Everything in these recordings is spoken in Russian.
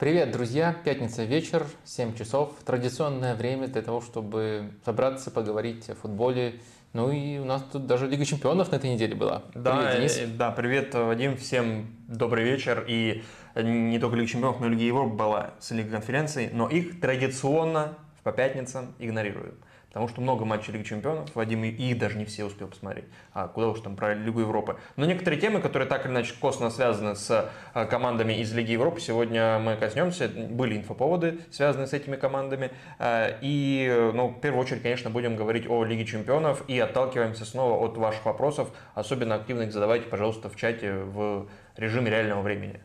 Привет, друзья! Пятница вечер, 7 часов. Традиционное время для того, чтобы собраться, поговорить о футболе. Ну и у нас тут даже Лига Чемпионов на этой неделе была. Да, привет, Денис. э, да, привет, Вадим, всем добрый вечер. И не только Лига Чемпионов, но и Лига Европы была с Лигой конференций, но их традиционно по пятницам игнорируем. Потому что много матчей Лиги Чемпионов, Вадим и их даже не все успел посмотреть. А куда уж там про Лигу Европы. Но некоторые темы, которые так или иначе косвенно связаны с э, командами из Лиги Европы, сегодня мы коснемся. Были инфоповоды, связанные с этими командами. Э, И, ну, в первую очередь, конечно, будем говорить о Лиге Чемпионов и отталкиваемся снова от ваших вопросов. Особенно активно их задавайте, пожалуйста, в чате в режиме реального времени.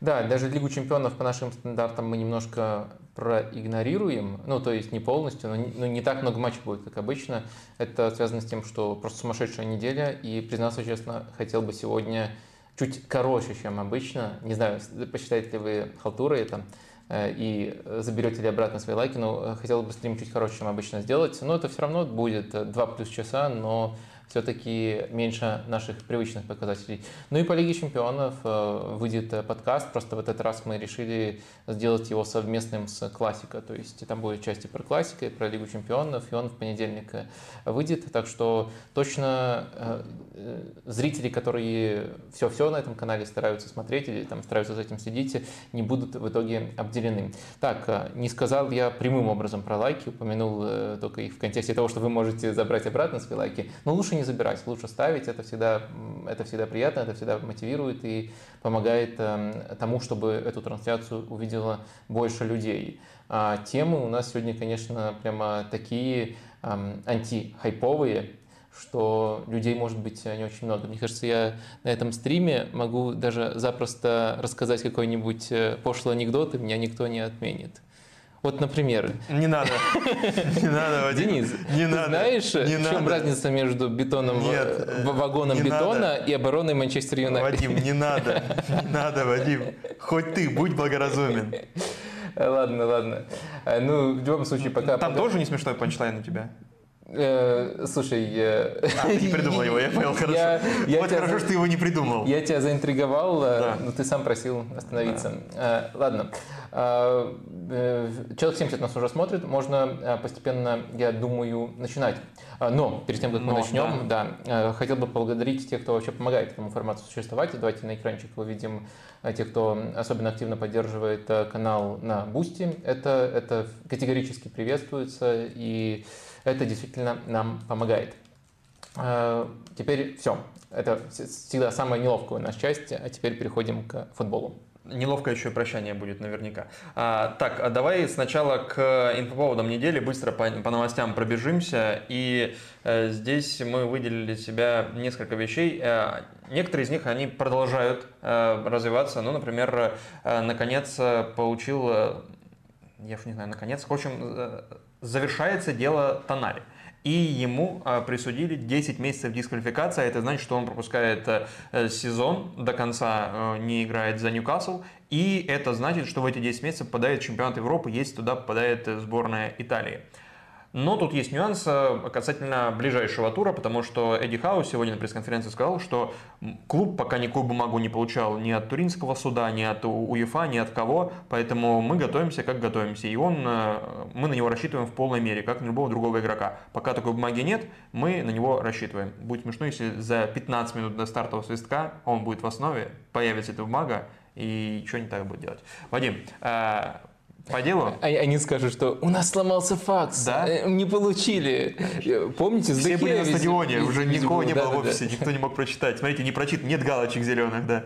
Да, даже Лигу Чемпионов по нашим стандартам мы немножко проигнорируем, ну, то есть не полностью, но не, но не так много матчей будет, как обычно. Это связано с тем, что просто сумасшедшая неделя, и, признаться честно, хотел бы сегодня чуть короче, чем обычно. Не знаю, посчитаете ли вы халтурой это, э, и заберете ли обратно свои лайки, но э, хотел бы стрим чуть короче, чем обычно сделать. Но это все равно будет 2 плюс часа, но все-таки меньше наших привычных показателей. Ну и по Лиге Чемпионов э, выйдет э, подкаст, просто в этот раз мы решили сделать его совместным с Классика, то есть там будет части про Классика и про Лигу Чемпионов, и он в понедельник э, выйдет, так что точно зрители, которые все-все на этом канале стараются смотреть или там стараются за этим следить, не будут в итоге обделены. Так, не сказал я прямым образом про лайки, упомянул только их в контексте того, что вы можете забрать обратно свои лайки, но лучше не забирать, лучше ставить, это всегда, это всегда приятно, это всегда мотивирует и помогает э, тому, чтобы эту трансляцию увидела больше людей. А темы у нас сегодня, конечно, прямо такие э, антихайповые, что людей может быть не очень много. Мне кажется, я на этом стриме могу даже запросто рассказать какой-нибудь э, пошлый анекдот, и меня никто не отменит. Вот, например. Не надо. Не надо, Вадим. Денис, не ты надо. знаешь, не в чем надо. разница между бетоном, Нет, в- вагоном не бетона надо. и обороной Манчестер Юнайтед? Вадим, не надо. Не надо, Вадим. Хоть ты, будь благоразумен. Ладно, ладно. Э, Ну, в любом случае, пока... Там пока- тоже не смешной панчлайн у тебя? Э, Слушай... э, А, ты не придумал его, я понял, хорошо. Я- я Вот хорошо, что ты его не придумал. Я тебя заинтриговал, э, Да. но ты сам просил остановиться. Э, Ладно. Э, э, Человек 70 нас уже смотрит, можно постепенно, я думаю, начинать. Но перед тем, как мы Но, начнем, да, э, хотел бы поблагодарить тех, кто вообще помогает этому формату существовать. Давайте на экранчик увидим тех, кто особенно активно поддерживает канал на Бусти. Это, это категорически приветствуется, и это действительно нам помогает. Э, Теперь все. Это вс- всегда самая неловкая нас часть, а теперь переходим к футболу. Неловкое еще прощание будет наверняка. А, так, а давай сначала к инфоповодам недели быстро по, по новостям пробежимся. И э, здесь мы выделили для себя несколько вещей. Э, некоторые из них, они продолжают э, развиваться. Ну, например, э, наконец э, получил, э, я уж не знаю, наконец, в общем, завершается дело Тонари. И ему а, присудили 10 месяцев дисквалификации. Это значит, что он пропускает э, сезон до конца, э, не играет за Ньюкасл. И это значит, что в эти 10 месяцев попадает чемпионат Европы, если туда попадает э, сборная Италии. Но тут есть нюанс э, касательно ближайшего тура, потому что Эдди Хау сегодня на пресс-конференции сказал, что клуб пока никакую бумагу не получал ни от Туринского суда, ни от УЕФА, ни от кого, поэтому мы готовимся, как готовимся. И он, э, мы на него рассчитываем в полной мере, как на любого другого игрока. Пока такой бумаги нет, мы на него рассчитываем. Будет смешно, если за 15 минут до стартового свистка он будет в основе, появится эта бумага, и что не так будет делать. Вадим, э, по делу? А- Они скажут, что у нас сломался факс, Да? э, не получили. Э, Помните, Все были на стадионе, уже никого не было в офисе, никто не мог прочитать. Смотрите, не прочит, нет галочек зеленых, да.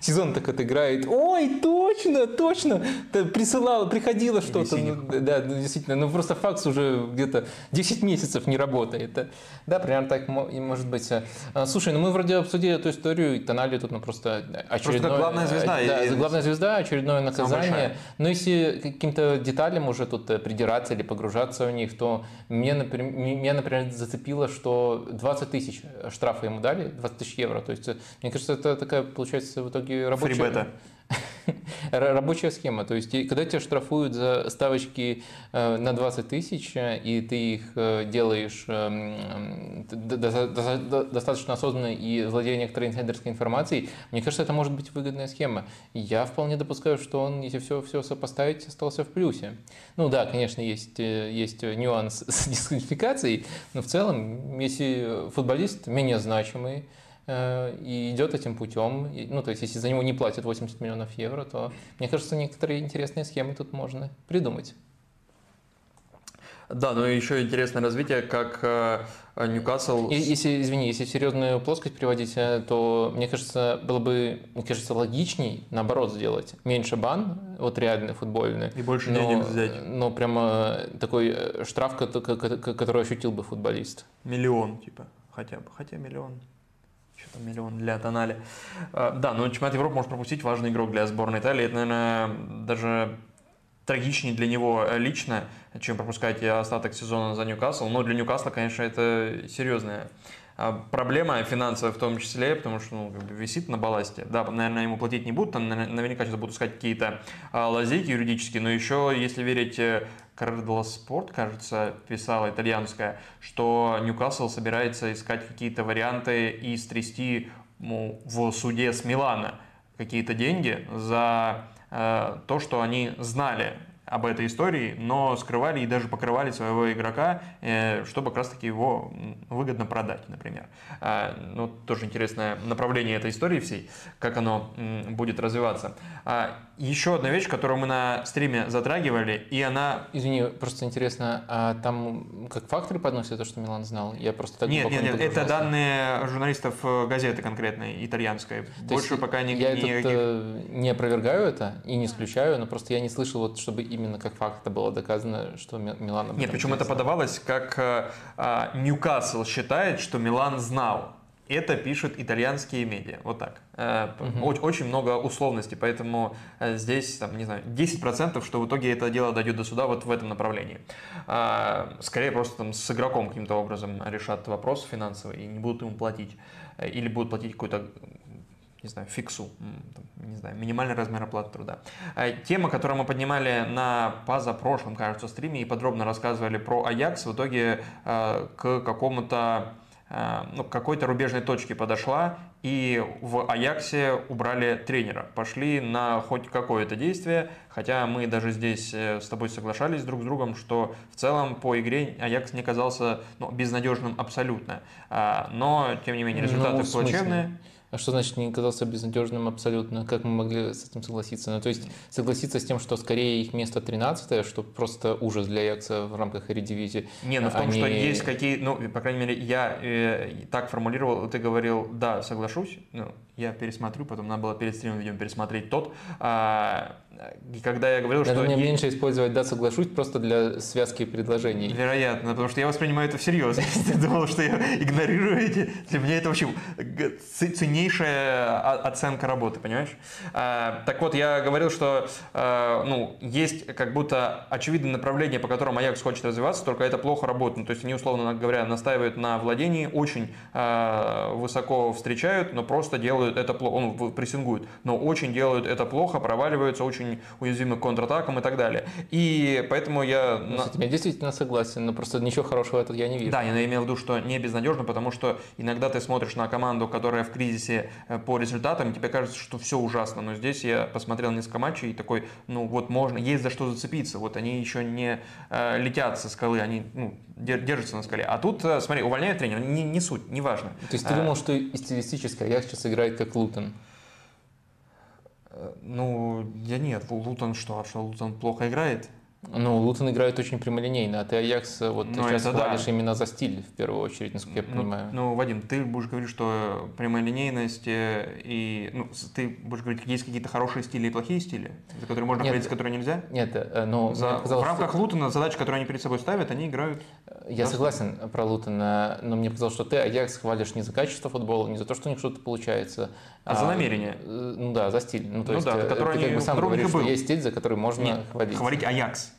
Сезон так отыграет. Ой, точно, точно. Да, присылало, приходило что-то. Ну, да, ну, действительно. Ну, просто факс уже где-то 10 месяцев не работает. Да, примерно так и может быть. А, Слушай, ну мы вроде обсудили эту историю, и Тонали тут ну, просто очередное... главная звезда, Да, и- главная звезда, очередное наказание. Но если к каким-то деталям уже тут э, придираться или погружаться в них, то мне, например, меня, например, зацепило, что 20 тысяч штрафа ему дали, 20 тысяч евро. То есть, э, мне кажется, это такая, получается, в итоге рабочая... Фрибета. Рабочая схема. То есть, когда тебя штрафуют за ставочки э, на 20 тысяч, э, и ты их э, делаешь эм, достаточно осознанно и владея некоторой инсайдерской информацией, мне кажется, это может быть выгодная схема. Я вполне допускаю, что он, если все, все сопоставить, остался в плюсе. Ну да, конечно, есть, есть нюанс с дисквалификацией, но в целом, если футболист менее значимый, Э, и идет этим путем. Ну, то есть, если за него не платят 80 миллионов евро, то, мне кажется, некоторые интересные схемы тут можно придумать. Да, но еще интересное развитие, как э, Ньюкасл... Если, извини, если серьезную плоскость приводить, э, то, мне кажется, было бы, мне кажется, логичней, наоборот, сделать. Меньше бан, вот реальный футбольный. И больше но, денег взять. Но прямо такой штраф, который ощутил бы футболист. Миллион, типа, хотя бы, хотя миллион что-то миллион для Тонали. А, да, но чемпионат Европы может пропустить важный игрок для сборной Италии. Это, наверное, даже трагичнее для него лично, чем пропускать остаток сезона за Ньюкасл. Но для Ньюкасла, конечно, это серьезная а, проблема финансовая в том числе, потому что ну, висит на балласте. Да, наверное, ему платить не будут, там наверняка сейчас будут искать какие-то а, лазейки юридические, но еще, если верить Кардла Спорт, кажется, писала итальянская, что Ньюкасл собирается искать какие-то варианты и стрясти ну, в суде с Милана какие-то деньги за э, то, что они знали об этой истории, но скрывали и даже покрывали своего игрока, э, чтобы как раз таки его выгодно продать, например. А, ну, тоже интересное направление этой истории всей, как оно будет развиваться. А, еще одна вещь, которую мы на стриме затрагивали, и она... Извини, просто интересно, а там как факторы подносят то, что Милан знал? Я просто так Нет, нет, нет, это данные журналистов э, газеты конкретной, итальянской. То Больше пока не... Я никаких... э, не опровергаю это и не исключаю, но просто я не слышал, вот, чтобы именно как факт это было доказано, что Милан... Нет, причем это подавалось, как э, а, Ньюкасл считает, что Милан знал. Это пишут итальянские медиа. Вот так. Угу. Очень много условностей, поэтому э, здесь, там, не знаю, 10%, что в итоге это дело дойдет до суда вот в этом направлении. Скорее просто там с игроком каким-то образом решат вопрос финансовый и не будут ему платить. Или будут платить какой-то не знаю, фиксу, не знаю, минимальный размер оплаты труда. Тема, которую мы поднимали на позапрошлом, кажется, стриме и подробно рассказывали про Аякс, в итоге к какому-то Э, ну, к какой-то рубежной точке подошла, и в Аяксе убрали тренера. Пошли на хоть какое-то действие, хотя мы даже здесь э, с тобой соглашались друг с другом, что в целом по игре Аякс не казался ну, безнадежным абсолютно. А, но, тем не менее, ну, результаты ну, плачевные. А что значит не казался безнадежным абсолютно? Как мы могли с этим согласиться? Ну, то есть согласиться с тем, что скорее их место 13 что просто ужас для Аякса в рамках Эридивизии. Не, ну в том, Они... что есть какие, ну, по крайней мере, я э, так формулировал, ты говорил, да, соглашусь, ну, я пересмотрю, потом надо было перед стримом, видимо, пересмотреть тот. А, и когда я говорил, Надо что... мне меньше использовать «да, соглашусь» просто для связки предложений. Вероятно, потому что я воспринимаю это всерьез. Если ты думал, что я игнорирую эти... Для меня это вообще ценнейшая оценка работы, понимаешь? А, так вот, я говорил, что а, ну, есть как будто очевидное направление, по которому Аякс хочет развиваться, только это плохо работает. Ну, то есть они, условно говоря, настаивают на владении, очень а, высоко встречают, но просто делают это плохо, ну, прессингуют, но очень делают это плохо, проваливаются, очень очень уязвимы к контратакам и так далее. И поэтому я... Ну, с этим я действительно согласен, но просто ничего хорошего этого я не вижу. Да, я имею в виду, что не безнадежно, потому что иногда ты смотришь на команду, которая в кризисе э, по результатам, и тебе кажется, что все ужасно. Но здесь я посмотрел несколько матчей и такой, ну вот можно, есть за что зацепиться. Вот они еще не э, летят со скалы, они ну, держатся на скале. А тут, э, смотри, увольняют тренера, не, не суть, не важно. То есть ты а... думал, что и стилистически я сейчас играет как Лутон? Э, ну, я нет. Лутон что? А что Лутон плохо играет? Ну, Лутон играет очень прямолинейно, а ты Аякс вот ну, сейчас хвалишь да. именно за стиль, в первую очередь, насколько я ну, понимаю. Ну, Вадим, ты будешь говорить, что прямолинейность э, и... Ну, ты будешь говорить, есть какие-то хорошие стили и плохие стили, за которые можно говорить, за которые нельзя? Нет, э, но... За, в рамках что... Лутона задачи, которые они перед собой ставят, они играют... Я да? согласен про Лутона, но мне показалось, что ты Аякс хвалишь не за качество футбола, не за то, что у них что-то получается. А, а за намерение? Ну да, за стиль. Ну, то ну есть, да, который ты как бы сам говоришь, что есть стиль, за который можно Нет, хвалить. Хвалить Аякс.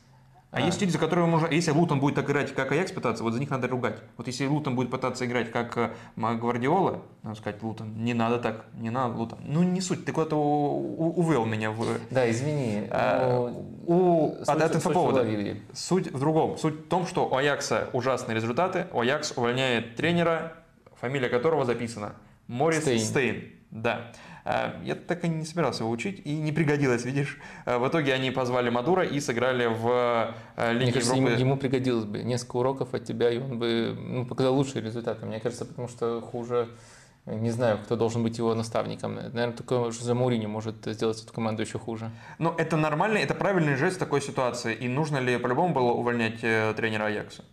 А, а есть люди, за которые можно... Если Лутон будет так играть, как Аякс пытаться, вот за них надо ругать. Вот если Лутон будет пытаться играть, как э, Гвардиола, надо сказать, Лутон, не надо так, не надо, Лутон. Ну, не суть, ты куда-то увел меня в... Да, извини. А, у... Суть, от, от инфоповода. Суть в другом. Суть в том, что у Аякса ужасные результаты. У Аякс увольняет тренера, фамилия которого записана. Морис Стейн. Стейн. Да. А, я так и не собирался его учить, и не пригодилось, видишь. А, в итоге они позвали Мадура и сыграли в э, Лиге Мне кажется, Европы. Ему, ему пригодилось бы несколько уроков от тебя, и он бы ну, показал лучшие результаты. Мне кажется, потому что хуже не знаю, кто должен быть его наставником. Наверное, только за Маурини может сделать эту команду еще хуже. Но это нормальный, это правильный жест в такой ситуации. И нужно ли по-любому было увольнять э, тренера Аякса?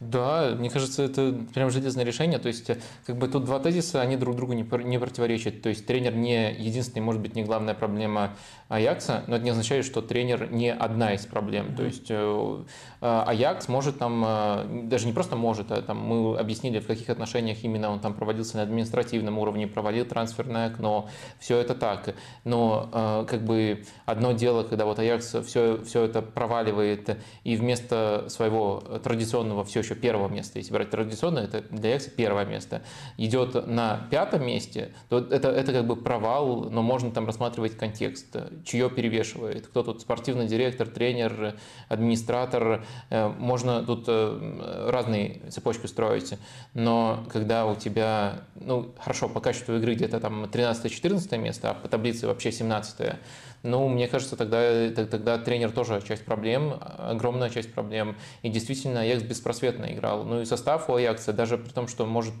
Да, мне кажется, это прям железное решение. То есть, как бы тут два тезиса, они друг другу не, не противоречат. То есть, тренер не единственный, может быть, не главная проблема Аякса, но это не означает, что тренер не одна из проблем. То есть, э, э, Аякс может там, э, даже не просто может, а там мы объяснили, в каких отношениях именно он там проводился на административном уровне, проводил трансферное окно, все это так. Но как бы одно дело, когда вот Аякс все, все это проваливает и вместо своего традиционного все еще первого места, если брать традиционно, это для Аякса первое место, идет на пятом месте, то это, это как бы провал, но можно там рассматривать контекст, чье перевешивает, кто тут спортивный директор, тренер, администратор, э, можно тут э, разные цепочки строить, но когда у тебя, ну хорошо, по качеству игры где-то там 13-14 место, а по таблице вообще 17 ну, мне кажется, тогда, тогда тренер тоже часть проблем, огромная часть проблем. И действительно, Аякс беспросветно играл. Ну и состав у Аякса, даже при том, что может,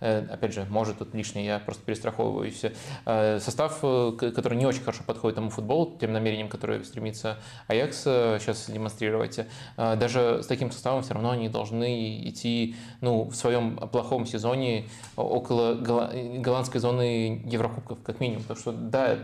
э, опять же, может тут лишнее, я просто перестраховываюсь, э, состав, э, который не очень хорошо подходит тому футболу, тем намерениям, которые стремится Аякс сейчас демонстрировать, даже с таким составом все равно они должны идти ну, в своем плохом сезоне около голландской зоны Еврокубков, как минимум. Потому что, да,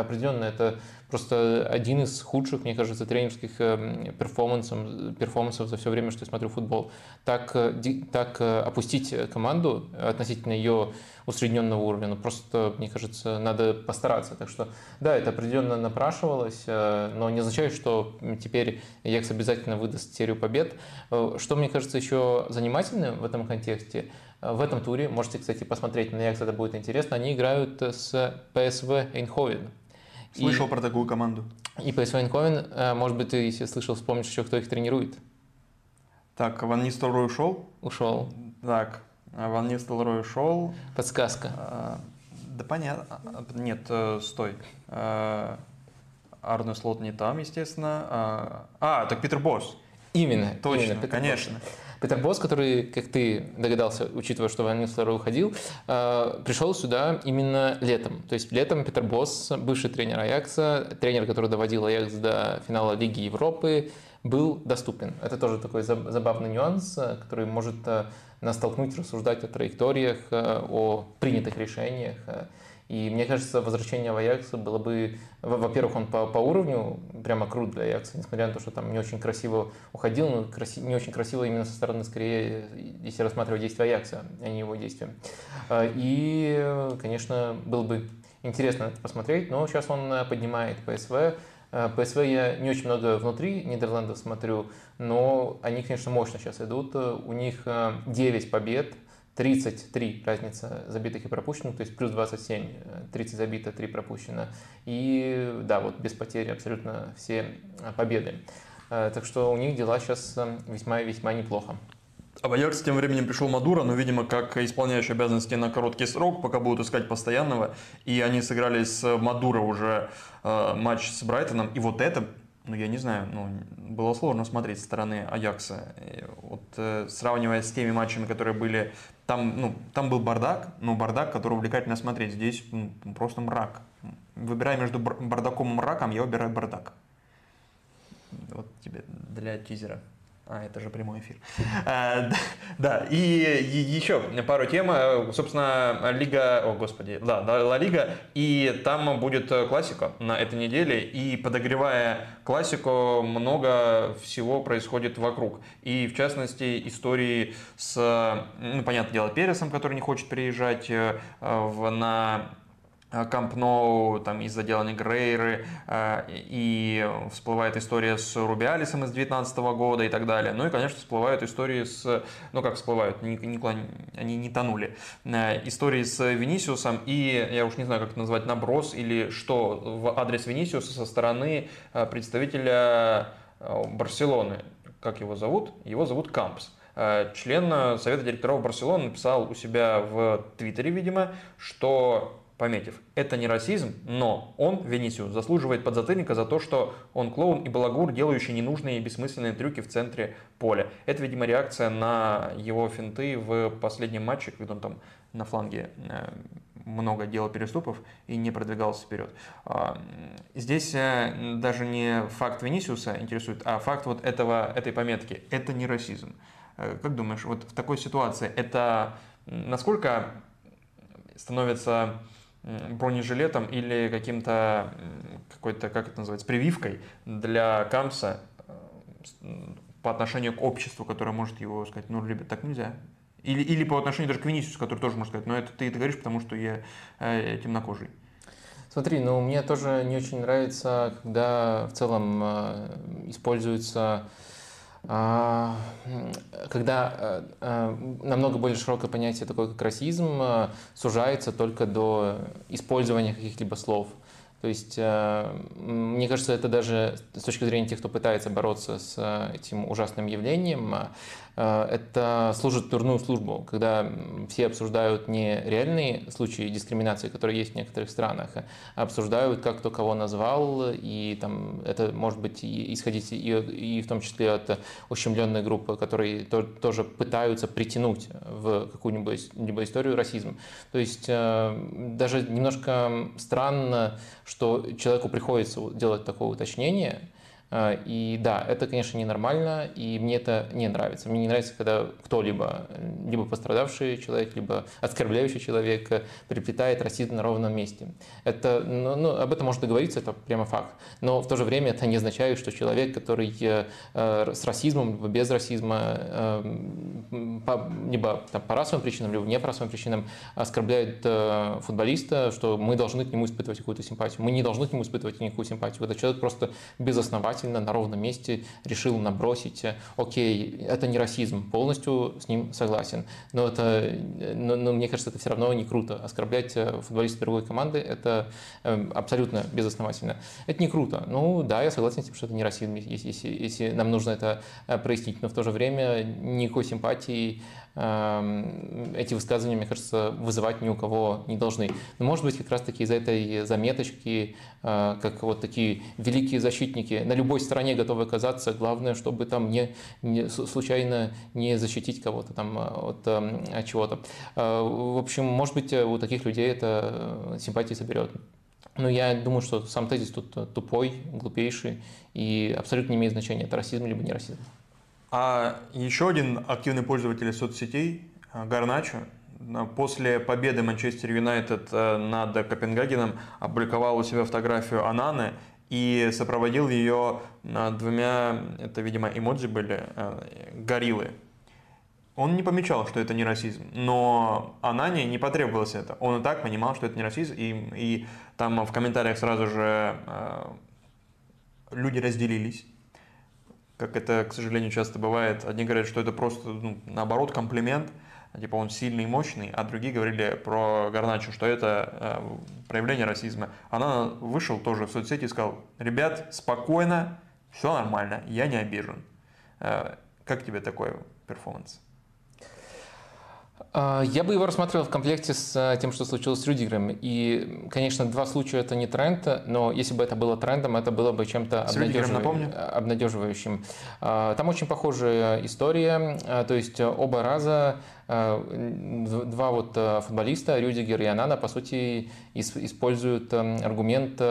определенно это просто один из худших, мне кажется, тренерских эм, перформансов, перформансов за все время, что я смотрю футбол. Так, э, так э, опустить команду относительно ее усредненного уровня, ну просто, мне кажется, надо постараться. Так что, да, это определенно напрашивалось, э, но не означает, что теперь Якс обязательно выдаст серию побед. Что, мне кажется, еще занимательным в этом контексте, в этом туре, можете, кстати, посмотреть на Якс, это будет интересно, они играют с ПСВ Эйнховен. Слышал и, про такую команду. И PSV Eindhoven, э, может быть, ты, если слышал, вспомнишь еще, кто их тренирует? Так, Ван Нистелрой ушел? Ушел. Так, Ван Нистелрой ушел. Подсказка. А, да понятно. А, нет, э, стой. А, Арне Слот не там, естественно. А, а так Питер Босс. Именно. Точно, именно, конечно. Босс. Петер Босс, который, как ты догадался, учитывая, что Ван Нистелрой уходил, э, пришел сюда именно летом. То есть летом Петер Босс, бывший тренер Аякса, тренер, который доводил Аякс до финала Лиги Европы, был доступен. Это тоже такой забавный нюанс, э, который может э, нас толкнуть рассуждать о траекториях, о принятых решениях. И мне кажется, возвращение в Аякс было бы, во-первых, он по, по уровню прямо крут для Аякса, несмотря на то, что там не очень красиво уходил, но краси, не очень красиво именно со стороны, скорее, если рассматривать действия Аякса, а не его действия. А, и, конечно, было бы интересно это посмотреть, но сейчас он поднимает ПСВ. А, ПСВ я не очень много внутри Нидерландов смотрю, но они, конечно, мощно сейчас идут. У них 9 побед, 33 разница забитых и пропущенных, то есть плюс 27, 30 э, забито, 3 пропущено. И да, вот без потери абсолютно все э, победы. Э, так что у них дела сейчас весьма и весьма неплохо. А в Аякс тем временем пришел Мадуро, но, видимо, как исполняющий обязанности на короткий срок, пока будут искать постоянного. И они сыграли с Мадуро уже э, матч с Брайтоном. И вот это ну, я не знаю, ну, было сложно смотреть со стороны Аякса. Вот э, сравнивая с теми матчами, которые были, там, ну, там был бардак, но бардак, который увлекательно смотреть. Здесь ну, просто мрак. Выбирая между бардаком и мраком, я выбираю бардак. Вот тебе для тизера. А, это же прямой эфир. А, да, и, еще пару тем. Собственно, Лига... О, господи. Да, Ла Лига. И там будет классика на этой неделе. И подогревая классику, много всего происходит вокруг. И, в частности, истории с, ну, понятное дело, Пересом, который не хочет приезжать э, в, на Камп Ноу там из-за дела Негрейры, и всплывает история с Рубиалисом из 2019 года и так далее. Ну и, конечно, всплывают истории с... Ну, как всплывают, никуда они не тонули. Истории с Венисиусом и, я уж не знаю, как это назвать, наброс или что в адрес Венисиуса со стороны представителя Барселоны. Как его зовут? Его зовут Кампс. Э, член э, Совета директоров Барселоны написал у себя в Твиттере, видимо, что пометив, это не расизм, но он, Венисиус, заслуживает подзатыльника за то, что он клоун и балагур, делающий ненужные и бессмысленные трюки в центре поля. Это, видимо, реакция на его финты в последнем матче, когда он там на фланге э, много делал переступов и не продвигался вперед. А, здесь даже не факт Венисиуса интересует, а факт вот этого, этой пометки. Это не расизм. Э, как думаешь, вот в такой ситуации это насколько становится бронежилетом или каким-то какой-то, как это называется, прививкой для Камса э, по отношению к обществу, которое может его сказать, ну, ребят, так нельзя. Или, или по отношению даже к Венисиусу, который тоже может сказать, но это ты это говоришь, потому что я э, темнокожий. Смотри, ну мне тоже не очень нравится, когда в целом э, используется когда э, э, намного более широкое понятие такое, как расизм, э, сужается только до использования каких-либо слов. То есть, мне кажется, это даже с точки зрения тех, кто пытается бороться с этим ужасным явлением, это служит дурную службу, когда все обсуждают не реальные случаи дискриминации, которые есть в некоторых странах, а обсуждают, как кто кого назвал, и там это может быть исходить и, и в том числе от ущемленной группы, которые то, тоже пытаются притянуть в какую-нибудь историю расизм. То есть э, даже немножко странно, что человеку приходится делать такое уточнение, и да, это, конечно, ненормально, и мне это не нравится. Мне не нравится, когда кто-либо, либо пострадавший человек, либо оскорбляющий человек приплетает расизм на ровном месте. Это, ну, ну, об этом можно договориться, это прямо факт. Но в то же время это не означает, что человек, который э, с расизмом, либо без расизма, э, по, либо там, по расовым причинам, либо не по расовым причинам оскорбляет э, футболиста, что мы должны к нему испытывать какую-то симпатию. Мы не должны к нему испытывать никакую симпатию. Этот человек просто безосновательно основательно на ровном месте решил набросить, э, окей, это не расизм, полностью с ним согласен, но, это, но, но мне кажется, это все равно не круто. Оскорблять э, футболиста другой команды – это э, абсолютно безосновательно. Это не круто. Ну да, я согласен с тем, что это не расизм, если, если, если нам нужно это прояснить, но в то же время никакой симпатии Эм, эти высказывания, мне кажется, вызывать ни у кого не должны. Но, может быть, как раз-таки из этой заметочки, э, как вот такие великие защитники, на любой стороне готовы оказаться, главное, чтобы там не, не случайно не защитить кого-то там э, от, эм, от чего-то. Э, в общем, может быть, у таких людей это симпатии соберет. Но я думаю, что сам тезис тут тупой, глупейший и абсолютно не имеет значения, это расизм либо не расизм. А еще один активный пользователь соцсетей, э, Гарначо, после победы Манчестер Юнайтед э, над Копенгагеном опубликовал у себя фотографию Ананы и сопроводил ее э, двумя, это, видимо, эмоджи были, гориллы. Он не помечал, что это не расизм, но Анане не потребовалось это. Он и так понимал, что это не расизм, и, и там в комментариях сразу же э, люди разделились как это, к сожалению, часто бывает. Одни говорят, что это просто, ну, наоборот, комплимент, типа он сильный и мощный, а другие говорили про Гарначу, что это э, проявление расизма. Она вышел тоже в соцсети и сказал, ребят, спокойно, все нормально, я не обижен. Э, как тебе такой перформанс? А, я бы его рассматривал в комплекте с э, тем, что случилось с Рюдигером. И, конечно, два случая это не тренд, но если бы это было трендом, это было бы чем-то обнадеживающим. А, там очень похожая история. А, то есть оба раза два вот футболиста, Рюдигер и Анана, по сути, используют аргумент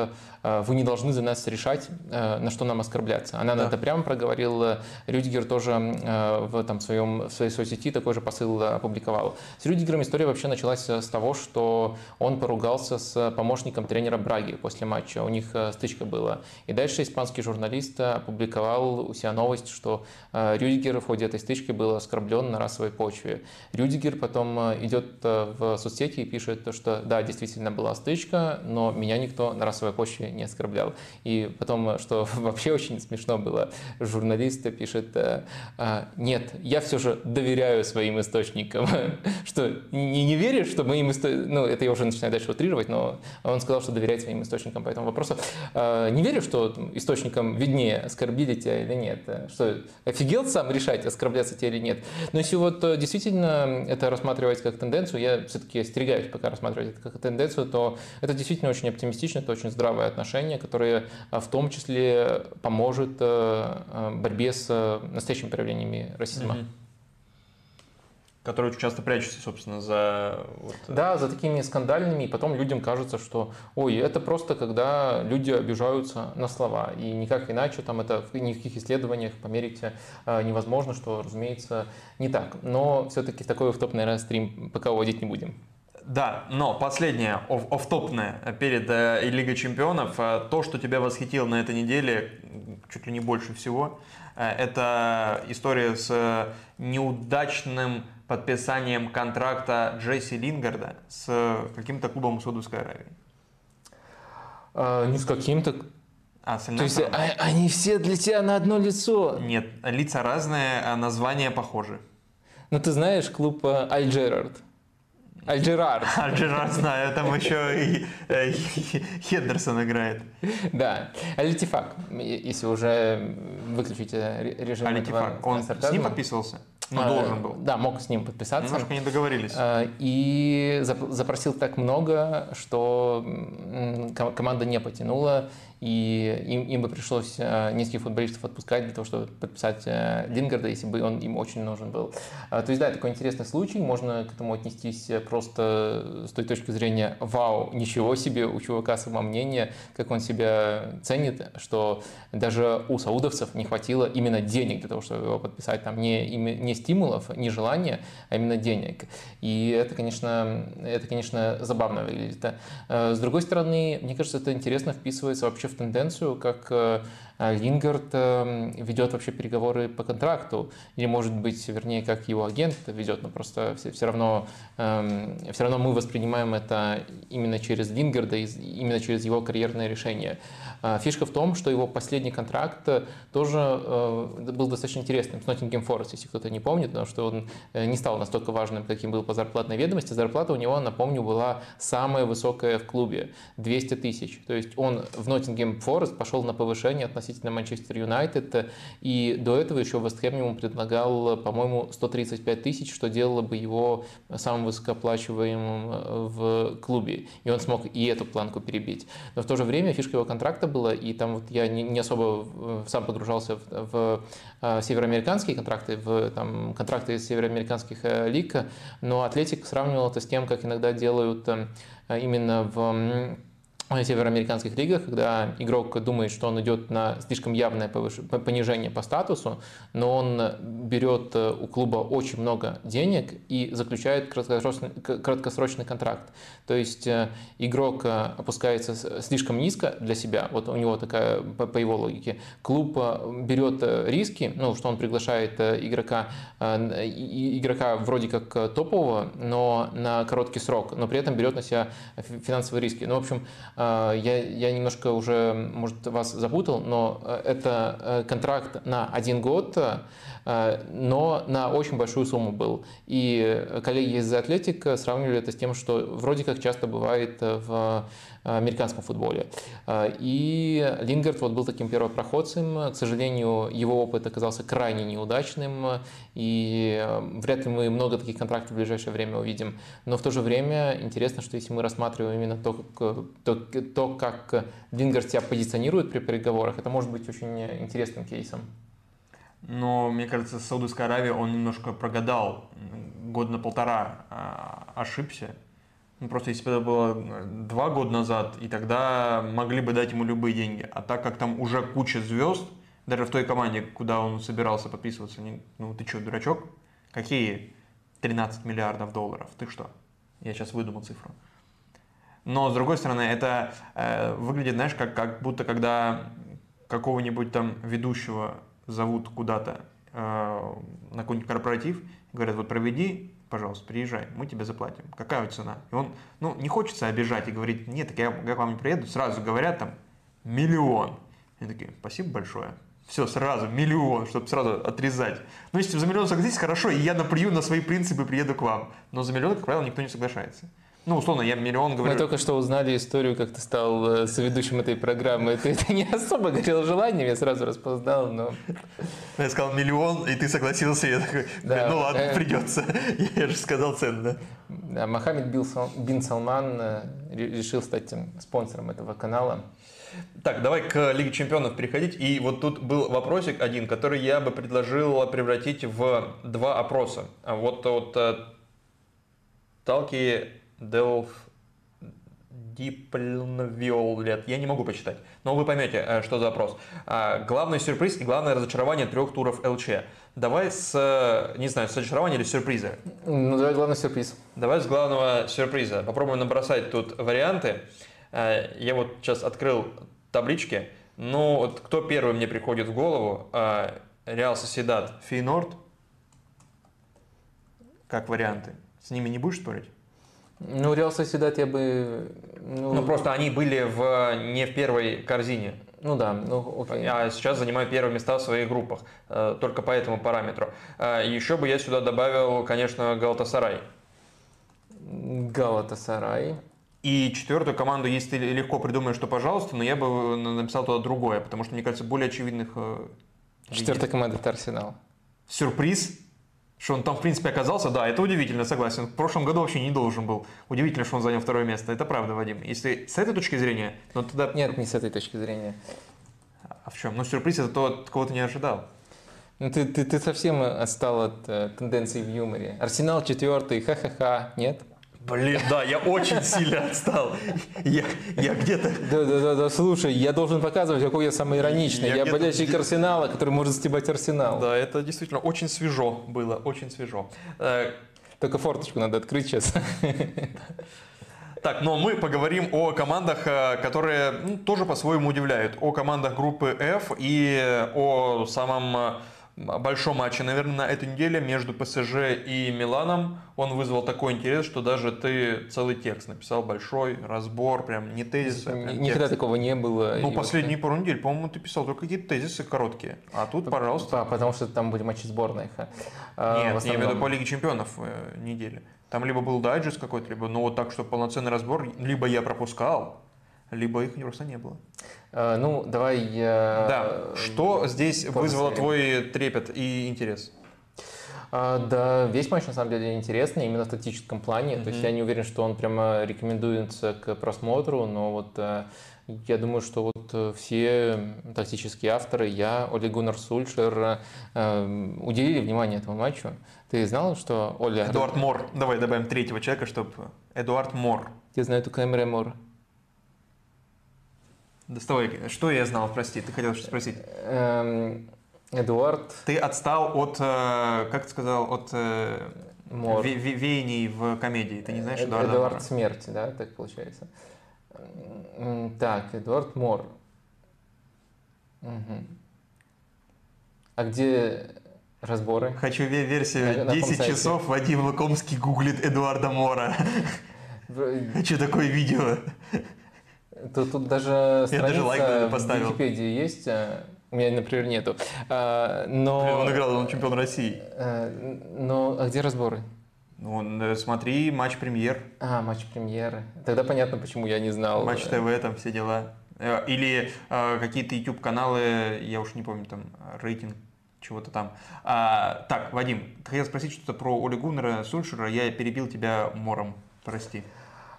«вы не должны за нас решать, на что нам оскорбляться». Анана да. это прямо проговорил, Рюдигер тоже в, там, своем, в своей соцсети такой же посыл опубликовал С Рюдигером история вообще началась с того, что он поругался с помощником тренера Браги после матча. У них стычка была. И дальше испанский журналист опубликовал у себя новость, что Рюдигер в ходе этой стычки был оскорблен на расовой почве. Рюдигер потом идет в соцсети и пишет, что да, действительно была стычка, но меня никто на расовой почве не оскорблял. И потом, что вообще очень смешно было, журналист пишет, э, «А, нет, я все же доверяю своим источникам. Что, не, не веришь, что моим источникам... Ну, это я уже начинаю дальше утрировать, но он сказал, что доверяет своим источникам по этому вопросу. «А, не веришь, что источникам виднее, оскорбили тебя или нет? Что, офигел сам решать, оскорбляться тебе или нет? Но если вот э, действительно это рассматривать как тенденцию, я все-таки остерегаюсь пока рассматривать это как тенденцию, то это действительно очень оптимистично, это очень здравое отношение, которое а, в том числе поможет э, борьбе с настоящими проявлениями расизма. Угу которые очень часто прячутся, собственно, за... Вот... Э, да, за такими скандальными, и потом людям кажется, что, ой, это просто когда люди обижаются на слова, и никак иначе, там это в никаких исследованиях померить э, невозможно, что, разумеется, не так. Но все-таки такой в топ, наверное, стрим пока уводить не будем. Да, но последнее, офтопное перед э, Лигой Чемпионов, э, то, что тебя восхитило на этой неделе, чуть ли не больше всего, э, это история с неудачным подписанием контракта Джесси Лингарда с каким-то клубом Саудовской Аравии. А, не с каким-то. А, с То есть а, они все для тебя на одно лицо? Нет, лица разные, а названия похожи. Ну ты знаешь клуб Аль Джерард? Альджерард. Альджерард знаю, там еще и э, Хендерсон играет. Да. Алитифак, если уже выключить режим Алитифак, он с ним подписывался? Ну, а, должен был. Да, мог с ним подписаться. Немножко не договорились. А, и запросил так много, что команда не потянула и им, им бы пришлось э, нескольких футболистов отпускать для того, чтобы подписать э, Лингарда, если бы он им очень нужен был. А, то есть, да, такой интересный случай, можно к этому отнестись просто с той точки зрения «Вау, ничего себе, у чувака само мнение, как он себя ценит, что даже у саудовцев не хватило именно денег для того, чтобы его подписать, там не, не стимулов, не желания, а именно денег. И это, конечно, это, конечно, забавно выглядит. Э, с другой стороны, мне кажется, это интересно вписывается вообще в тенденцию, как э, Лингард эм, ведет вообще переговоры по контракту, или, может быть, вернее, как его агент ведет, но просто все, все, равно, эм, все равно мы воспринимаем это именно через Лингарда, именно через его карьерное решение. А, фишка в том, что его последний контракт тоже э, был достаточно интересным с Ноттингем Форест, если кто-то не помнит, потому что он э, не стал настолько важным, каким был по зарплатной ведомости. Зарплата у него, напомню, была самая высокая в клубе – 200 тысяч. То есть он в Ноттингем Форест пошел на повышение относительно Манчестер Юнайтед, и до этого еще Вестхэм ему предлагал, по-моему, 135 тысяч, что делало бы его самым высокооплачиваемым э, в клубе. И он смог и эту планку перебить. Но в то же время фишка его контракта было, и там вот я не, особо сам погружался в, в э, североамериканские контракты, в там, контракты североамериканских э, лиг, но Атлетик сравнивал это с тем, как иногда делают э, именно в североамериканских лигах, когда игрок думает, что он идет на слишком явное понижение по статусу, но он берет э, у клуба очень много денег и заключает краткосрочный, краткосрочный контракт. То есть э, игрок э, опускается слишком низко для себя, вот у него такая, по его логике, клуб берет риски, ну, что он приглашает игрока, игрока вроде как топового, но на короткий срок, но при этом берет на себя финансовые риски. Ну, в общем, я, я немножко уже, может, вас запутал, но э, это э, контракт на один год, э, но на очень большую сумму был. И коллеги из Атлетик сравнивали это с тем, что вроде как часто бывает в американском футболе. И Лингард вот был таким первопроходцем. К сожалению, его опыт оказался крайне неудачным, и вряд ли мы много таких контрактов в ближайшее время увидим. Но в то же время интересно, что если мы рассматриваем именно то, как, то, то, как Лингард себя позиционирует при переговорах, это может быть очень интересным кейсом. Но, мне кажется, с Саудовской он немножко прогадал. Год на полтора ошибся. Ну, просто если бы это было два года назад, и тогда могли бы дать ему любые деньги. А так как там уже куча звезд, даже в той команде, куда он собирался подписываться, не, ну ты что, дурачок? Какие 13 миллиардов долларов. Ты что? Я сейчас выдумал цифру. Но, с другой стороны, это э, выглядит, знаешь, как, как будто когда какого-нибудь там ведущего зовут куда-то э, на какой-нибудь корпоратив, говорят, вот проведи, пожалуйста, приезжай, мы тебе заплатим. Какая цена? И он, ну, не хочется обижать и говорить, нет, так я, я к вам не приеду, сразу говорят там миллион. И такие, спасибо большое. Все, сразу, миллион, чтобы сразу отрезать. Ну, если за миллион согласитесь, хорошо, и я наплюю на свои принципы приеду к вам. Но за миллион, как правило, никто не соглашается. Ну, условно, я миллион говорю. Мы только что узнали историю, как ты стал э, соведущим этой программы. Ты, ты не особо горел желанием, я сразу распознал, но... Я сказал миллион, и ты согласился, я такой, да. ну ладно, э. придется. Я же сказал цену, да? Мохаммед Бин Салман э, решил стать спонсором этого канала. Так, давай к Лиге Чемпионов переходить. И вот тут был вопросик один, который я бы предложил превратить в два опроса. А вот от Талки Delf Диплнвиолет. Я не могу почитать, но вы поймете, э, что за опрос. А, главный сюрприз и главное разочарование трех туров ЛЧ. Давай с, э, не знаю, с разочарования или сюрприза? Ну, давай главный сюрприз. Давай с главного сюрприза. Попробуем набросать тут варианты. Э, я вот сейчас открыл таблички. Ну, вот кто первый мне приходит в голову? Реал Соседат, Фейнорд. Как варианты. С ними не будешь спорить? Ну, Реал Соседат я бы... Ну, ну, просто они были в, не в первой корзине. Ну да, ну окей. А сейчас занимают первые места в своих группах, э, только по этому параметру. Э, Еще бы я сюда добавил, конечно, Галатасарай. Галатасарай. И четвертую команду, если ты легко придумаешь, что пожалуйста, но я бы написал туда другое, потому что, мне кажется, более очевидных... Э, Четвертая команда – это Арсенал. Сюрприз что он там, в принципе, оказался, да, это удивительно, согласен. В прошлом году вообще не должен был. Удивительно, что он занял второе место. Это правда, Вадим. Если с этой точки зрения, ну тогда... Нет, не с этой точки зрения. А в чем? Ну, сюрприз это то, от кого ты не ожидал. Ну, ты, ты, ты совсем отстал от э, тенденций в юморе. Арсенал четвертый, ха-ха-ха, нет? Блин, да, я очень сильно отстал. Я, я где-то... Да, да, да, да, слушай, я должен показывать, какой я самый ироничный. Я, я болельщик Арсенала, который может стебать Арсенал. Да, это действительно очень свежо было, очень свежо. Э, Только форточку надо открыть сейчас. Так, но мы поговорим о командах, э, которые ну, тоже по-своему удивляют. О командах группы F и о самом э, большом матче, наверное, на этой неделе между ПСЖ и Миланом. Он вызвал такой интерес, что даже ты целый текст написал большой, разбор, прям не тезисы. А прям Никогда такого не было. Ну, последние вот... пару недель, по-моему, ты писал только какие-то тезисы короткие. А тут, пожалуйста. Да, потому что там были матчи сборных. А, Нет, я имею в виду по Лиге Чемпионов э, недели. Там либо был дайджест какой-то, либо, ну, вот так, что полноценный разбор, либо я пропускал, либо их просто не было. А, ну, давай я... Да, что здесь вызвало твой трепет и интерес? А, да, весь матч на самом деле интересный, именно в тактическом плане. Mm-hmm. То есть я не уверен, что он прямо рекомендуется к просмотру, но вот э, я думаю, что вот э, все тактические авторы, я, Оля Гуннар Сульшер, э, уделили внимание этому матчу. Ты знал, что Оля... Эдуард Мор. Давай добавим третьего человека, чтобы... Эдуард Мор. Я знаю только Эмре Мор. Доставай, что я знал, прости, ты хотел что спросить? Эм, Эдуард. Ты отстал от, э, как ты сказал, от э, Мор. Ве веяний в комедии. Ты не знаешь Эд Эдуарда Эдуард Мора? смерти, да, так получается. Так, Эдуард Мор. Угу. А где разборы? Хочу версию. На, 10 на часов Вадим Лукомский гуглит Эдуарда Мора. Хочу такое видео. Тут, тут даже страница даже лайк поставил. в Википедии есть, а, у меня, например, нету. А, но... Он играл, он чемпион России. А, но а где разборы? Ну, э, смотри, матч премьер. А, матч премьеры. Тогда понятно, почему я не знал. Матч ТВ, там все дела. Э, или э, какие-то YouTube каналы, я уж не помню, там рейтинг чего-то там. А, так, Вадим, ты хотел спросить что-то про Оли Гуннера Сульшера, я перебил тебя мором, прости.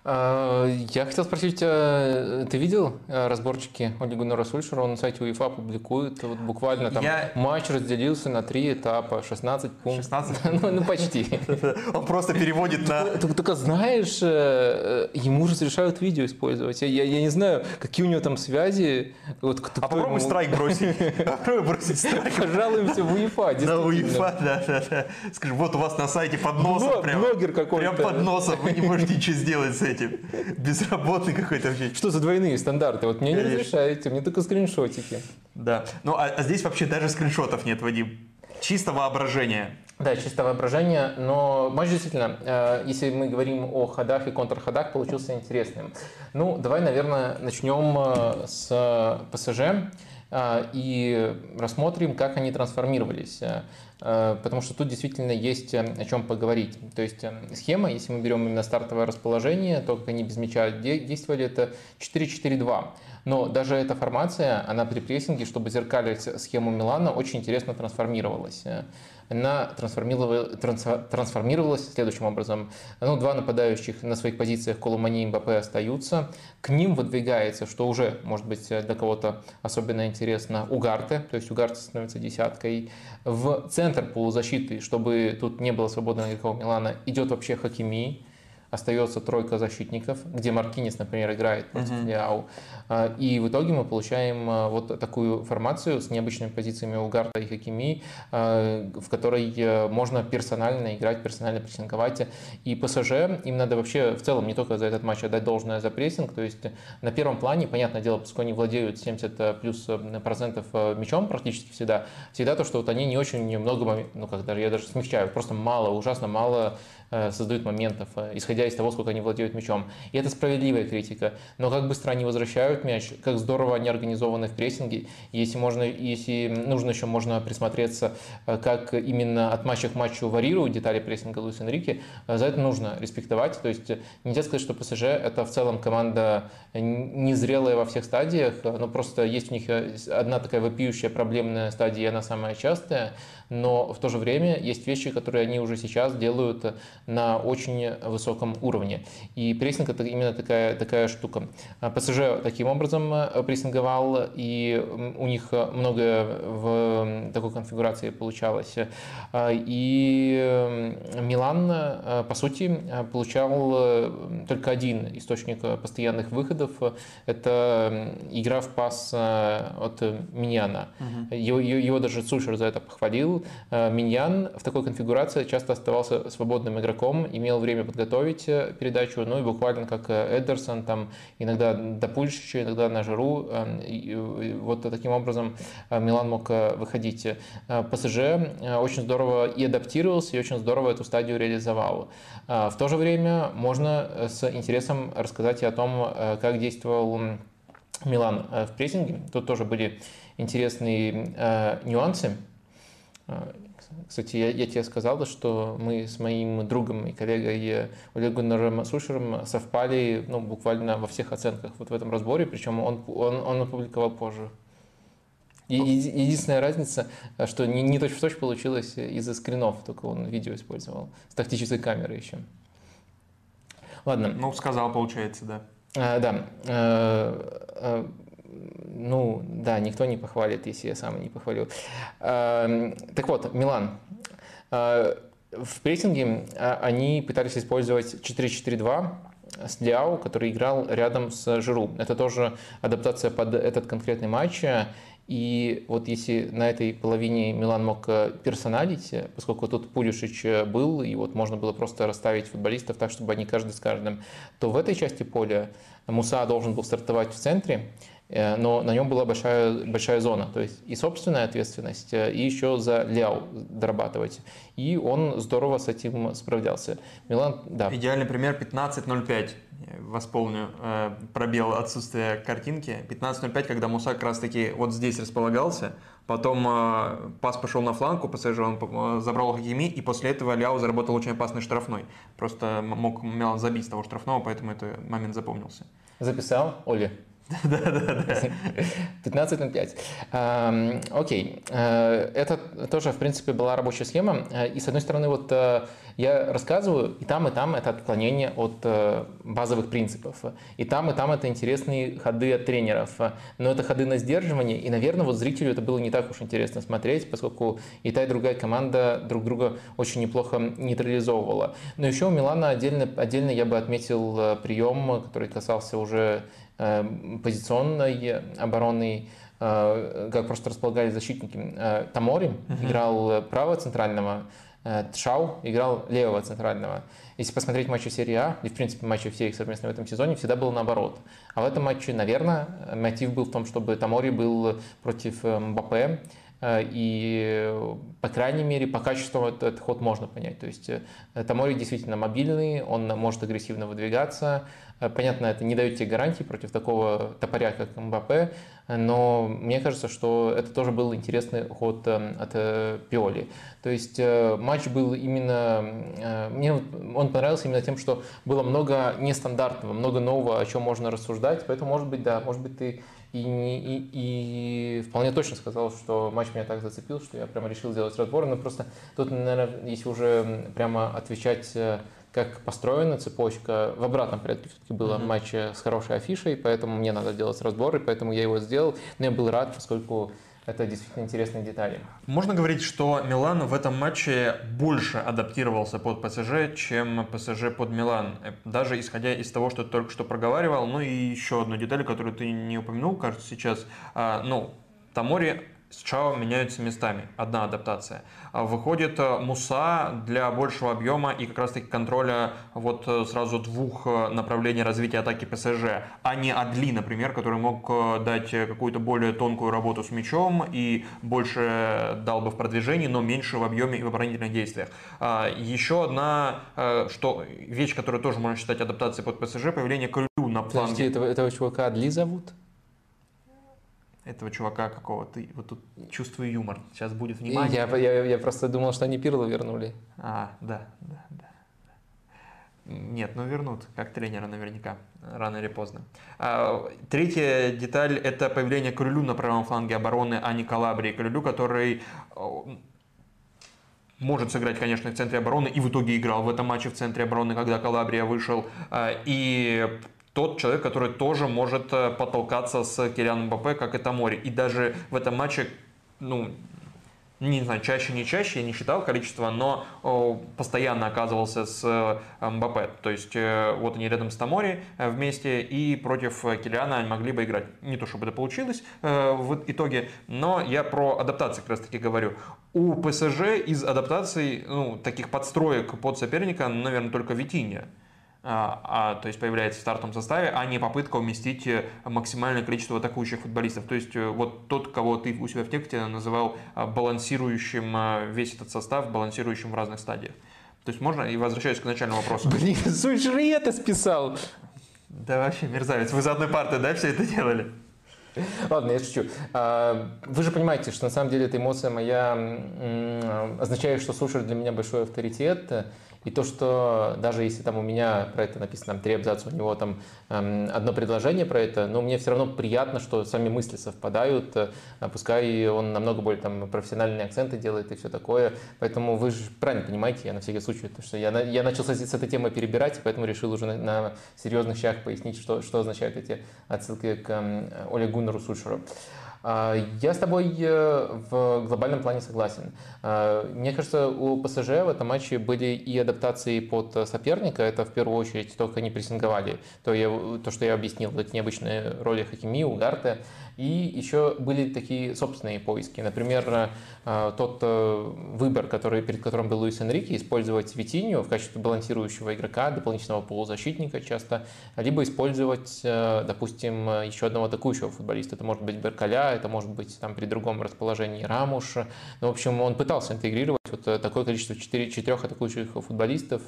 А, я хотел спросить тебя, ты видел э, разборчики Оли Гуннера Сульшера? Он на сайте УЕФА публикует вот буквально там я... матч разделился на три этапа, 16 пунктов. 16? ну, ну, почти. Он просто переводит на... Только знаешь, э, ему разрешают видео использовать. Я, я не знаю, какие у него там связи. Вот, кто, а попробуй страйк бросить. Попробуй бросить страйк. Пожалуемся в УЕФА, На УЕФА, да, да, да. Скажи, вот у вас на сайте под носом прям. Блогер какой-то. Прям под носом, вы не можете ничего сделать с этим этим. Безработный какой-то вообще. Что за двойные стандарты? Вот мне не разрешаете, мне только скриншотики. Да. Ну, а, а здесь вообще даже скриншотов нет, Вадим. Чисто воображение. Да, чисто воображение, но матч действительно, э, если мы говорим о ходах и контрходах, получился интересным. Ну, давай, наверное, начнем э, с ПСЖ э, и рассмотрим, как они трансформировались. Э, потому что тут действительно есть э, о чем поговорить. То есть э, схема, если мы берем именно стартовое расположение, то, как они без мяча действовали, это 4-4-2. Но даже эта формация, она при прессинге, чтобы зеркалить схему Милана, очень интересно трансформировалась она трансформировалась следующим образом. Ну, два нападающих на своих позициях Колумани и Мбаппе остаются. К ним выдвигается, что уже, может быть, для кого-то особенно интересно, Угарте, то есть Угарте становится десяткой. В центр полузащиты, чтобы тут не было свободного игрока Милана, идет вообще Хакими остается тройка защитников, где Маркинис, например, играет против uh-huh. А, и в итоге мы получаем а, вот такую формацию с необычными позициями Угарта и Хакими, а, в которой э, можно персонально играть, персонально прессинговать. И ПСЖ, им надо вообще в целом не только за этот матч отдать должное за прессинг, то есть на первом плане, понятное дело, поскольку они владеют 70 э, плюс процентов мячом практически всегда, всегда то, что вот они не очень много, ну как даже, я даже смягчаю, просто мало, ужасно мало создают моментов, э, исходя из того, сколько они владеют мячом. И это справедливая критика. Но как быстро они возвращают мяч, как здорово они организованы в прессинге. Если, можно, если нужно еще, можно присмотреться, э, как именно от матча к матчу варьируют детали прессинга Луис Энрике. За это нужно респектовать. То есть нельзя сказать, что ПСЖ это в целом команда незрелая во всех стадиях, но просто есть у них одна такая вопиющая проблемная стадия, и она самая частая но в то же время есть вещи, которые они уже сейчас делают на очень высоком уровне. И прессинг это именно такая, такая штука. А ПСЖ таким образом э, прессинговал, и у них многое в такой конфигурации получалось. А, и Милан, э, по сути, получал э, только один источник постоянных выходов. Это игра в пас от Миньяна. Угу. Его, его даже Сушер за это похвалил. Э, Миньян в такой конфигурации часто оставался свободным игроком, имел время подготовить э, передачу, ну и буквально как э, Эдерсон, там иногда до Пульшича, иногда на Жиру. Вот таким образом Милан мог выходить. ПСЖ очень здорово и адаптировался, и очень здорово эту стадию реализовал. В то же время можно с интересом рассказать и о том, как действовал Милан в прессинге. Тут тоже были интересные нюансы. А, кстати, я, я тебе сказал, что мы с моим другом и коллегой Олегом Сушером совпали ну, буквально во всех оценках вот в этом разборе, причем он, он, он опубликовал позже. И, единственная разница, что не, не точь в точь получилось из-за скринов, только он видео использовал, с тактической камеры еще. Ладно. Ну, сказал, получается, да. А, да. А, а, ну, да, никто не похвалит, если я сам не похвалю. Эм, так вот, Милан. Э, в прессинге э, они пытались использовать 4-4-2 с Ляо, который играл рядом с Жиру. Это тоже адаптация под этот конкретный матч. И вот если на этой половине Милан мог э, персоналить, поскольку тут Пулюшич был, и вот можно было просто расставить футболистов так, чтобы они каждый с каждым, то в этой части поля Муса должен был стартовать в центре, Э, но на нем была большая, большая зона, то есть и собственная ответственность, э, и еще за Ляо дорабатывать. И он здорово с этим справлялся. Милан, да. Идеальный пример 15.05. Восполню э, пробел отсутствия картинки. 15.05, когда Муса как раз таки вот здесь располагался, потом пас пошел на фланг, ПСЖ он забрал Хакими, и после этого Ляо заработал очень опасный штрафной. Просто мог Милан забить с того штрафного, поэтому этот момент запомнился. Записал, Оля? Да-да-да. 15 на 5. Окей. Э, это тоже, в принципе, была рабочая схема. Э, и, с одной стороны, вот э, я рассказываю, и там, и там это отклонение от базовых принципов. И там, и там это интересные ходы от тренеров. Но это ходы на сдерживание. И, наверное, вот зрителю это было не так уж интересно смотреть, поскольку и та, и другая команда друг друга очень неплохо нейтрализовывала. Но еще у Милана отдельно, отдельно я бы отметил прием, который касался уже позиционной обороны, э, как просто располагали защитники. Э, Тамори uh-huh. играл правого центрального, Тшау играл левого центрального. Если посмотреть матчи серии А, и в принципе матчи все их совместные в этом сезоне, всегда было наоборот. А в этом матче, наверное, мотив был в том, чтобы Тамори был против Мбаппе, и, по крайней мере, по качеству этот, этот ход можно понять. То есть Тамори действительно мобильный, он может агрессивно выдвигаться, Э, понятно, это не дает тебе гарантии против такого топоря, как МБП, но мне кажется, что это тоже был интересный ход э, от э, Пиоли. То есть матч был именно... Мне он понравился именно тем, что было много нестандартного, много нового, о чем можно рассуждать, поэтому, может быть, да, может быть, ты и, и, и вполне точно сказал, что матч меня так зацепил, что я прямо решил сделать разбор. Но просто тут, наверное, если уже прямо отвечать как построена цепочка. В обратном порядке все-таки было mm-hmm. матч с хорошей афишей, поэтому мне надо делать разбор, и поэтому я его сделал. Но я был рад, поскольку это действительно интересные детали. Можно говорить, что Милан в этом матче больше адаптировался под ПСЖ, чем ПСЖ под Милан. Даже исходя из того, что ты только что проговаривал. Ну и еще одну деталь, которую ты не упомянул, кажется, сейчас. А, ну, Тамори с Чао меняются местами. Одна адаптация. А выходит э, Муса для большего объема и как раз таки контроля вот э, сразу двух э, направлений развития атаки ПСЖ, а не Адли, например, который мог дать какую-то более тонкую работу с мячом и больше дал бы в продвижении, но меньше в объеме и в оборонительных действиях. А, еще одна что, вещь, которую тоже можно считать адаптацией под ПСЖ, появление Крю на фланге. Подожди, этого, этого чувака Адли зовут? Этого чувака какого-то. Вот тут чувствую юмор. Сейчас будет внимание. Я, я, я просто думал, что они Пирло вернули. А, да, да, да. Нет, ну вернут, как тренера наверняка, рано или поздно. А, третья деталь – это появление Крылю на правом фланге обороны, а не Калабрии. Крылю, который может сыграть, конечно, в центре обороны, и в итоге играл в этом матче в центре обороны, когда Калабрия вышел. А, и тот человек, который тоже может э, потолкаться с Кирианом Мбаппе, как это море. И даже в этом матче, ну, не знаю, чаще, не чаще, я не считал количество, но о, постоянно оказывался с э, Мбаппе. То есть э, вот они рядом с Тамори э, вместе и против Килиана они могли бы играть. Не то, чтобы это получилось э, в итоге, но я про адаптации как раз таки говорю. У ПСЖ из адаптаций, ну, таких подстроек под соперника, наверное, только Витинья. А, а, то есть появляется в стартовом составе, а не попытка уместить э, максимальное количество атакующих футболистов. То есть э, вот тот, кого ты у себя в тексте называл а, балансирующим а, весь этот состав, балансирующим в разных стадиях. То есть можно, и возвращаюсь к начальному вопросу. Блин, Сульшер это списал. Да вообще, мерзавец. Вы за одной партой, да, все это делали? Ладно, я шучу. Вы же понимаете, что на самом деле эта эмоция моя означает, что Сульшер для меня большой авторитет. И то, что даже если там у меня про это написано там, три абзаца, у него там эм, одно предложение про это, но мне все равно приятно, что сами мысли совпадают, э, пускай он намного более там профессиональные акценты делает и все такое. Поэтому вы же правильно понимаете, я на всякий случай, то, что я, я начал с, с этой темой перебирать, поэтому решил уже на, на серьезных щах пояснить, что, что означают эти отсылки к э, Оле Гуннеру Сульшеру. А, я с тобой э, в глобальном плане согласен. А, мне кажется, у ПСЖ в этом матче были и адаптации под соперника. Это в первую очередь то, как они прессинговали. То, я, то что я объяснил, эти необычные роли Хакими, Угарте. И еще были такие собственные поиски. Например, э, тот э, выбор, который, перед которым был Луис Энрике, использовать Витинью в качестве балансирующего игрока, дополнительного полузащитника часто, либо использовать, э, допустим, еще одного атакующего футболиста. Это может быть Беркаля, это может быть там при другом расположении Рамуш. Ну, в общем, он пытался интегрировать вот такое количество 4, четырех атакующих футболистов,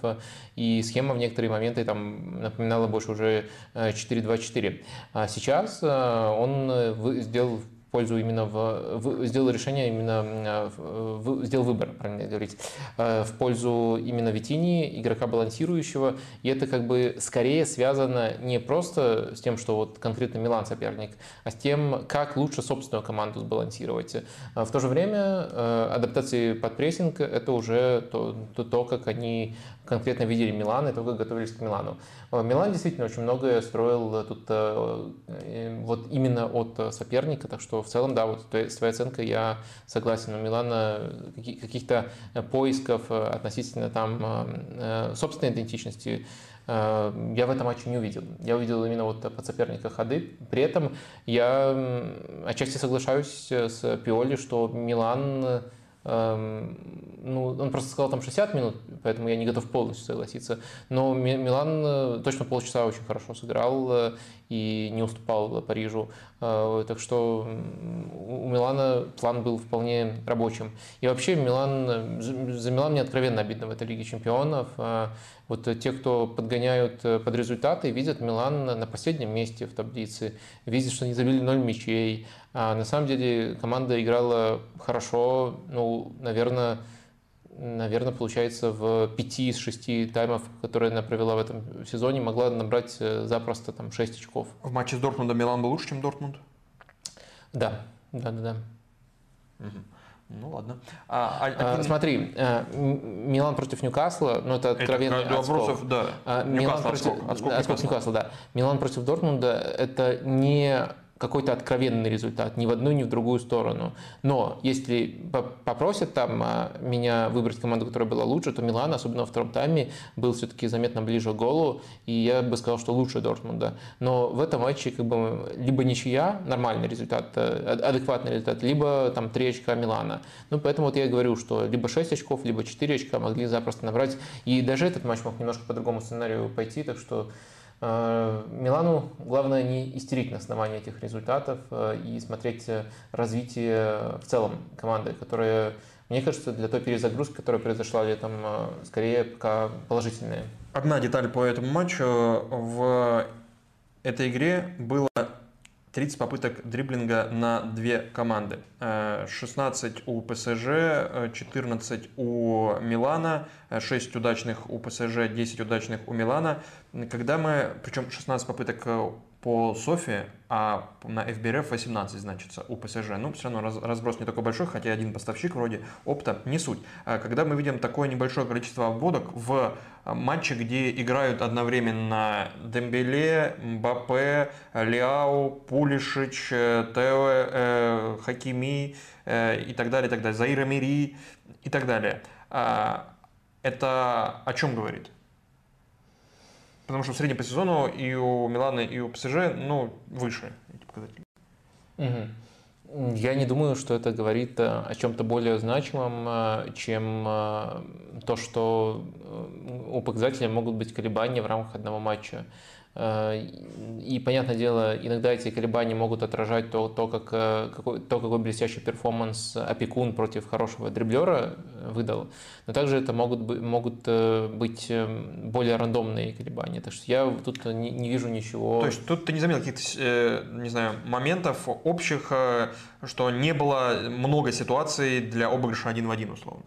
и схема в некоторые моменты там напоминала больше уже 4-2-4. А сейчас он сделал пользу именно в, в сделал решение именно в, сделал выбор, правильно говорить, в пользу именно Витини, игрока балансирующего, и это как бы скорее связано не просто с тем, что вот конкретно Милан соперник, а с тем, как лучше собственную команду сбалансировать. В то же время адаптации под прессинг это уже то, то, то как они конкретно видели Милан и только готовились к Милану. Э, Милан действительно очень многое строил тут э, вот именно от соперника, так что в целом, да, вот с твоей оценкой я согласен. У Милана каких-то поисков относительно там собственной идентичности я в этом матче не увидел. Я увидел именно вот под соперника ходы. При этом я отчасти соглашаюсь с Пиоли, что Милан ну, он просто сказал там 60 минут, поэтому я не готов полностью согласиться. Но Милан э, точно полчаса очень хорошо сыграл э, и не уступал Парижу. Э, так что у Милана план был вполне рабочим. И вообще Милан, за Милан мне откровенно обидно в этой Лиге Чемпионов. Вот те, кто подгоняют под результаты, видят Милан на последнем месте в таблице, видят, что они забили 0 мячей, а на самом деле команда играла хорошо, ну, наверное, наверное, получается, в пяти из шести таймов, которые она провела в этом сезоне, могла набрать э, запросто там 6 очков. В матче с Дортмундом Милан был лучше, чем Дортмунд? Да, да, да, да. Угу. Ну ладно. А, а, а, смотри, э, Милан против Ньюкасла, ну это откровенный это, отскок. Вопросов, да. А, Милан против, отскок, отскок, отскок Ньюкасла, да. Милан против Дортмунда это не какой-то откровенный результат, ни в одну, ни в другую сторону. Но если попросят там а, меня выбрать команду, которая была лучше, то Милан, особенно во втором тайме, был все-таки заметно ближе к голу, и я бы сказал, что лучше Дортмунда. Но в этом матче как бы либо ничья, нормальный результат, э, адекватный результат, либо там 3 очка Милана. Ну, поэтому вот я говорю, что либо 6 очков, либо 4 очка могли запросто набрать. И даже этот матч мог немножко по другому сценарию пойти, так что Милану главное не истерить на основании этих результатов э, и смотреть э, развитие в целом команды, которая, мне кажется, для той перезагрузки, которая произошла летом, скорее пока положительная. Одна деталь по этому матчу. В этой игре было 30 попыток дриблинга на две команды. 16 у ПСЖ, 14 у Милана, 6 удачных у ПСЖ, 10 удачных у Милана. Когда мы, причем 16 попыток э, по Софи, а на FBRF 18 значится у ПСЖ. Ну, все равно разброс не такой большой, хотя один поставщик вроде опта, не суть. А когда мы видим такое небольшое количество обводок в э, матче, где играют одновременно Дембеле, Мбаппе, Лиау, Пулишич, э, Тео, э, Хакими э, и так далее, и так далее, Заира Мири и так далее. А, это о чем говорит? Потому что в среднем по сезону и у Милана, и у ПСЖ, ну, выше эти показатели. Угу. Я не думаю, что это говорит э, о чем-то более значимом, э, чем э, то, что у показателя могут быть колебания в рамках одного матча. Э, и, понятное дело, иногда эти колебания могут отражать то, то, как, э, какой, то какой блестящий перформанс опекун против хорошего дриблера э, выдал. Но также это могут, могут быть более рандомные колебания. Так что я тут не, не вижу ничего. То есть тут ты не заметил каких-то, не знаю, моментов общих, что не было много ситуаций для обыгрыша один в один, условно?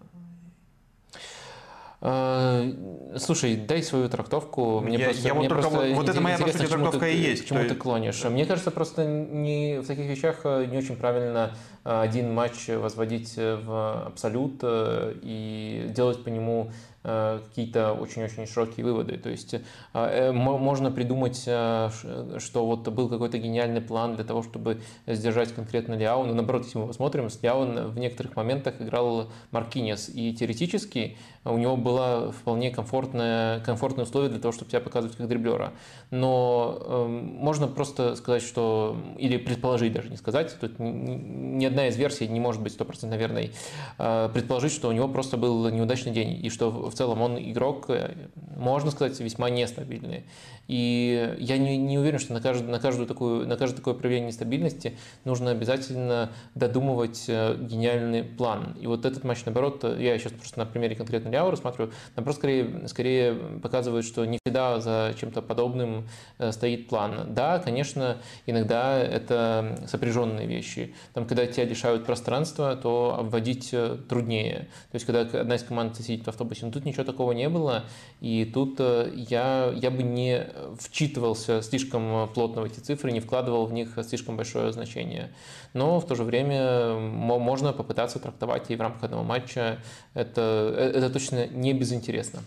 Э, слушай, дай свою трактовку. Мне я, просто, я мне вот просто вот, вот это моя по сути трактовка ты, и есть. К чему ты клонишь? Мне кажется, просто не, в таких вещах э, не очень правильно э, один матч возводить в абсолют и делать по нему какие-то очень-очень широкие выводы. То есть э, э, можно придумать, что вот был какой-то гениальный план для того, чтобы сдержать конкретно Ляо, но наоборот, если мы посмотрим, с Ляо в некоторых моментах играл Маркинес, и теоретически у него было вполне комфортное, комфортные условия для того, чтобы себя показывать как дриблера. Но э, можно просто сказать, что, или предположить даже, не сказать, тут не, одна из версий не может быть 100% верной, э, предположить, что у него просто был неудачный день, и что в целом он игрок, э, можно сказать, весьма нестабильный. И я не, не уверен, что на, каждую, на, каждую такую, на каждое такое проявление нестабильности нужно обязательно додумывать э, гениальный план. И вот этот матч, наоборот, я сейчас просто на примере конкретно Ляо рассматриваю, наоборот, скорее, скорее показывает, что не всегда за чем-то подобным э, стоит план. Да, конечно, иногда это сопряженные вещи. Там, когда тебя лишают пространства, то обводить э, труднее. То есть, когда одна из команд сидит в автобусе, но тут ничего такого не было, и тут я, я бы не вчитывался слишком плотно в эти цифры, не вкладывал в них слишком большое значение. Но в то же время можно попытаться трактовать и в рамках одного матча. Это, э, это точно не безинтересно.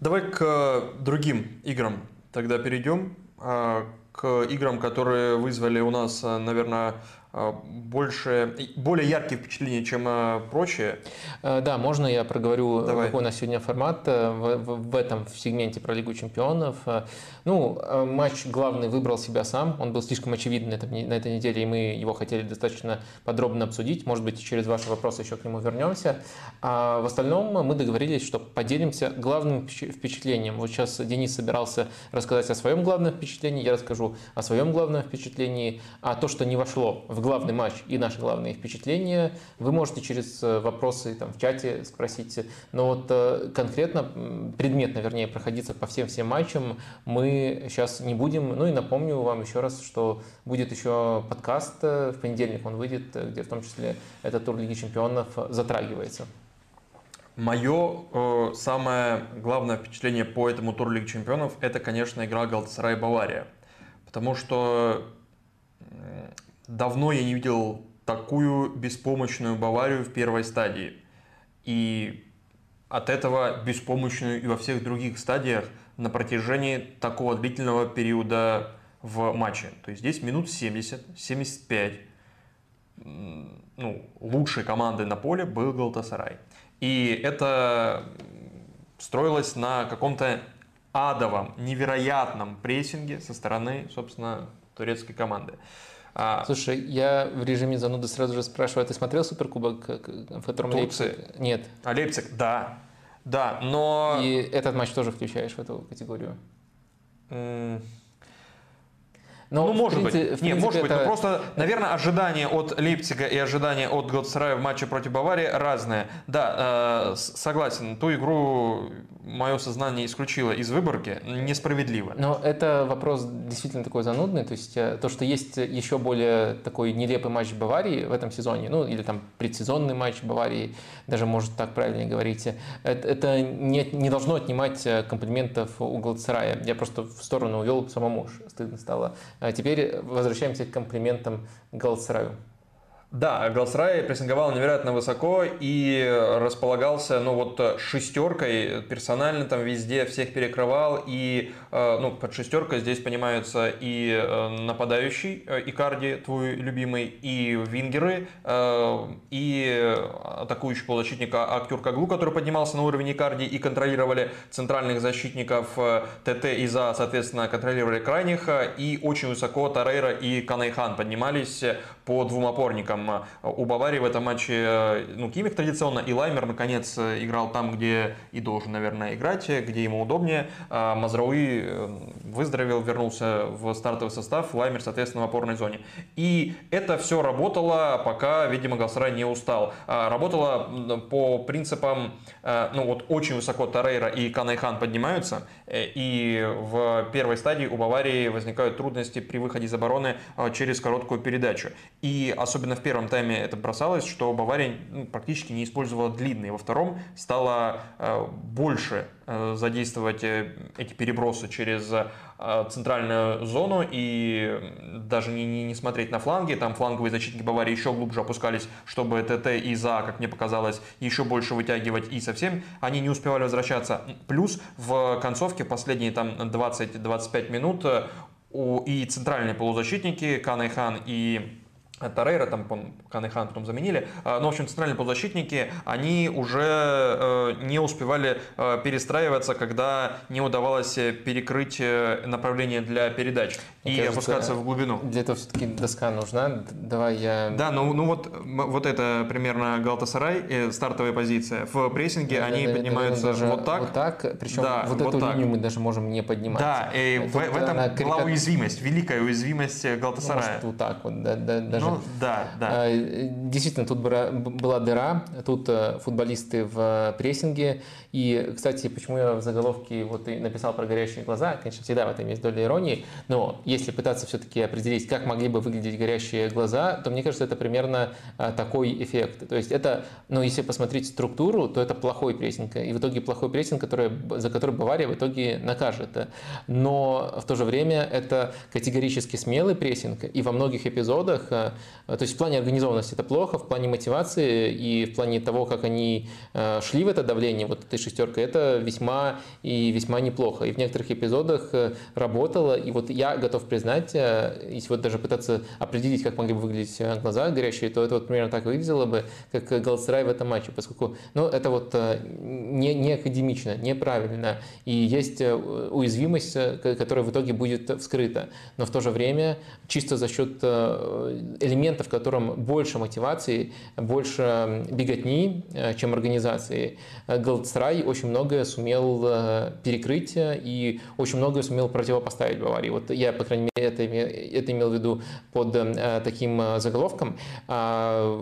Давай к другим играм тогда перейдем. А, к играм, которые вызвали у нас, наверное, а, больше, более яркие впечатления, чем а, прочие. Э, да, можно я проговорю, Давай. какой у нас сегодня формат э, в, в, в этом в сегменте про Лигу чемпионов. Э, ну, матч главный выбрал себя сам, он был слишком очевиден на этой неделе, и мы его хотели достаточно подробно обсудить. Может быть, через ваши вопросы еще к нему вернемся. А в остальном мы договорились, что поделимся главным впечатлением. Вот сейчас Денис собирался рассказать о своем главном впечатлении, я расскажу о своем главном впечатлении, а то, что не вошло в главный матч и наши главные впечатления. Вы можете через э, вопросы там, в чате спросить. Но вот э, конкретно, предметно, вернее, проходиться по всем-всем матчам мы сейчас не будем. Ну и напомню вам еще раз, что будет еще подкаст, э, в понедельник он выйдет, где в том числе этот тур Лиги Чемпионов затрагивается. Мое э, самое главное впечатление по этому туру Лиги Чемпионов это, конечно, игра Галатасарай Бавария. Потому что Давно я не видел такую беспомощную Баварию в первой стадии. И от этого беспомощную и во всех других стадиях на протяжении такого длительного периода в матче. То есть здесь минут 70, 75 ну, лучшей командой на поле был Галтасарай. И это строилось на каком-то адовом, невероятном прессинге со стороны, собственно, турецкой команды. А... Слушай, я в режиме зануды сразу же спрашиваю, а ты смотрел Суперкубок, в котором Турции? Лейпциг? Нет. А Лейпциг, да. Да, но... И этот матч тоже включаешь в эту категорию? Но, ну, может принципе, быть. Не, может это... быть. Но просто, наверное, ожидания от Лейпцига и ожидания от Галатасарая в матче против Баварии разные. Да, э, согласен. Ту игру мое сознание исключило из выборки, несправедливо. Но это вопрос действительно такой занудный. То есть э, то, что есть еще более такой нелепый матч Баварии в этом сезоне, ну или там предсезонный матч Баварии, даже может так правильнее говорить, это, это не, не должно отнимать э, комплиментов у Галатасарая. Я просто в сторону увел самому стыдно стало. А теперь возвращаемся к комплиментам Галатасараю. Да, Галсрай прессинговал невероятно высоко и располагался, ну вот шестеркой, персонально там везде всех перекрывал. И, э, ну, под шестеркой здесь понимаются и э, нападающий э, Икарди, твой любимый, и вингеры, и атакующий полузащитник Актюркоглу, который поднимался на уровень Икарди и контролировали центральных защитников Тете и Заа, соответственно, контролировали крайних. И очень высоко Торрейра и Каан Айхан поднимались по двум опорникам. У Баварии в этом матче э, ну, Киммих традиционно, и Лаймер наконец э, играл там, где и должен, наверное, играть, где ему удобнее. Мазрауи э, выздоровел, вернулся в стартовый состав, Лаймер, соответственно, в опорной зоне. И это все работало, пока, видимо, Галатасарай не устал. Работало по принципам, ну вот очень высоко Торрейра и Каан Айхан поднимаются, и в первой стадии у Баварии возникают трудности при выходе из обороны через короткую передачу. И особенно в первом тайме это бросалось, что Бавария ну, практически не использовала длинные. Во втором стала э, больше э, задействовать э, эти перебросы через э, центральную зону и даже не, не, не смотреть на фланги. Там фланговые защитники Баварии еще глубже опускались, чтобы Тете и Заа, как мне показалось, еще больше вытягивать. И совсем они не успевали возвращаться. Плюс в концовке последние там 20-25 минут э, у, и центральные полузащитники Каан Айхан и Торрейра, там Каан Айхан потом заменили. А, но, в общем, центральные полузащитники, они уже э, не успевали э, перестраиваться, когда не удавалось перекрыть э, направление для передач Мне и кажется, опускаться в глубину. Для этого все-таки доска нужна. Давай я... Да, ну, ну вот, вот это примерно Галтасарай, стартовая позиция. В прессинге да, они да, поднимаются даже вот так. Вот так, причем да, вот, вот эту так. линию мы даже можем не поднимать. Да, и в, в этом была карикат... уязвимость, великая уязвимость Галтасарая. Ну, может, вот так вот, да, да, даже ну, да, да. А, действительно, тут была дыра, тут э, футболисты в прессинге. И, кстати, почему я в заголовке вот и написал про горящие глаза, конечно, всегда в этом есть доля иронии, но если пытаться все-таки определить, как могли бы выглядеть горящие глаза, то мне кажется, это примерно а, такой эффект. То есть это, ну, если посмотреть структуру, то это плохой прессинг. И в итоге плохой прессинг, который, за который Бавария в итоге накажет. Но в то же время это категорически смелый прессинг. И во многих эпизодах а, то есть в плане организованности это плохо, в плане мотивации и в плане того, как они э, шли в это давление, вот этой шестеркой, это весьма и весьма неплохо. И в некоторых эпизодах э, работало. И вот я готов признать, если вот даже пытаться определить, как могли бы выглядеть глаза горящие, то это вот примерно так выглядело бы, как Галцерай в этом матче, поскольку ну, это вот не, не академично, неправильно. И есть уязвимость, которая в итоге будет вскрыта. Но в то же время чисто за счет элементов в котором больше мотивации, больше беготни, э, чем организации. Галатсарай очень многое сумел э, перекрыть и очень многое сумел противопоставить Баварии. Вот я, по крайней мере, это, это имел в виду под э, таким заголовком. А,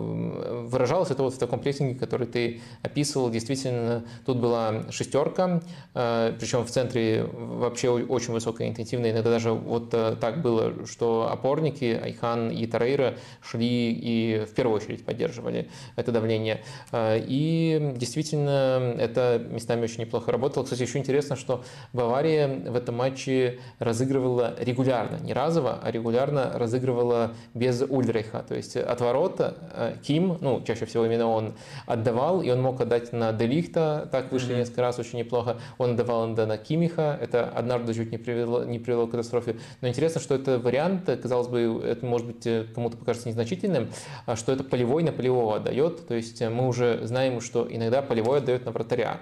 выражалось это вот в таком прессинге, который ты описывал. Действительно, тут была шестерка, причем в центре вообще очень высокая интенсивная. Иногда даже вот так было, что опорники Айхан и Тарейра шли и в первую очередь поддерживали это давление. И действительно, это местами очень неплохо работало. Кстати, еще интересно, что Бавария в этом матче разыгрывала регулярно, не разово, а регулярно разыгрывала без Ульдрейха. То есть от ворота а, Ким, ну, чаще всего именно он отдавал, и он мог отдать на Делихта, так вышли mm-hmm. несколько раз очень неплохо. Он отдавал на Кимиха, это однажды чуть не привело, не привело к катастрофе. Но интересно, что это вариант, казалось бы, это может быть кому-то покажется незначительным, а что это полевой на полевого отдает. То есть мы уже знаем, что иногда полевой отдает на вратаря.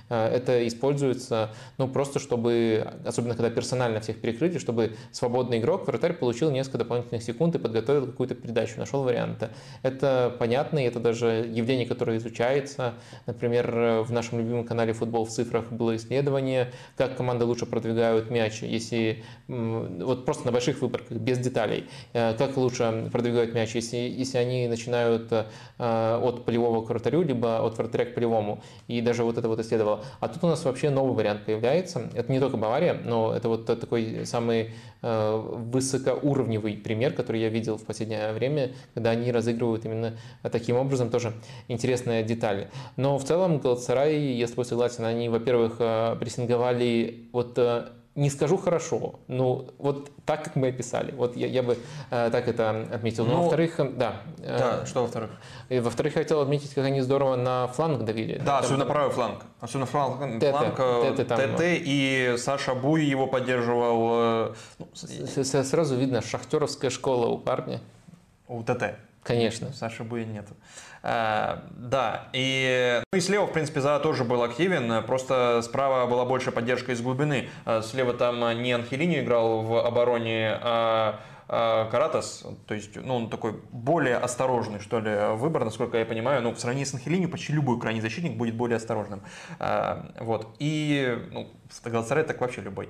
это используется, ну, просто чтобы, особенно когда персонально всех перекрыли, чтобы свободный игрок, вратарь получил несколько дополнительных секунд и подготовил какую-то передачу, нашел варианты. Это понятно, и это даже явление, которое изучается. Например, в нашем любимом канале «Футбол в цифрах» было исследование, как команды лучше продвигают мяч, если вот просто на больших выборках, без деталей, э, как лучше продвигают мяч, если, если они начинают э, от полевого к вратарю, либо от вратаря к полевому. И даже вот это вот исследовало. А тут у нас вообще новый вариант появляется. Это не только Бавария, но это вот такой самый э, высокоуровневый пример, который я видел в последнее время, когда они разыгрывают именно таким образом. Тоже интересная деталь. Но в целом Галатсарай, с тобой согласен, они, во-первых, э, прессинговали вот э, не скажу хорошо, но вот так, как мы описали. Вот я, я бы э, так это отметил. Но, ну, во-вторых, э, да. Э, да, что во-вторых? Во-вторых, хотел отметить, как они здорово на фланг давили. Да, там, особенно правый фланг. Особенно фланг, ТТ, фланг ТТ, э, там, ТТ, и Саша Буй его поддерживал. Э, ну, сразу видно, шахтеровская школа у парня. У ТТ. Конечно. Саши Буи нету. А, да, и, ну и слева, в принципе, за тоже был активен, просто справа была больше поддержка из глубины. А, слева там не Анхелини играл в обороне, а а, Каратас, то есть, ну, он такой более осторожный, что ли, выбор, насколько я понимаю. Ну, в сравнении с Анхелини почти любой крайний защитник будет более осторожным. Вот. И, ну, в Галатсарай так вообще любой.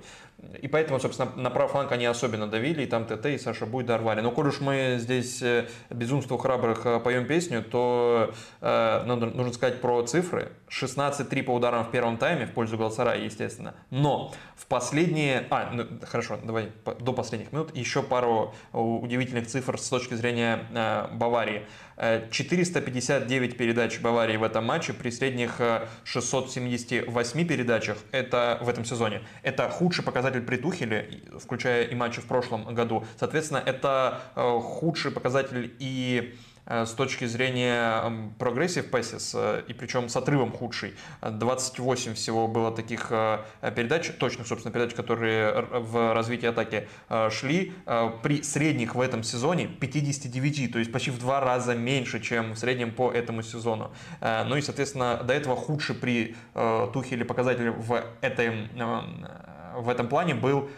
И поэтому, собственно, на правый фланг они особенно давили, и там ТТ и Саша Буй дорвали. Но коль уж мы здесь э, безумство храбрых э, поем песню, то э, нужно сказать про цифры. 16-3 по ударам в первом тайме в пользу Галатсарая, естественно. Но в последние... А, ну, хорошо, давай до последних минут еще пару удивительных цифр с точки зрения э, Баварии. 459 передач Баварии в этом матче при средних 678 передачах это в этом сезоне. Это худший показатель при Тухеле, включая и матчи в прошлом году. Соответственно, это худший показатель и Э, с точки зрения progressive passes, э, и причем с отрывом худший. 28 всего было таких э, передач, точных, собственно, передач, которые в развитии атаки шли. При средних в этом сезоне 59, то есть почти в два раза меньше, чем в среднем по этому сезону. Ну и, соответственно, до этого худший при Тухеле показатель в этом, в этом плане был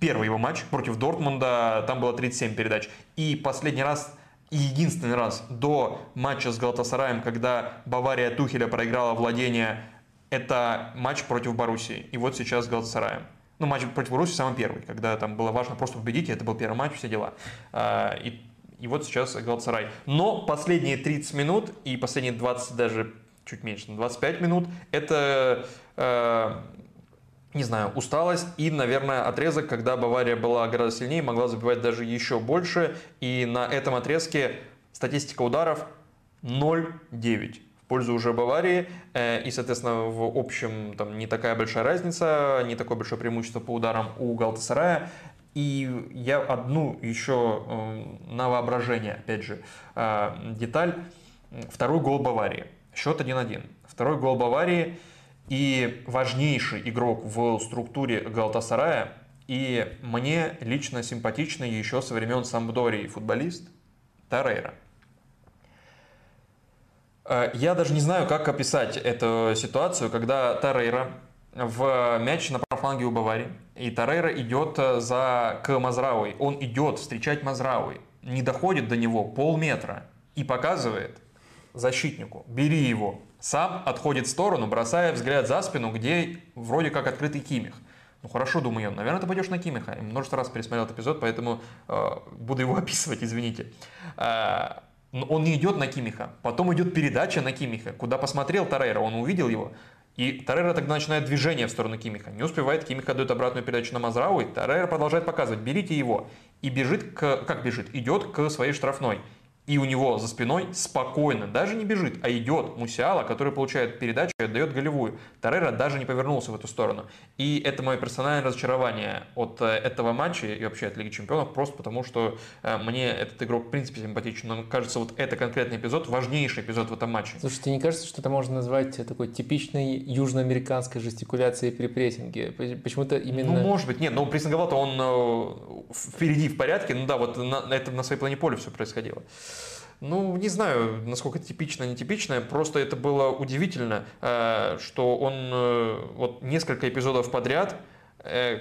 первый его матч против Дортмунда, там было 37 передач. И последний раз и единственный раз до матча с Галатасараем, когда Бавария Тухеля проиграла владение, это матч против Боруссии. И вот сейчас с Галатасараем. Ну, матч против Боруссии самый первый, когда там было важно просто победить, и это был первый матч, все дела. А, и, и вот сейчас Галатасарай. Но последние 30 минут и последние 20 даже чуть меньше, 25 минут, это э, не знаю, усталость и, наверное, отрезок, когда Бавария была гораздо сильнее, могла забивать даже еще больше. И на этом отрезке статистика ударов 0-9 в пользу уже Баварии. Э, и, соответственно, в общем там не такая большая разница, не такое большое преимущество по ударам у Галтасарая. И я одну еще э, на воображение, опять же, э, деталь. Второй гол Баварии. Счет 1-1. Второй гол Баварии – и важнейший игрок в структуре Галтасарая, и мне лично симпатичный еще со времен Самбдории футболист Тарейра. Э, я даже не знаю, как описать эту ситуацию, когда Тарейра в мяч на фланге у Баварии, и Тарейра идет за к Мазрауи. Он идет встречать Мазрауи, не доходит до него полметра и показывает защитнику, бери его, сам отходит в сторону, бросая взгляд за спину, где вроде как открытый Кимих. Ну хорошо, думаю я, наверное, ты пойдешь на Кимиха. Я множество раз пересмотрел этот эпизод, поэтому э, буду его описывать, извините. Э, он не идет на Кимиха, потом идет передача на Кимиха, куда посмотрел Тарейра, он увидел его, и Тарейра тогда начинает движение в сторону Кимиха. Не успевает, Кимиха дает обратную передачу на Мазрау, и Тарейра продолжает показывать, берите его. И бежит, к, как бежит, идет к своей штрафной. И у него за спиной спокойно, даже не бежит, а идет Мусиала, который получает передачу и отдает голевую. Тарера даже не повернулся в эту сторону. И это мое персональное разочарование от э, этого матча и вообще от Лиги Чемпионов, просто потому что э, мне этот игрок в принципе симпатичен. Но кажется, вот это конкретный эпизод, важнейший эпизод в этом матче. Слушай, тебе не кажется, что это можно назвать такой типичной южноамериканской жестикуляцией при прессинге? Почему-то именно... Ну, может быть, нет, но прессинговал-то он э, впереди в порядке, ну да, вот на, это на своей плане поля все происходило. Ну, не знаю, насколько типично, нетипично, просто это было удивительно, э, что он э, вот несколько эпизодов подряд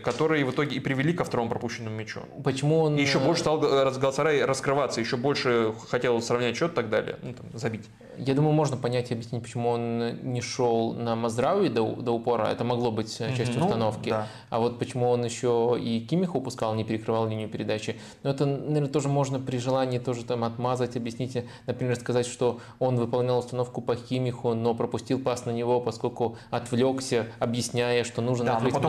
которые в итоге и привели ко второму пропущенному мячу. Почему он... И еще больше стал Галатасарай раскрываться, еще больше хотел сравнять счет и так далее, ну, там, забить. Я думаю, можно понять и объяснить, почему он не шел на Маздрауи до, до упора. Это могло быть частью ну, установки. Да. А вот почему он еще и Кимиха упускал, не перекрывал линию передачи. Но это, наверное, тоже можно при желании тоже там отмазать, объяснить. Например, сказать, что он выполнял установку по Кимиху, но пропустил пас на него, поскольку отвлекся, объясняя, что нужно да, накрыть но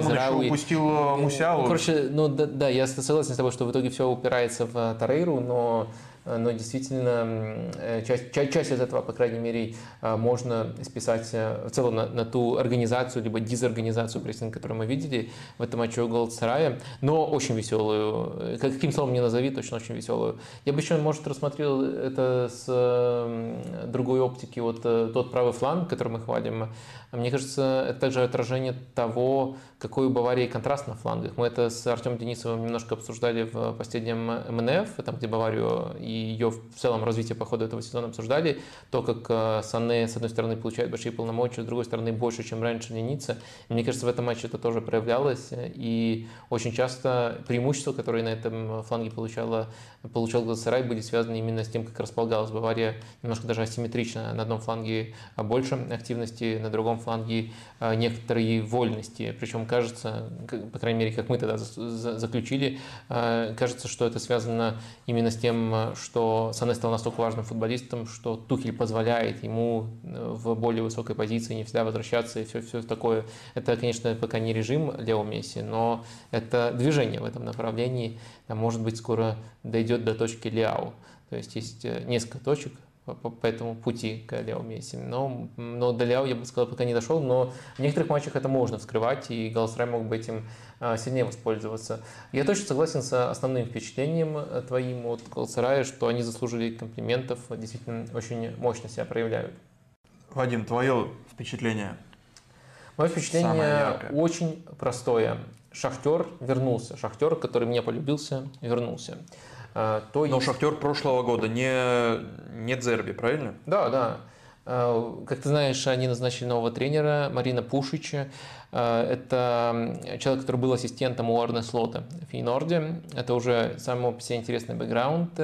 еще упустил э, Мусиалу. Ну, короче, ну да, да, я согласен с тобой, что в итоге все упирается в Тарейру, но но действительно э, часть, часть, часть из этого, по крайней мере, э, можно списать в целом на, на ту организацию, либо дизорганизацию прессинга, которую мы видели в этом матче у Голдсарая, но очень веселую. Каким словом не назови, точно очень веселую. Я бы еще, может, рассмотрел это с другой оптики, вот тот правый фланг, который мы хвалим, мне кажется, это также отражение того, какой у Баварии контраст на флангах. Мы это с Артемом Денисовым немножко обсуждали в последнем МНФ, там, где Баварию и ее в целом развитие по ходу этого сезона обсуждали. То, как э, Санне, с одной стороны, получает большие полномочия, с другой стороны, больше, чем раньше Ницца. Мне кажется, в этом матче это тоже проявлялось. И очень часто преимущества, которые на этом фланге получала, получал Галасарай, были связаны именно с тем, как располагалась Бавария немножко даже асимметрично. На одном фланге больше активности, на другом фланге э, некоторые вольности. Причем кажется, по крайней мере, как мы тогда заключили, э, кажется, что это связано именно с тем, что Сане стал настолько важным футболистом, что Тухель позволяет ему э, в более высокой позиции не всегда возвращаться и все, все такое. Это, конечно, пока не режим Лео Месси, но это движение в этом направлении. Может быть, скоро дойдет до точки Ляо. То есть есть э, несколько точек, по, по этому пути к Лео Месси. Но, но до Лео, я бы сказал, пока не дошел, но в некоторых матчах это можно вскрывать, и Галасрай мог бы этим а, сильнее воспользоваться. Я точно согласен с основным впечатлением э, твоим от Галасрая, что они заслужили комплиментов, действительно очень мощно себя проявляют. Вадим, твое впечатление? Мое впечатление очень простое. Шахтер вернулся. Шахтер, который меня полюбился, вернулся. А, то Но есть... Шахтер прошлого года не, не Дзерби, правильно? Да, да. А, как ты знаешь, они назначили нового тренера Марина Пушича. А, это человек, который был ассистентом у Арне Слота в Фейнорде. Это уже самый по себе интересный бэкграунд.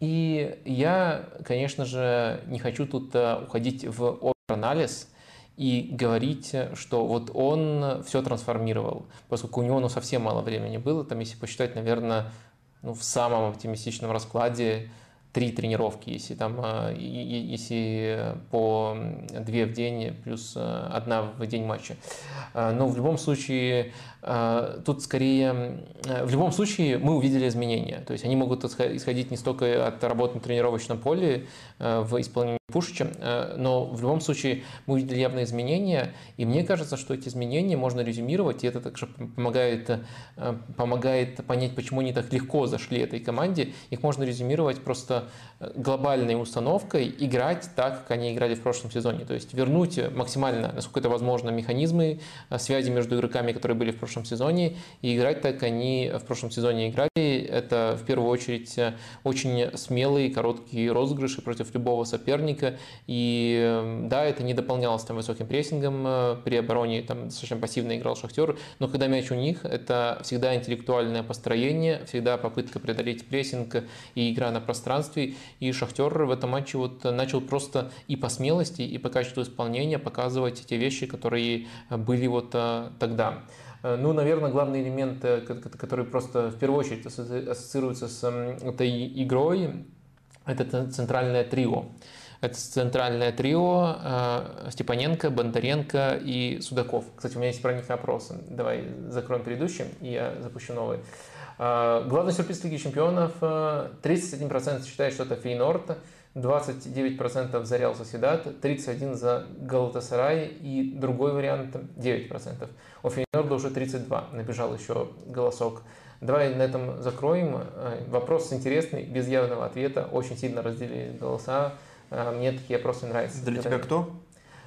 И я, конечно же, не хочу тут уходить в анализ и говорить, что вот он все трансформировал, поскольку у него ну, совсем мало времени было, там, если посчитать, наверное, ну, в самом оптимистичном раскладе три тренировки, если там, а, если по две в день плюс а, одна в день матча. А, но в любом случае, тут скорее, в любом случае мы увидели изменения. То есть они могут исходить не столько от работы на тренировочном поле в исполнении Пушича, э, но в любом случае мы увидели явные изменения, и мне кажется, что эти изменения можно резюмировать, и это также помогает, э, помогает понять, почему они так легко зашли этой команде. Их можно резюмировать просто глобальной установкой играть так, как они играли в прошлом сезоне. То есть вернуть максимально, насколько это возможно, механизмы связи между игроками, которые были в прошлом сезоне, и играть так, как они в прошлом сезоне играли. Это в первую очередь очень смелые короткие розыгрыши против любого соперника, соперника. И эм, да, это не дополнялось там высоким прессингом э, при обороне, там достаточно пассивно играл Шахтер, но когда мяч у них, это всегда интеллектуальное построение, всегда попытка преодолеть прессинг и игра на пространстве. И Шахтер в этом матче вот начал просто и по смелости, и по качеству исполнения показывать те вещи, которые были вот э, тогда. Э, ну, наверное, главный элемент, который просто в первую очередь ассоциируется с этой игрой, это центральное трио. Это центральное трио э, Степаненко, Бондаренко и Судаков. Кстати, у меня есть про них вопросы. Давай закроем предыдущий, и я запущу новый. Э, главный сюрприз Лиги Чемпионов. 31% считает, что это Фейнорд, 29% за Реал Соседат, 31% за Галатасарай и другой вариант 9%. У Фейнорда уже 32%, набежал еще голосок. Давай на этом закроем. Э, вопрос интересный, без явного ответа. Очень сильно разделили голоса. А, мне такие вопросы нравятся. Для тебя кто?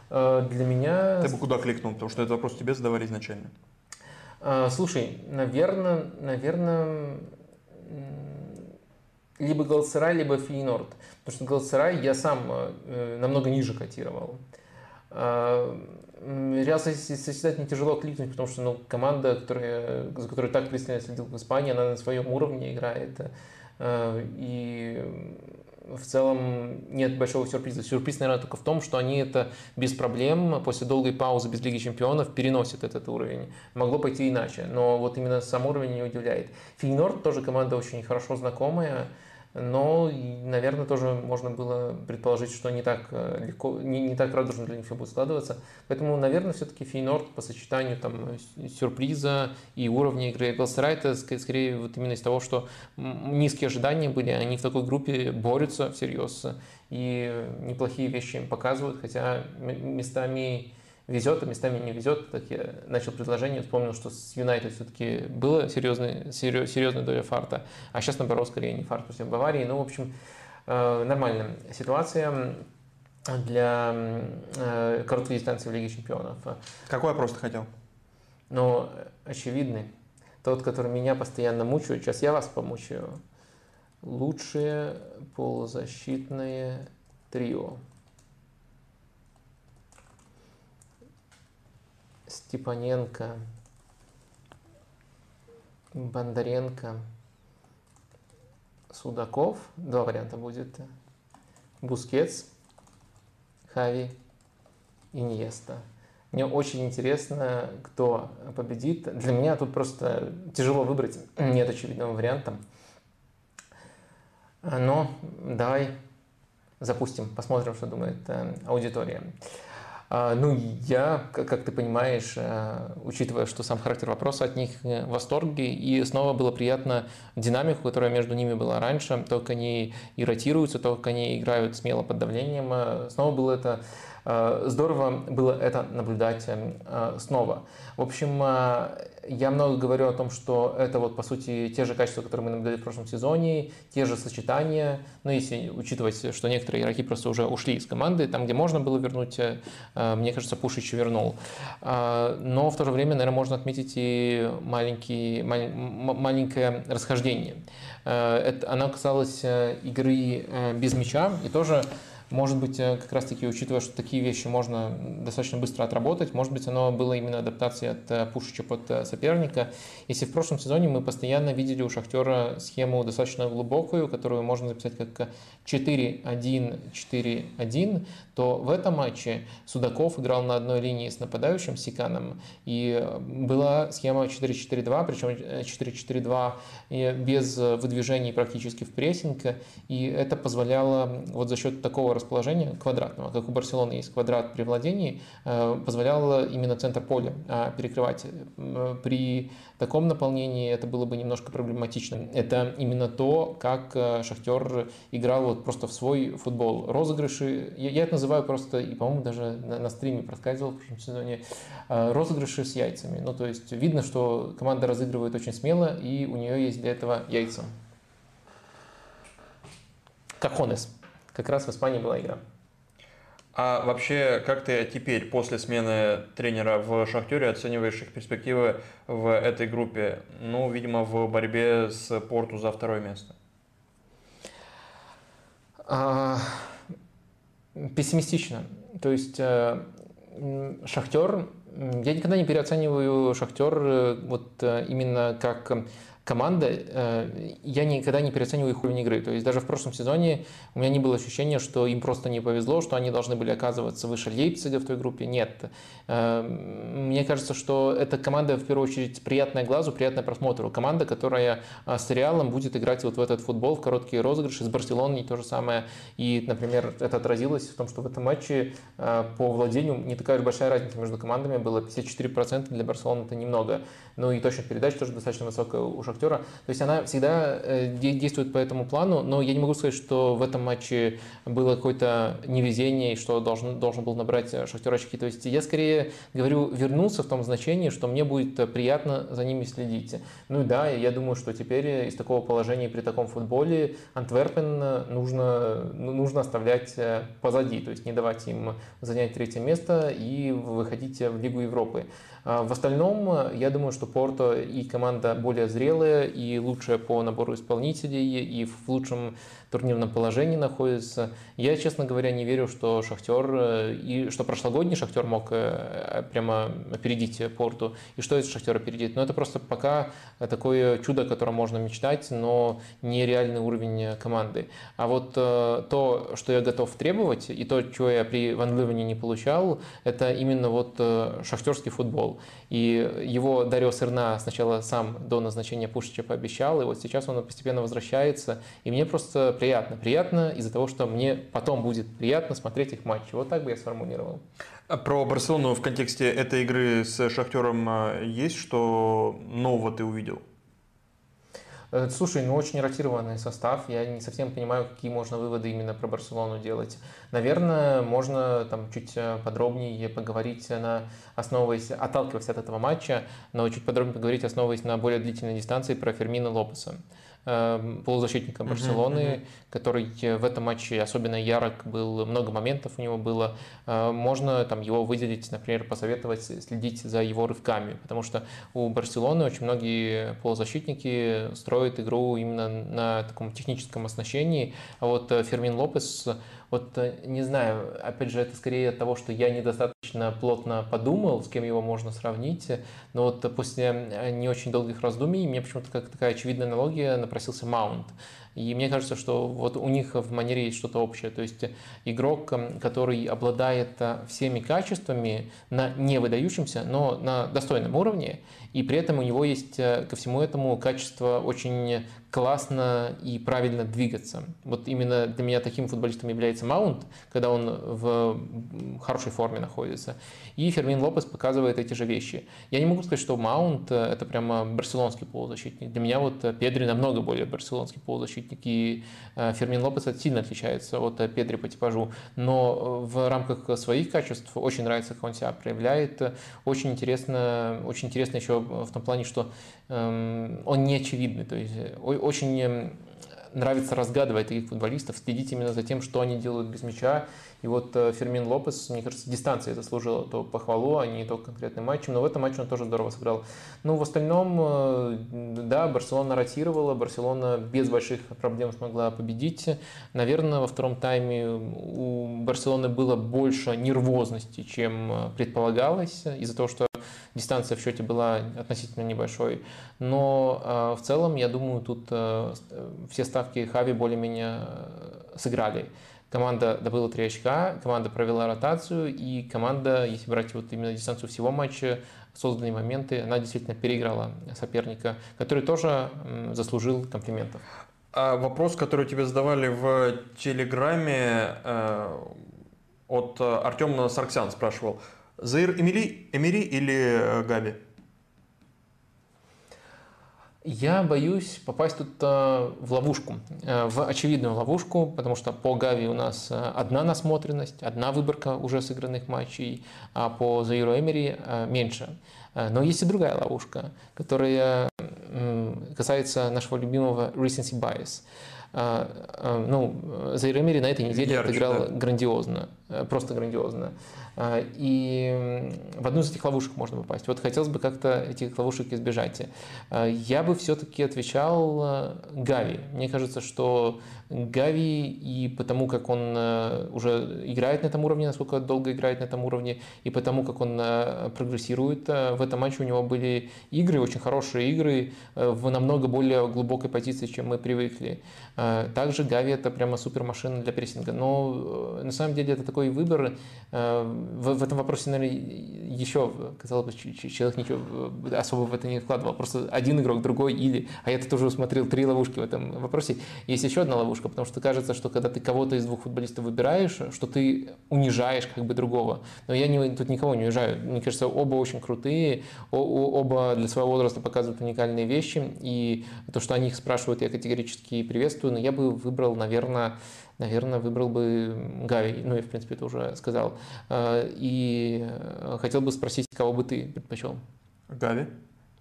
А, для меня... Ты бы куда кликнул? Потому что этот вопрос тебе задавали изначально. А, слушай, наверное, наверное, либо Галсерай, либо Фейнорд. Потому что Галсерай я сам э, намного ниже котировал. Реал Соседат не тяжело кликнуть, потому что ну, команда, которая, за которой так пристально следил в Испании, она на своем уровне играет. И в целом нет большого сюрприза. Сюрприз, наверное, только в том, что они это без проблем после долгой паузы без Лиги Чемпионов переносят этот уровень. Могло пойти иначе, но вот именно сам уровень не удивляет. Фейнорд тоже команда очень хорошо знакомая. Но, наверное, тоже можно было предположить, что не так э, легко, не, не так радужно для них все будет складываться. Поэтому, наверное, все-таки Фейнорд по сочетанию там, сюрприза и уровня игры Галсерай, это скорее вот именно из того, что низкие ожидания были, они в такой группе борются всерьез и неплохие вещи им показывают, хотя местами везет, а местами не везет. Так я начал предложение, вспомнил, что с Юнайтед все-таки было серьезный, серьезная доля фарта, а сейчас, наоборот, скорее не фарт против Баварии. Ну, в общем, э, нормальная ситуация для э, короткой дистанции в Лиге Чемпионов. Какой вопрос ты хотел? Ну, очевидный. Тот, который меня постоянно мучает. Сейчас я вас помучаю. Лучшее полузащитное трио. Степаненко, Бондаренко, Судаков, два варианта будет, Бускетс, Хави, Иньеста. Мне очень интересно, кто победит. Для меня тут просто тяжело выбрать, нет очевидного варианта. Но давай запустим, посмотрим, что думает э, аудитория. А, ну, я, как ты понимаешь, э, учитывая, что сам характер вопроса, от них в восторге, и снова было приятно динамику, которая между ними была раньше, то, как они и ротируются, то, как они играют смело под давлением, э, снова было это Э, здорово было это наблюдать э, снова. В общем, э, я много говорю о том, что это вот по сути те же качества, которые мы наблюдали в прошлом сезоне, те же сочетания. Но если учитывать, что некоторые игроки просто уже ушли из команды, там, где можно было вернуть, мне кажется, Пушич вернул. Но в то же время, наверное, можно отметить и маленький, маленькое расхождение. Это, оно касалось игры без мяча и тоже может быть, э, как раз-таки, учитывая, что такие вещи можно достаточно быстро отработать, может быть, оно было именно адаптацией от э, пушича под э, соперника. Если в прошлом сезоне мы постоянно видели у Шахтера схему достаточно глубокую, которую можно записать как 4-1-4-1, то в этом матче Судаков играл на одной линии с нападающим Сиканом, и была схема 4-4-2, причем 4-4-2 без выдвижений практически в прессинг, и это позволяло вот за счет такого расположения квадратного, как у Барселоны есть квадрат при владении, э, позволяло именно центр поля а, перекрывать. Э, при таком наполнении это было бы немножко проблематично. Это именно то, как э, Шахтер играл вот просто в свой футбол. Розыгрыши, я, это называю просто, и, по-моему, даже на, на стриме проскальзывал в прошлом сезоне, розыгрыши с яйцами. Ну, то есть видно, что команда разыгрывает очень смело, и у нее есть для этого яйца. Кахонес. Как раз в Испании была игра. А вообще, как ты теперь, после смены тренера в «Шахтере», оцениваешь их перспективы в этой группе? Ну, видимо, в борьбе с Порту за второе место. А, пессимистично. То есть э, «Шахтер», я никогда не переоцениваю «Шахтер» э, вот э, именно как команда, э, я никогда не переоцениваю их уровень игры. То есть даже в прошлом сезоне у меня не было ощущения, что им просто не повезло, что они должны были оказываться выше Лейпцига в той группе. Нет. Э, мне кажется, что эта команда в первую очередь приятная глазу, приятная просмотру. Команда, которая э, с Реалом будет играть вот в этот футбол, в короткие розыгрыши, с Барселоной то же самое. И, например, это отразилось в том, что в этом матче по владению не такая уж большая разница между командами, было 54% для Барселоны, это немного. Ну и точность передач тоже достаточно высокая у Шахтера. То есть она всегда э, действует по этому плану, но я не могу сказать, что в этом матче было какое-то невезение, и что должен, должен был набрать Шахтер очки. То есть я скорее говорю, вернулся в том значении, что мне будет приятно за ними следить. Ну и да, я думаю, что теперь из такого положения при таком футболе Антверпен нужно, ну, нужно оставлять э, позади, то есть не давать им занять третье место и выходить в Лигу Европы. А в остальном, я думаю, что Порто и команда более зрелая и лучшая по набору исполнителей, и в лучшем турнирном положении находится. Я, честно говоря, не верю, что Шахтер э, и что прошлогодний Шахтер мог э, прямо опередить Порту, и что этот Шахтер опередит. Но это просто пока такое чудо, о котором можно мечтать, но нереальный уровень команды. А вот э, то, что я готов требовать, и то, чего я при Ван Ливене не получал, это именно вот шахтерский футбол. И его Дарио Сырна сначала сам до назначения Пушича пообещал, и вот сейчас он постепенно возвращается. И мне просто приятно. Приятно из-за того, что мне потом будет приятно смотреть их матчи. Вот так бы я сформулировал. А про Барселону в контексте этой игры с Шахтером а, есть что нового ты увидел? Э, слушай, ну очень ротированный состав. Я не совсем понимаю, какие можно выводы именно про Барселону делать. Наверное, можно там чуть э, подробнее поговорить, на, основываясь, отталкиваясь от этого матча, но чуть подробнее поговорить, основываясь на более длительной дистанции про Фермина Лопеса. Эм, полузащитника Барселоны, uh-huh, uh-huh. который в этом матче особенно ярок был, много моментов у него было. Э, можно там его выделить, например, посоветовать следить за его рывками, потому что у Барселоны очень многие полузащитники строят игру именно на таком техническом оснащении, а вот э, Фермин Лопес вот э, не знаю, опять же, это скорее от того, что я недостаточно плотно подумал, с кем его можно сравнить, но вот после не очень долгих раздумий мне почему-то как такая очевидная аналогия напросился Маунт. И мне кажется, что вот у них в манере есть что-то общее. То есть игрок, который обладает всеми качествами на не выдающемся, но на достойном уровне, и при этом у него есть ко всему этому качество очень классно и правильно двигаться. Вот именно для меня таким футболистом является Маунт, когда он в хорошей форме находится. И Фермин Лопес показывает эти же вещи. Я не могу сказать, что Маунт – это прямо барселонский полузащитник. Для меня вот Педри намного более барселонский полузащитник, и э, Фермин Лопес сильно отличается от Педри по типажу. Но в рамках своих качеств очень нравится, как он себя проявляет. Очень интересно, очень интересно еще в том плане, что эм, он не очевидный. То есть очень нравится разгадывать таких футболистов, следить именно за тем, что они делают без мяча. И вот э, Фермин Лопес, мне кажется, дистанция заслужила то похвалу, а не то конкретным матчем. Но в этом матче он тоже здорово сыграл. Ну, в остальном, э, да, Барселона ротировала, Барселона без больших проблем смогла победить. Наверное, во втором тайме у Барселоны было больше нервозности, чем э, предполагалось, из-за того, что дистанция в счете была относительно небольшой. Но в целом, я думаю, тут все ставки Хави более-менее сыграли. Команда добыла 3 очка, команда провела ротацию, и команда, если брать вот именно дистанцию всего матча, созданные моменты, она действительно переиграла соперника, который тоже заслужил комплиментов. А вопрос, который тебе задавали в Телеграме э, от Артема Сарксян спрашивал – Заир Эмили, Эмири или э, Габи? Я боюсь попасть тут э, в ловушку, э, в очевидную ловушку, потому что по Гави у нас одна насмотренность, одна выборка уже сыгранных матчей, а по Заиру Эмери меньше. Но есть и другая ловушка, которая касается нашего любимого recency bias. Ну, Заир Эмери на этой неделе Ярче, отыграл да. грандиозно, просто грандиозно. А, и в одну из этих ловушек можно попасть. Вот хотелось бы как-то этих ловушек избежать. А, я бы все-таки отвечал э, Гави. Мне кажется, что Гави и потому, как он э, уже играет на этом уровне, насколько долго играет на этом уровне, и потому, как он э, прогрессирует, в этом матче у него были игры, очень хорошие игры, в намного более глубокой позиции, чем мы привыкли. Также Гави это прямо супер машина для прессинга. Но на самом деле это такой выбор в, в этом вопросе, наверное, еще, казалось бы, человек ничего особо в это не вкладывал. Просто один игрок, другой или... А я тут уже усмотрел три ловушки в этом вопросе. Есть еще одна ловушка, потому что кажется, что когда ты кого-то из двух футболистов выбираешь, что ты унижаешь как бы другого. Но я не, тут никого не унижаю. Мне кажется, оба очень крутые, оба для своего возраста показывают уникальные вещи. И то, что они их спрашивают, я категорически приветствую. Но я бы выбрал, наверное, наверное, выбрал бы Гави. Ну, я, в принципе, это уже сказал. А, и э, хотел бы спросить, кого бы ты предпочел? Гави.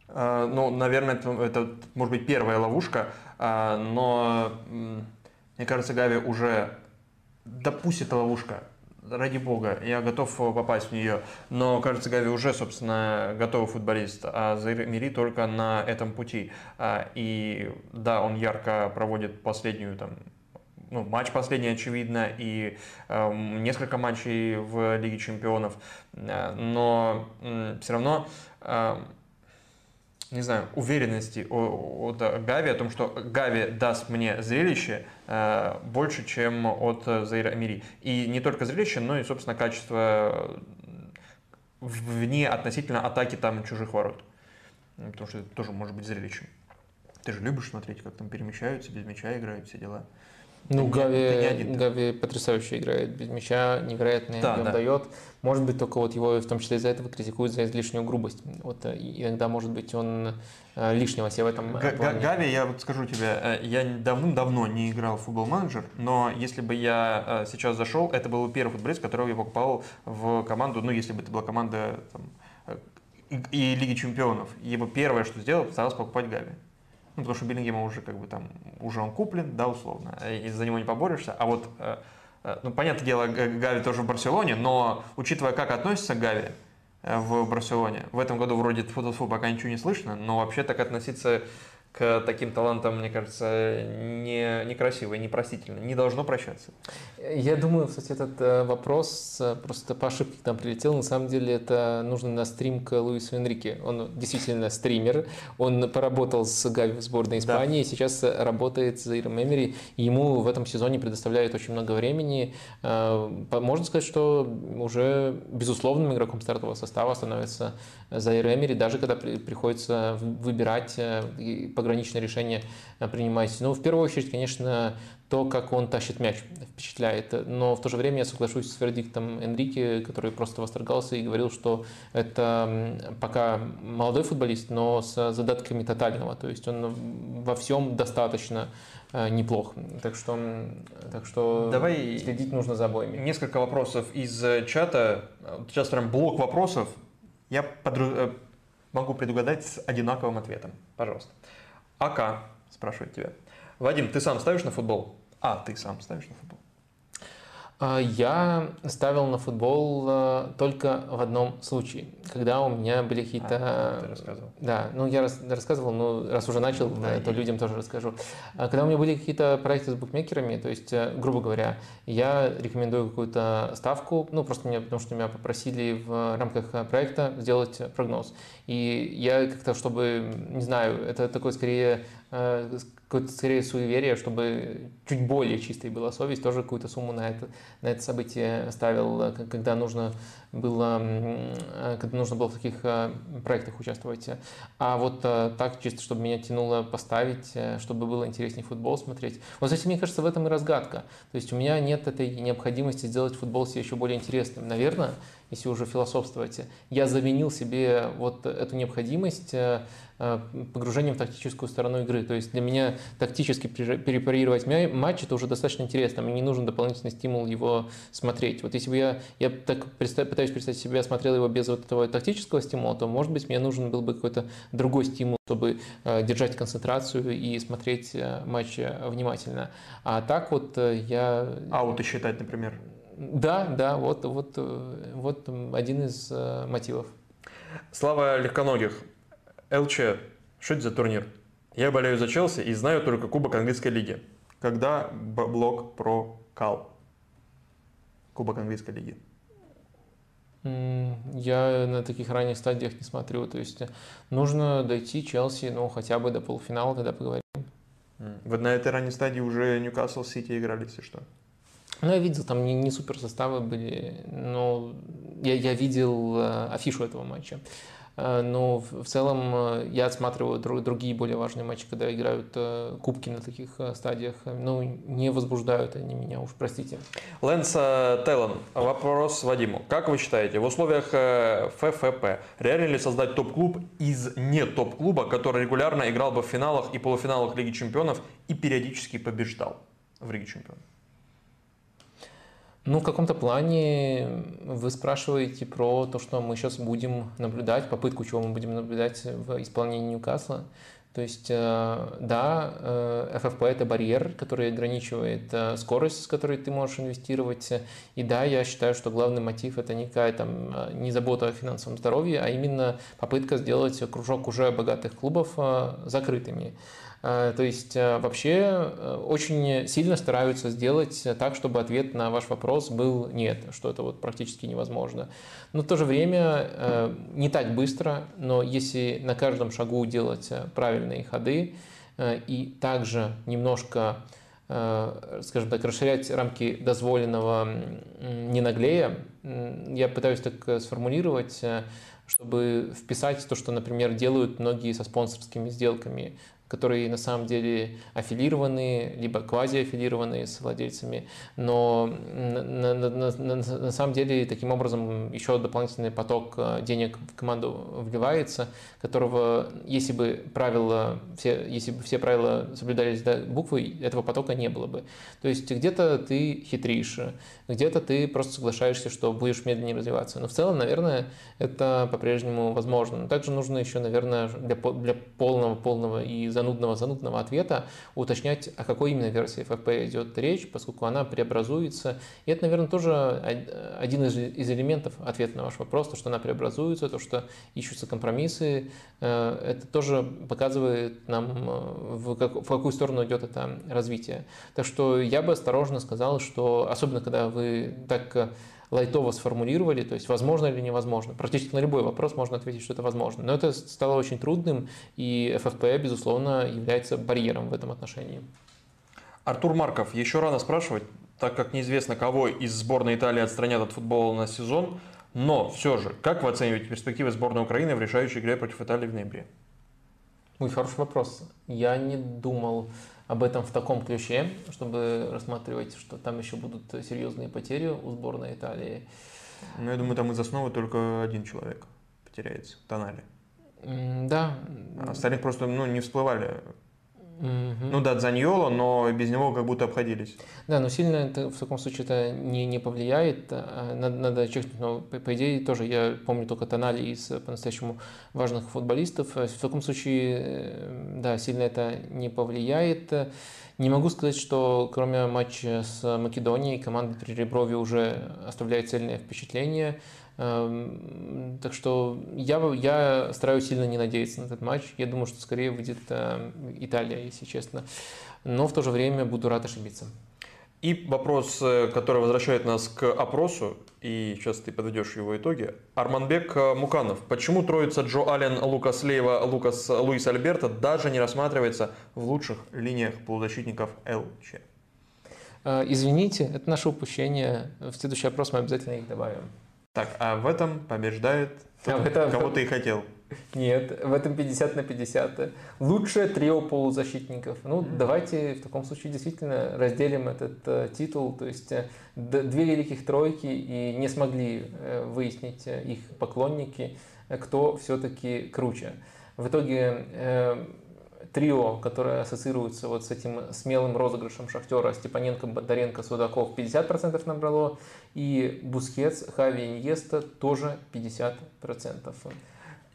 А, ну, наверное, это, это может быть первая ловушка, но мне кажется, Гави уже, да пусть это ловушка, ради бога, я готов попасть в нее, но, кажется, Гави уже, собственно, готовый футболист, а Заир Мири только на этом пути. И да, он ярко проводит последнюю там ну, матч последний, очевидно, и э, несколько матчей в Лиге Чемпионов, э, но э, все равно, э, не знаю, уверенности от Гави о том, что Гави даст мне зрелище э, больше, чем от Заира Амири. И не только зрелище, но и, собственно, качество вне относительно атаки там чужих ворот. Потому что это тоже может быть зрелищем. Ты же любишь смотреть, как там перемещаются, без мяча играют, все дела. Ну, ты Гави, не, один, Гави потрясающе играет без мяча, невероятный да, объем да. дает. Может быть, только вот его в том числе из-за этого критикуют за излишнюю грубость. Вот э, иногда, может быть, он э, лишнего себе в этом Г- плане. Гави, я вот скажу тебе, э, я давным-давно не играл в футбол-менеджер, но если бы я сейчас зашел, это был первый футболист, которого я покупал в команду, ну, если бы это была команда там, и, и Лиги Чемпионов. Бы первое, что сделал, постарался покупать Гави. Ну, потому что Беллингема уже как бы там, уже он куплен, да, условно, и за него не поборешься. А вот, э, э, ну, понятное дело, Гави тоже в Барселоне, но учитывая, как относится Гави э, в Барселоне, в этом году вроде фу пока ничего не слышно, но вообще так относиться к таким талантам, мне кажется, не, некрасиво и непростительно. Не должно прощаться. Я думаю, кстати, этот э, вопрос э, просто по ошибке к нам прилетел. На самом деле это нужно на стрим к Луису Энрике. Он действительно стример. Он поработал с Гави в сборной Испании. Да. Сейчас работает с Заиром Эмери. Ему в этом сезоне предоставляют очень много времени. Э, можно сказать, что уже безусловным игроком стартового состава становится Заир Эмери, даже когда приходится выбирать пограничное решение э, принимать. Ну, в первую очередь, конечно, то, как он тащит мяч, впечатляет. Но в то же время я соглашусь с вердиктом Энрике, который просто восторгался и говорил, что это пока молодой футболист, но с задатками тотального. То есть он во всем достаточно э, неплох. Так что, так что Давай следить нужно за обоими. Несколько вопросов из э, чата. Сейчас прям блок вопросов. Я подру... могу предугадать с одинаковым ответом. Пожалуйста. АК спрашивает тебя. Вадим, ты сам ставишь на футбол? А, ты сам ставишь на футбол? А, я ставил на футбол а, только в одном случае, когда у меня были какие-то... А, ты рассказывал. Да, ну я рас... рассказывал, ну раз уже начал, да, то людям тоже расскажу. Когда у меня были какие-то проекты с букмекерами, то есть, э, грубо говоря, я рекомендую какую-то ставку, ну просто меня, потому что меня попросили в рамках проекта сделать прогноз. И я как-то, чтобы, не знаю, это такой скорее Э, какое-то скорее суеверие, чтобы чуть более чистой была совесть, тоже какую-то сумму на это, на это событие ставил, э, когда нужно было, э, когда нужно было в таких проектах участвовать. А вот так, чисто, чтобы меня тянуло поставить, чтобы было интереснее футбол смотреть. Вот, кстати, мне кажется, в этом и разгадка. То есть у меня нет этой необходимости сделать футбол себе еще более интересным. Наверное, если уже философствовать, я заменил себе вот эту необходимость Э, погружением в тактическую сторону игры. То есть для меня тактически перепарировать матч это уже достаточно интересно. Мне не нужен дополнительный стимул его смотреть. Вот если бы я, я так пытаюсь представить себе, я смотрел его без вот этого тактического стимула, то, может быть, мне нужен был бы какой-то другой стимул, чтобы э, держать концентрацию и смотреть э, матч внимательно. А так вот я... Ауты считать, например. Да, да, вот, вот, вот один из мотивов. Слава легконогих. ЛЧ. Что это за турнир? Я болею за Челси и знаю только Кубок Английской лиги. Когда блок про Кал? Кубок Английской лиги. Я на таких ранних стадиях не смотрю. То есть нужно дойти Челси, ну, хотя бы до полуфинала, тогда поговорим. Вот на этой ранней стадии уже Ньюкасл Сити играли, если что. Ну, я видел, там не, не супер составы были, но я, я видел э, афишу этого матча. Э, но в целом э, я отсматриваю другие более важные матчи, когда играют э, кубки на таких стадиях. Ну, не возбуждают они меня, уж простите. Лэнс Теллан, вопрос Вадиму. Как вы считаете, в условиях ФФП реально ли создать топ-клуб из не топ-клуба, который регулярно играл бы в финалах и полуфиналах Лиги Чемпионов и периодически побеждал в Лиге Чемпионов? Ну, в каком-то плане вы спрашиваете про то, что мы сейчас будем наблюдать, попытку чего мы будем наблюдать в исполнении Ньюкасла. То есть, э, да, FFP э, – это барьер, который ограничивает э, скорость, с которой ты можешь инвестировать. И да, я считаю, что главный мотив – это никакая там не забота о финансовом здоровье, а именно попытка сделать кружок уже богатых клубов закрытыми. Э, то есть э, вообще э, очень сильно стараются сделать так, чтобы ответ на ваш вопрос был нет, что это вот практически невозможно. Но в то же время не так быстро, но если на каждом шагу делать правильные ходы и также немножко скажем так, расширять рамки дозволенного не наглея, я пытаюсь так сформулировать, чтобы вписать то, что, например, делают многие со спонсорскими сделками которые на самом деле аффилированы, либо квазиаффилированы с владельцами, но на, на, на, на, на самом деле таким образом еще дополнительный поток э, денег в команду вливается, которого, если бы правила, все, если бы все правила соблюдались до буквы, этого потока не было бы. То есть где-то ты хитришь, где-то ты просто соглашаешься, что будешь медленнее развиваться. Но в целом, наверное, это по-прежнему возможно. Но также нужно еще, наверное, для, для полного, полного и занудного-занудного ответа уточнять, о какой именно версии FFP идет речь, поскольку она преобразуется. И это, наверное, тоже один из, из элементов ответа на ваш вопрос, то, что она преобразуется, то, что ищутся компромиссы. Э, это тоже показывает нам, э, в, как, в какую сторону идет это развитие. Так что я бы осторожно сказал, что, особенно когда вы так лайтово сформулировали, то есть возможно или невозможно. Практически на любой вопрос можно ответить, что это возможно. Но это стало очень трудным, и ФФП, безусловно, является барьером в этом отношении. Артур Марков, еще рано спрашивать, так как неизвестно, кого из сборной Италии отстранят от футбола на сезон, но все же, как вы оцениваете перспективы сборной Украины в решающей игре против Италии в ноябре? Ой, хороший вопрос. Я не думал об этом в таком ключе, чтобы рассматривать, что там еще будут серьезные потери у сборной Италии. Ну, я думаю, там из основы только один человек потеряется, Тонали. Да. А остальных просто ну, не всплывали. Ну да, Дзаньоло, но без него как будто обходились. Да, но сильно это в таком случае это не, не повлияет. А, надо, надо чекнуть, но по, по идее тоже я помню только Тонали из по-настоящему важных футболистов. В таком случае, э, да, сильно это не повлияет. Не могу сказать, что кроме матча с Македонией команда при Реброве уже оставляет цельное впечатление. Эм, так что я, я стараюсь сильно не надеяться на этот матч. Я думаю, что скорее выйдет э, Италия, если честно. Но в то же время буду рад ошибиться. И вопрос, э, который возвращает нас к опросу, и сейчас ты подведешь его итоги. Арманбек э, Муканов. Почему троица Джо Аллен, Лукас Лейва, Лукас Луис Альберта даже не рассматривается в лучших линиях полузащитников ЛЧ? Извините, это наше упущение. В следующий опрос мы обязательно их добавим. Так, а в этом побеждает тот, а этом... кого ты и хотел. Нет, в этом 50 на 50. Лучшее трио полузащитников. Ну, mm-hmm. давайте в таком случае действительно разделим этот э, титул. То есть э, две великих тройки и не смогли э, выяснить э, их поклонники, э, кто все-таки круче. В итоге э, трио, которое ассоциируется вот с этим смелым розыгрышем Шахтера, Степаненко, Бондаренко, Судаков 50% набрало, и Бускетс, Хави Иньеста тоже 50%.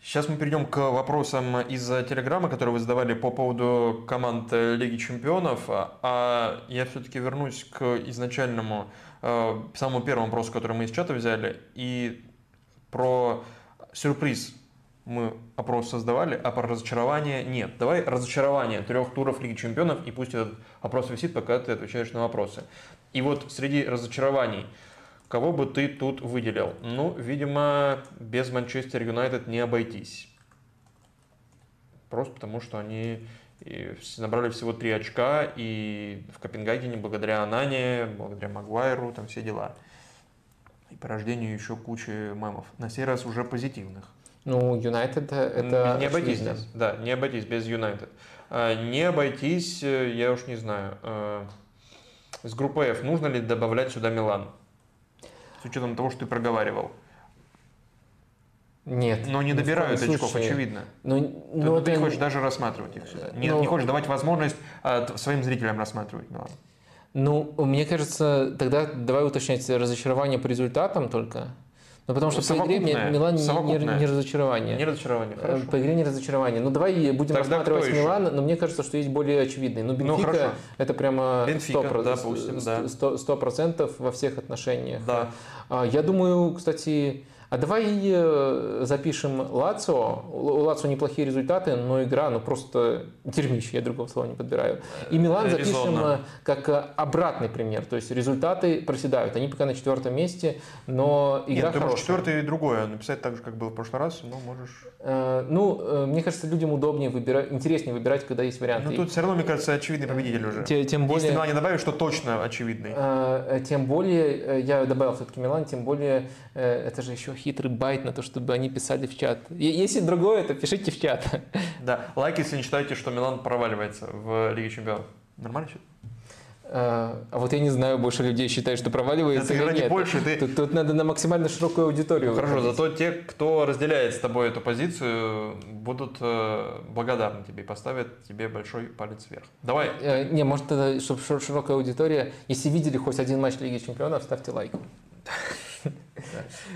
Сейчас мы перейдем к вопросам из Телеграма, которые вы задавали по поводу команд Лиги Чемпионов. А я все-таки вернусь к изначальному, э, самому первому вопросу, который мы из чата взяли, и про сюрприз мы опрос создавали, а про разочарование нет. Давай разочарование трех туров Лиги Чемпионов, и пусть этот опрос висит, пока ты отвечаешь на вопросы. И вот среди разочарований, кого бы ты тут выделил? Ну, видимо, без Манчестер Юнайтед не обойтись. Просто потому, что они набрали всего три очка, и в Копенгагене благодаря Анане, благодаря Магуайру, там все дела. И по рождению еще кучи мемов. На сей раз уже позитивных. Ну, Юнайтед это... Не обойтись здесь, да, не обойтись без Юнайтед. Не обойтись, э, я уж не знаю, э, с группы F нужно ли добавлять сюда Милан? С учетом того, что ты проговаривал. Нет. Но не добирают очков, слушай, очевидно. Ну, ну, ты, ты не хочешь даже рассматривать их. Не, ну, не хочешь давать возможность а, своим зрителям рассматривать Милан. Ну, мне кажется, тогда давай уточнять разочарование по результатам только. Ну, потому что по игре Милан не, не, не разочарование. Не разочарование, э, хорошо. По игре не разочарование. Ну, давай будем Тогда рассматривать Милан, но мне кажется, что есть более очевидные. Ну, ну Бенфика ну, это прямо Бенфика, 100%, допустим, да. 100%, 100% во всех отношениях. Да. А, я думаю, кстати, а давай э, запишем Лацо. У Лацо неплохие результаты, но игра, ну просто дерьмище, я другого слова не подбираю. И Милан запишем Резонно. Э, как э, обратный пример. То есть результаты проседают. Они пока на четвертом месте, но игра Нет, ты можешь четвертый и другое написать так же, как было в прошлый раз, но можешь... Ну, мне кажется, людям удобнее выбирать, интереснее выбирать, когда есть варианты. Ну, тут все равно, мне кажется, очевидный победитель уже. Тем более... Если Милан не добавишь, что точно очевидный. Тем более, я добавил все-таки Милан, тем более, это же еще хитрый байт на то, чтобы они писали в чат. Если другое, то пишите в чат. Да, лайк, если не считаете, что Милан проваливается в Лиге Чемпионов. Нормально все? А, а вот я не знаю, больше людей считают, что проваливается или нет. больше, ты... тут, тут надо на максимально широкую аудиторию. Ну, хорошо, зато те, кто разделяет с тобой эту позицию, будут э, благодарны тебе и поставят тебе большой палец вверх. Давай. Э, не, может, тогда, чтобы широкая аудитория, если видели хоть один матч Лиги Чемпионов, ставьте лайк.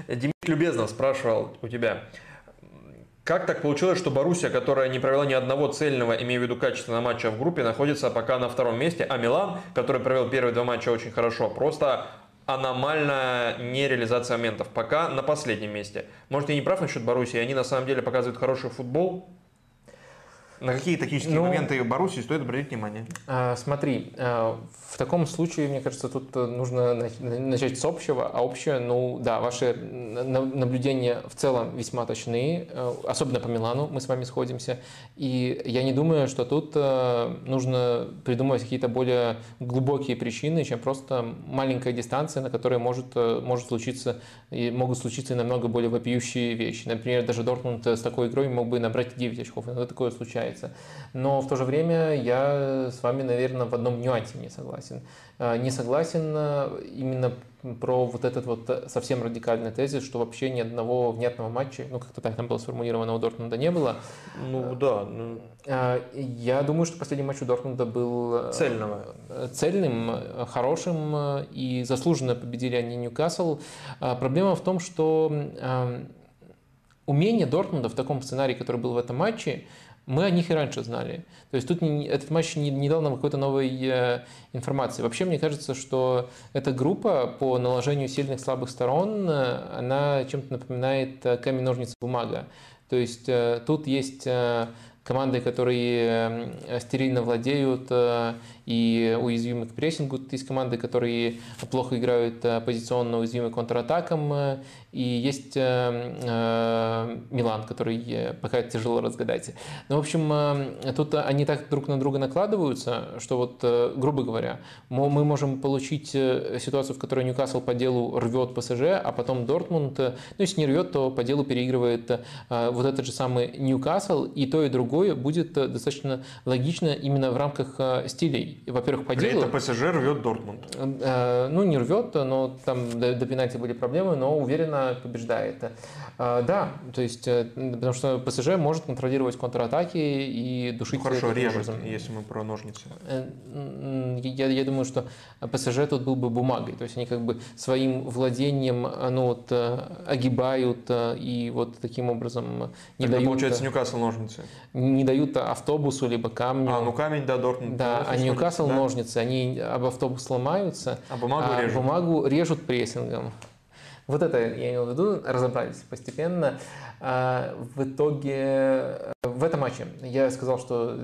Дмитрий Любезнов спрашивал у тебя, Как так получилось, что Боруссия, которая не провела ни одного цельного, имея в виду качественного матча в группе, находится пока на втором месте, а Милан, который провел первые два матча очень хорошо, просто аномальная нереализация моментов. Пока на последнем месте. Может, я не прав насчет Боруссии, они на самом деле показывают хороший футбол, на какие тактические ну, моменты Баруси стоит обратить внимание? А, смотри, а, в таком случае, мне кажется, тут нужно начать с общего, а общее, ну да, ваши наблюдения в целом весьма точны, э, особенно по Милану мы с вами сходимся, и я не думаю, что тут э, нужно придумывать какие-то более глубокие причины, чем просто маленькая дистанция, на которой может, э, может случиться и могут случиться намного более вопиющие вещи. Например, даже Дортмунд с такой игрой мог бы набрать 9 очков, иногда такое случается получается. Но в то же время я с вами, наверное, в одном нюансе не согласен. А, не согласен э, именно про вот этот вот совсем радикальный тезис, что вообще ни одного внятного матча, ну как-то так там было сформулировано, у Дортмунда не было. Ну да. Ну... А, я думаю, что последний матч у Дортмунда был э, цельного. цельным, хорошим и заслуженно победили они Ньюкасл. А, проблема в том, что умение Дортмунда в таком сценарии, который был в этом матче, мы о них и раньше знали. То есть тут не, этот матч не, не дал нам какой-то новой э, информации. Вообще, мне кажется, что эта группа по наложению сильных слабых сторон, э, она чем-то напоминает э, камень, ножницы, бумага. То есть э, тут есть э, команды, которые э, стерильно владеют э, и уязвимы к прессингу. Есть команды, которые плохо играют э, позиционно, уязвимы контратакам. И есть Милан, который пока тяжело разгадать. Ну, в общем, тут они так друг на друга накладываются, что вот, грубо говоря, мы можем получить ситуацию, в которой Ньюкасл по делу рвет ПСЖ, а потом Дортмунд, ну, если не рвет, то по делу переигрывает вот этот же самый Ньюкасл, и то, и другое будет достаточно логично именно в рамках стилей во-первых, по делу... Это ПСЖ рвет Дортмунд. Э, ну, не рвет, но там до, до пенальти были проблемы, но уверенно побеждает. Э, да, то есть, э, потому что ПСЖ может контролировать контратаки и душить... Ну, хорошо, режет, образом. если мы про ножницы. Я, я думаю, что ПСЖ тут был бы бумагой, то есть они как бы своим владением ну, вот, огибают и вот таким образом не Тогда дают... получается Ньюкасл ножницы. Не дают автобусу либо камню. А, ну камень, да, Дортмунд. Да, а Ньюкасл да? ножницы, они об автобус ломаются, а бумагу, а режут. бумагу режут прессингом. Вот это я имел в виду, разобрались постепенно. А, в итоге в этом матче я сказал, что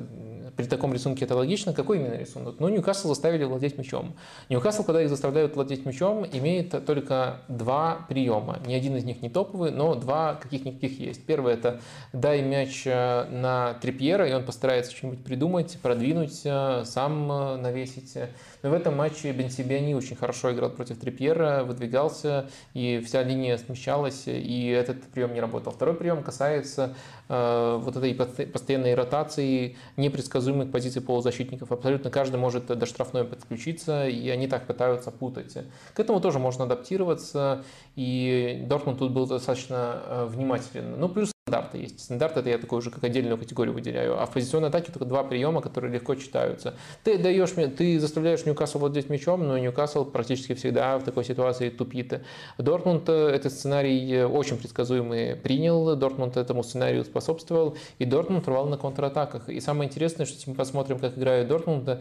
при таком рисунке это логично. Какой именно рисунок? Ну, Ньюкасл заставили владеть мячом. Ньюкасл, когда их заставляют владеть мячом, имеет только два приема. Ни один из них не топовый, но два каких-никаких есть. Первый – это дай мяч э, на Трипьера, и он постарается что-нибудь придумать, продвинуть, э, сам э, навесить. Но в этом матче Бенсибиани очень хорошо играл против Трипьера, выдвигался, и вся линия смещалась, и этот прием не работал. Второй прием касается Э, вот этой постоянной ротации, непредсказуемых позиций полузащитников. Абсолютно каждый может до штрафной подключиться, и они так пытаются путать. К этому тоже можно адаптироваться, и Дортмунд тут был достаточно э, внимателен. Ну, плюс стандарты есть. Стандарт это я такой уже как отдельную категорию выделяю. А в позиционной атаке только два приема, которые легко читаются. Ты даешь, ты заставляешь Ньюкасл владеть мячом, но Ньюкасл практически всегда в такой ситуации тупит. Дортмунд э, этот сценарий э, очень предсказуемый принял, Дортмунд этому сценарию способствовал, и Дортмунд рвал на контратаках. И самое интересное, что если мы посмотрим, как играет Дортмунд э,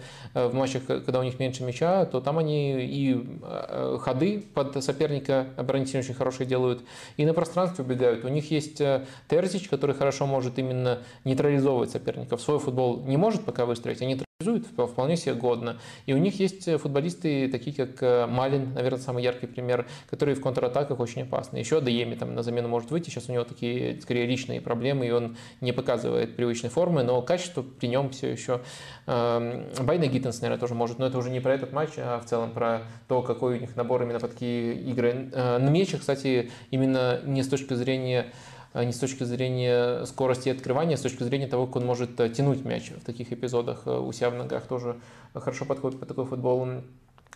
в матчах, когда у них меньше мяча, то там они и ходы под соперника оборонительно очень хорошие делают, и на пространстве убегают. У них есть Терзич, который хорошо может именно нейтрализовывать соперников. Свой футбол не может пока выстроить, а нейтрализует вполне себе годно. И у них есть футболисты, такие как э, Малин, наверное, самый яркий пример, которые в контратаках очень опасны. Еще Адееми там на замену может выйти, сейчас у него такие, скорее, личные проблемы, и он не показывает привычной формы, но качество при нем все еще. Эм, Байна Гиттенс, наверное, тоже может, но это уже не про этот матч, а в целом про то, какой у них набор именно под такие игры. Э, на мечах, кстати, именно не с точки зрения не с точки зрения скорости открывания, а с точки зрения того, как он может э, тянуть мяч в таких эпизодах э, у себя в ногах тоже хорошо подходит по такой футбол.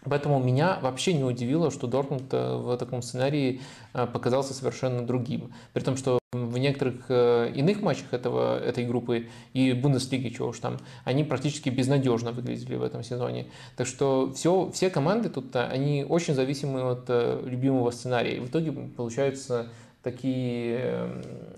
Поэтому меня вообще не удивило, что Дортмунд э, в таком сценарии показался совершенно другим. При том, что в некоторых иных матчах этого, этой группы и Бундеслиги, чего уж там, они практически безнадежно выглядели в этом сезоне. Так что все, все команды тут, они очень зависимы от любимого сценария. И в итоге получаются такие,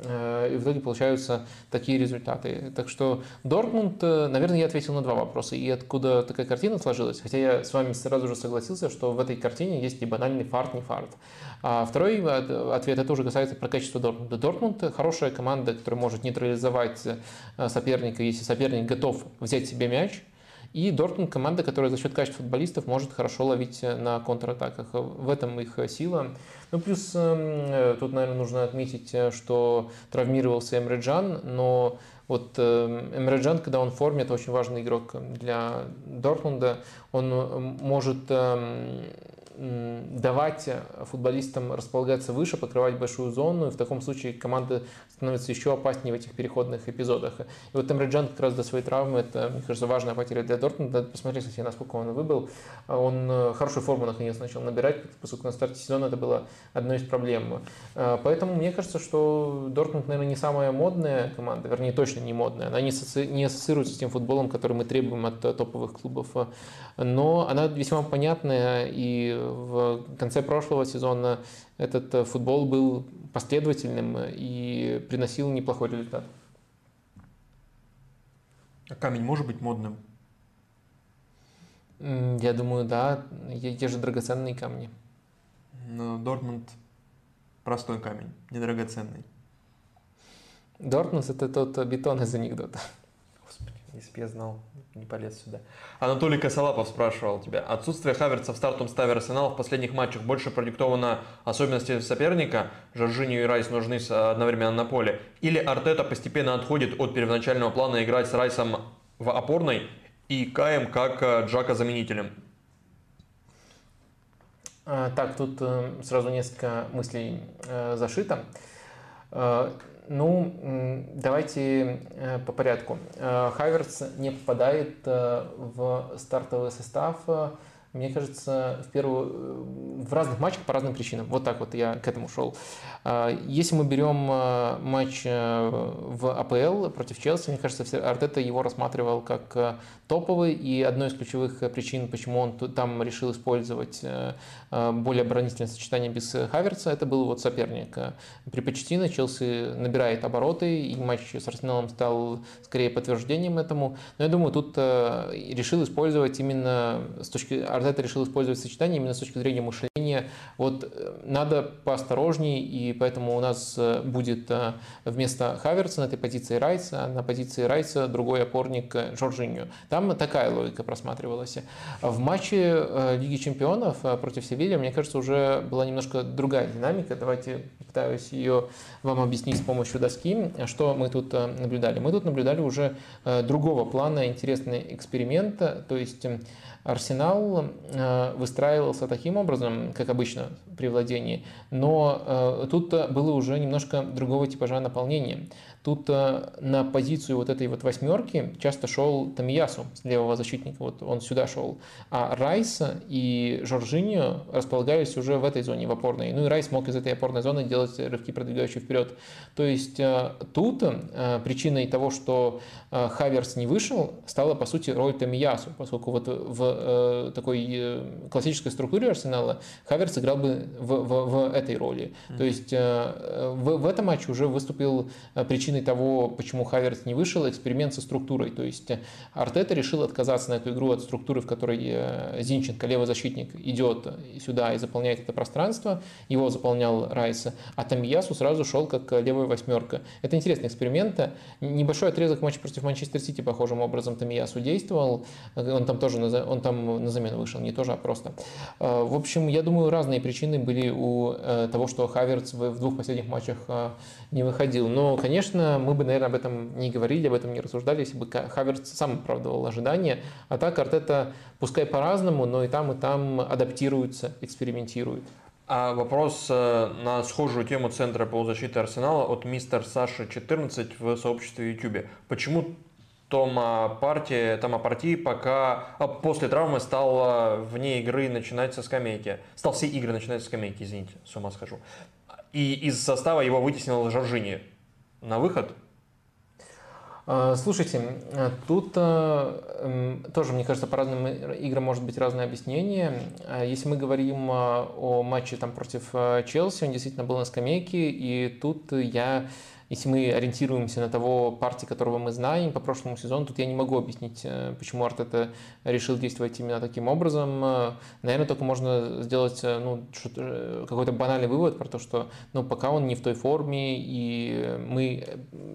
э, и в итоге получаются такие результаты. Так что Дортмунд, э, наверное, я ответил на два вопроса. И откуда такая картина сложилась, хотя я с вами сразу же согласился, что в этой картине есть и банальный фарт, не фарт. А второй ответ, это уже касается про качество Дортмунда. Дортмунд – хорошая команда, которая может нейтрализовать э, соперника, если соперник готов взять себе мяч, и Дортмунд команда, которая за счет качества футболистов может хорошо ловить на контратаках. В этом их сила. Ну, плюс эм, тут, наверное, нужно отметить, э, что травмировался Эмре Джан, но вот эм, Эмре Джан, когда он в форме, это очень важный игрок для Дортмунда. Он э, может эм, давать футболистам располагаться выше, покрывать большую зону, и в таком случае команда становится еще опаснее в этих переходных эпизодах. И вот Эмреджан как раз до своей травмы, это, мне кажется, важная потеря для Дортмунда. Посмотрите, кстати, насколько он выбыл. Он э, хорошую форму наконец начал набирать, поскольку на старте сезона это было одной из проблем. Э, поэтому мне кажется, что Дортмунд, наверное, не самая модная команда, вернее, точно не модная. Она не, не ассоциируется с тем футболом, который мы требуем от топовых клубов. Но она весьма понятная, и в конце прошлого сезона этот э, футбол был последовательным и приносил неплохой результат. А камень может быть модным? Я думаю, да. Те же драгоценные камни. Но Дортмунд простой камень, не драгоценный. Дортмунд это тот бетон из анекдота. Если бы я знал, не полез сюда. Анатолий Косолапов спрашивал тебя. Отсутствие Хаверца в стартовом ставе Арсенала в последних матчах больше продиктовано особенностями соперника? Жоржинью и Райс нужны одновременно на поле? Или Артета постепенно отходит от первоначального плана играть с Райсом в опорной и Каем как э, Джака заменителем? А, так, тут э, сразу несколько мыслей э, зашито. Ну, давайте э, по порядку. Э, Хаверс не попадает э, в стартовый состав мне кажется, в, первую, э, в разных матчах по разным причинам. Вот так вот я к этому шел. А, если мы берем э, матч э, в АПЛ против Челси, мне кажется, Артета его рассматривал как топовый, и одной из ключевых причин, почему он там решил использовать более оборонительное сочетание без Хаверца, это был вот соперник. При Почтино Челси набирает обороты, и матч с Арсеналом стал скорее подтверждением этому. Но я думаю, тут решил использовать именно с точки Артета решил использовать сочетание именно с точки зрения мышления. Вот э, надо поосторожнее, и поэтому у нас э, будет э, вместо Хаверса на этой позиции Райса, на позиции Райса другой опорник Жоржиньо. Там такая логика просматривалась. В матче Лиги Чемпионов против Севилья, мне кажется, уже была немножко другая динамика. Давайте пытаюсь ее вам объяснить с помощью доски. Что мы тут наблюдали? Мы тут наблюдали уже другого плана интересный эксперимент, то есть Арсенал э, выстраивался таким образом, как обычно при владении, но э, тут было уже немножко другого типажа наполнения. Тут э, на позицию вот этой вот восьмерки часто шел Тамиясу с левого защитника, вот он сюда шел. А Райс и Жоржиньо располагались уже в этой зоне, в опорной. Ну и Райс мог из этой опорной зоны делать рывки, продвигающие вперед. То есть э, тут э, причиной того, что Хаверс не вышел, стала по сути роль Тамиясу, поскольку вот в такой классической структуре Арсенала Хаверс играл бы в, в, в этой роли. То есть в, в этом матче уже выступил причиной причиной того, почему Хаверс не вышел, эксперимент со структурой. То есть Артета решил отказаться на эту игру от структуры, в которой э, Зинченко, левый защитник, идет сюда и заполняет это пространство. Его заполнял Райса, а Тамиясу сразу шел как левая восьмерка. Это интересный эксперимент. Небольшой отрезок матча против Манчестер Сити похожим образом Тамиясу действовал. Он там тоже на, он там на замену вышел, не тоже, а просто. Э, в общем, я думаю, разные причины были у э, того, что Хаверц в двух последних матчах не выходил. Но, конечно, мы бы, наверное, об этом не говорили, об этом не рассуждали, если бы Хаверс сам оправдывал ожидания. А так Артета, пускай по-разному, но и там, и там адаптируется, экспериментирует. А вопрос э, на схожую тему Центра полузащиты Арсенала от мистер Саша 14 в сообществе YouTube. Почему Тома партии, Тома партии пока а, после травмы стал вне игры начинать со скамейки. Стал все игры начинать со скамейки, извините, с ума схожу. И из состава его вытеснил Жоржини на выход? А, слушайте, тут тоже, мне кажется, по разным играм может быть разное объяснение. Если мы говорим о матче там, против Челси, он действительно был на скамейке, и тут я если мы ориентируемся на того партии, которого мы знаем по прошлому сезону, тут я не могу объяснить, э, почему Артета решил действовать именно таким образом. Э, наверное, только можно сделать э, ну, какой-то банальный вывод про то, что ну, пока он не в той форме, и мы,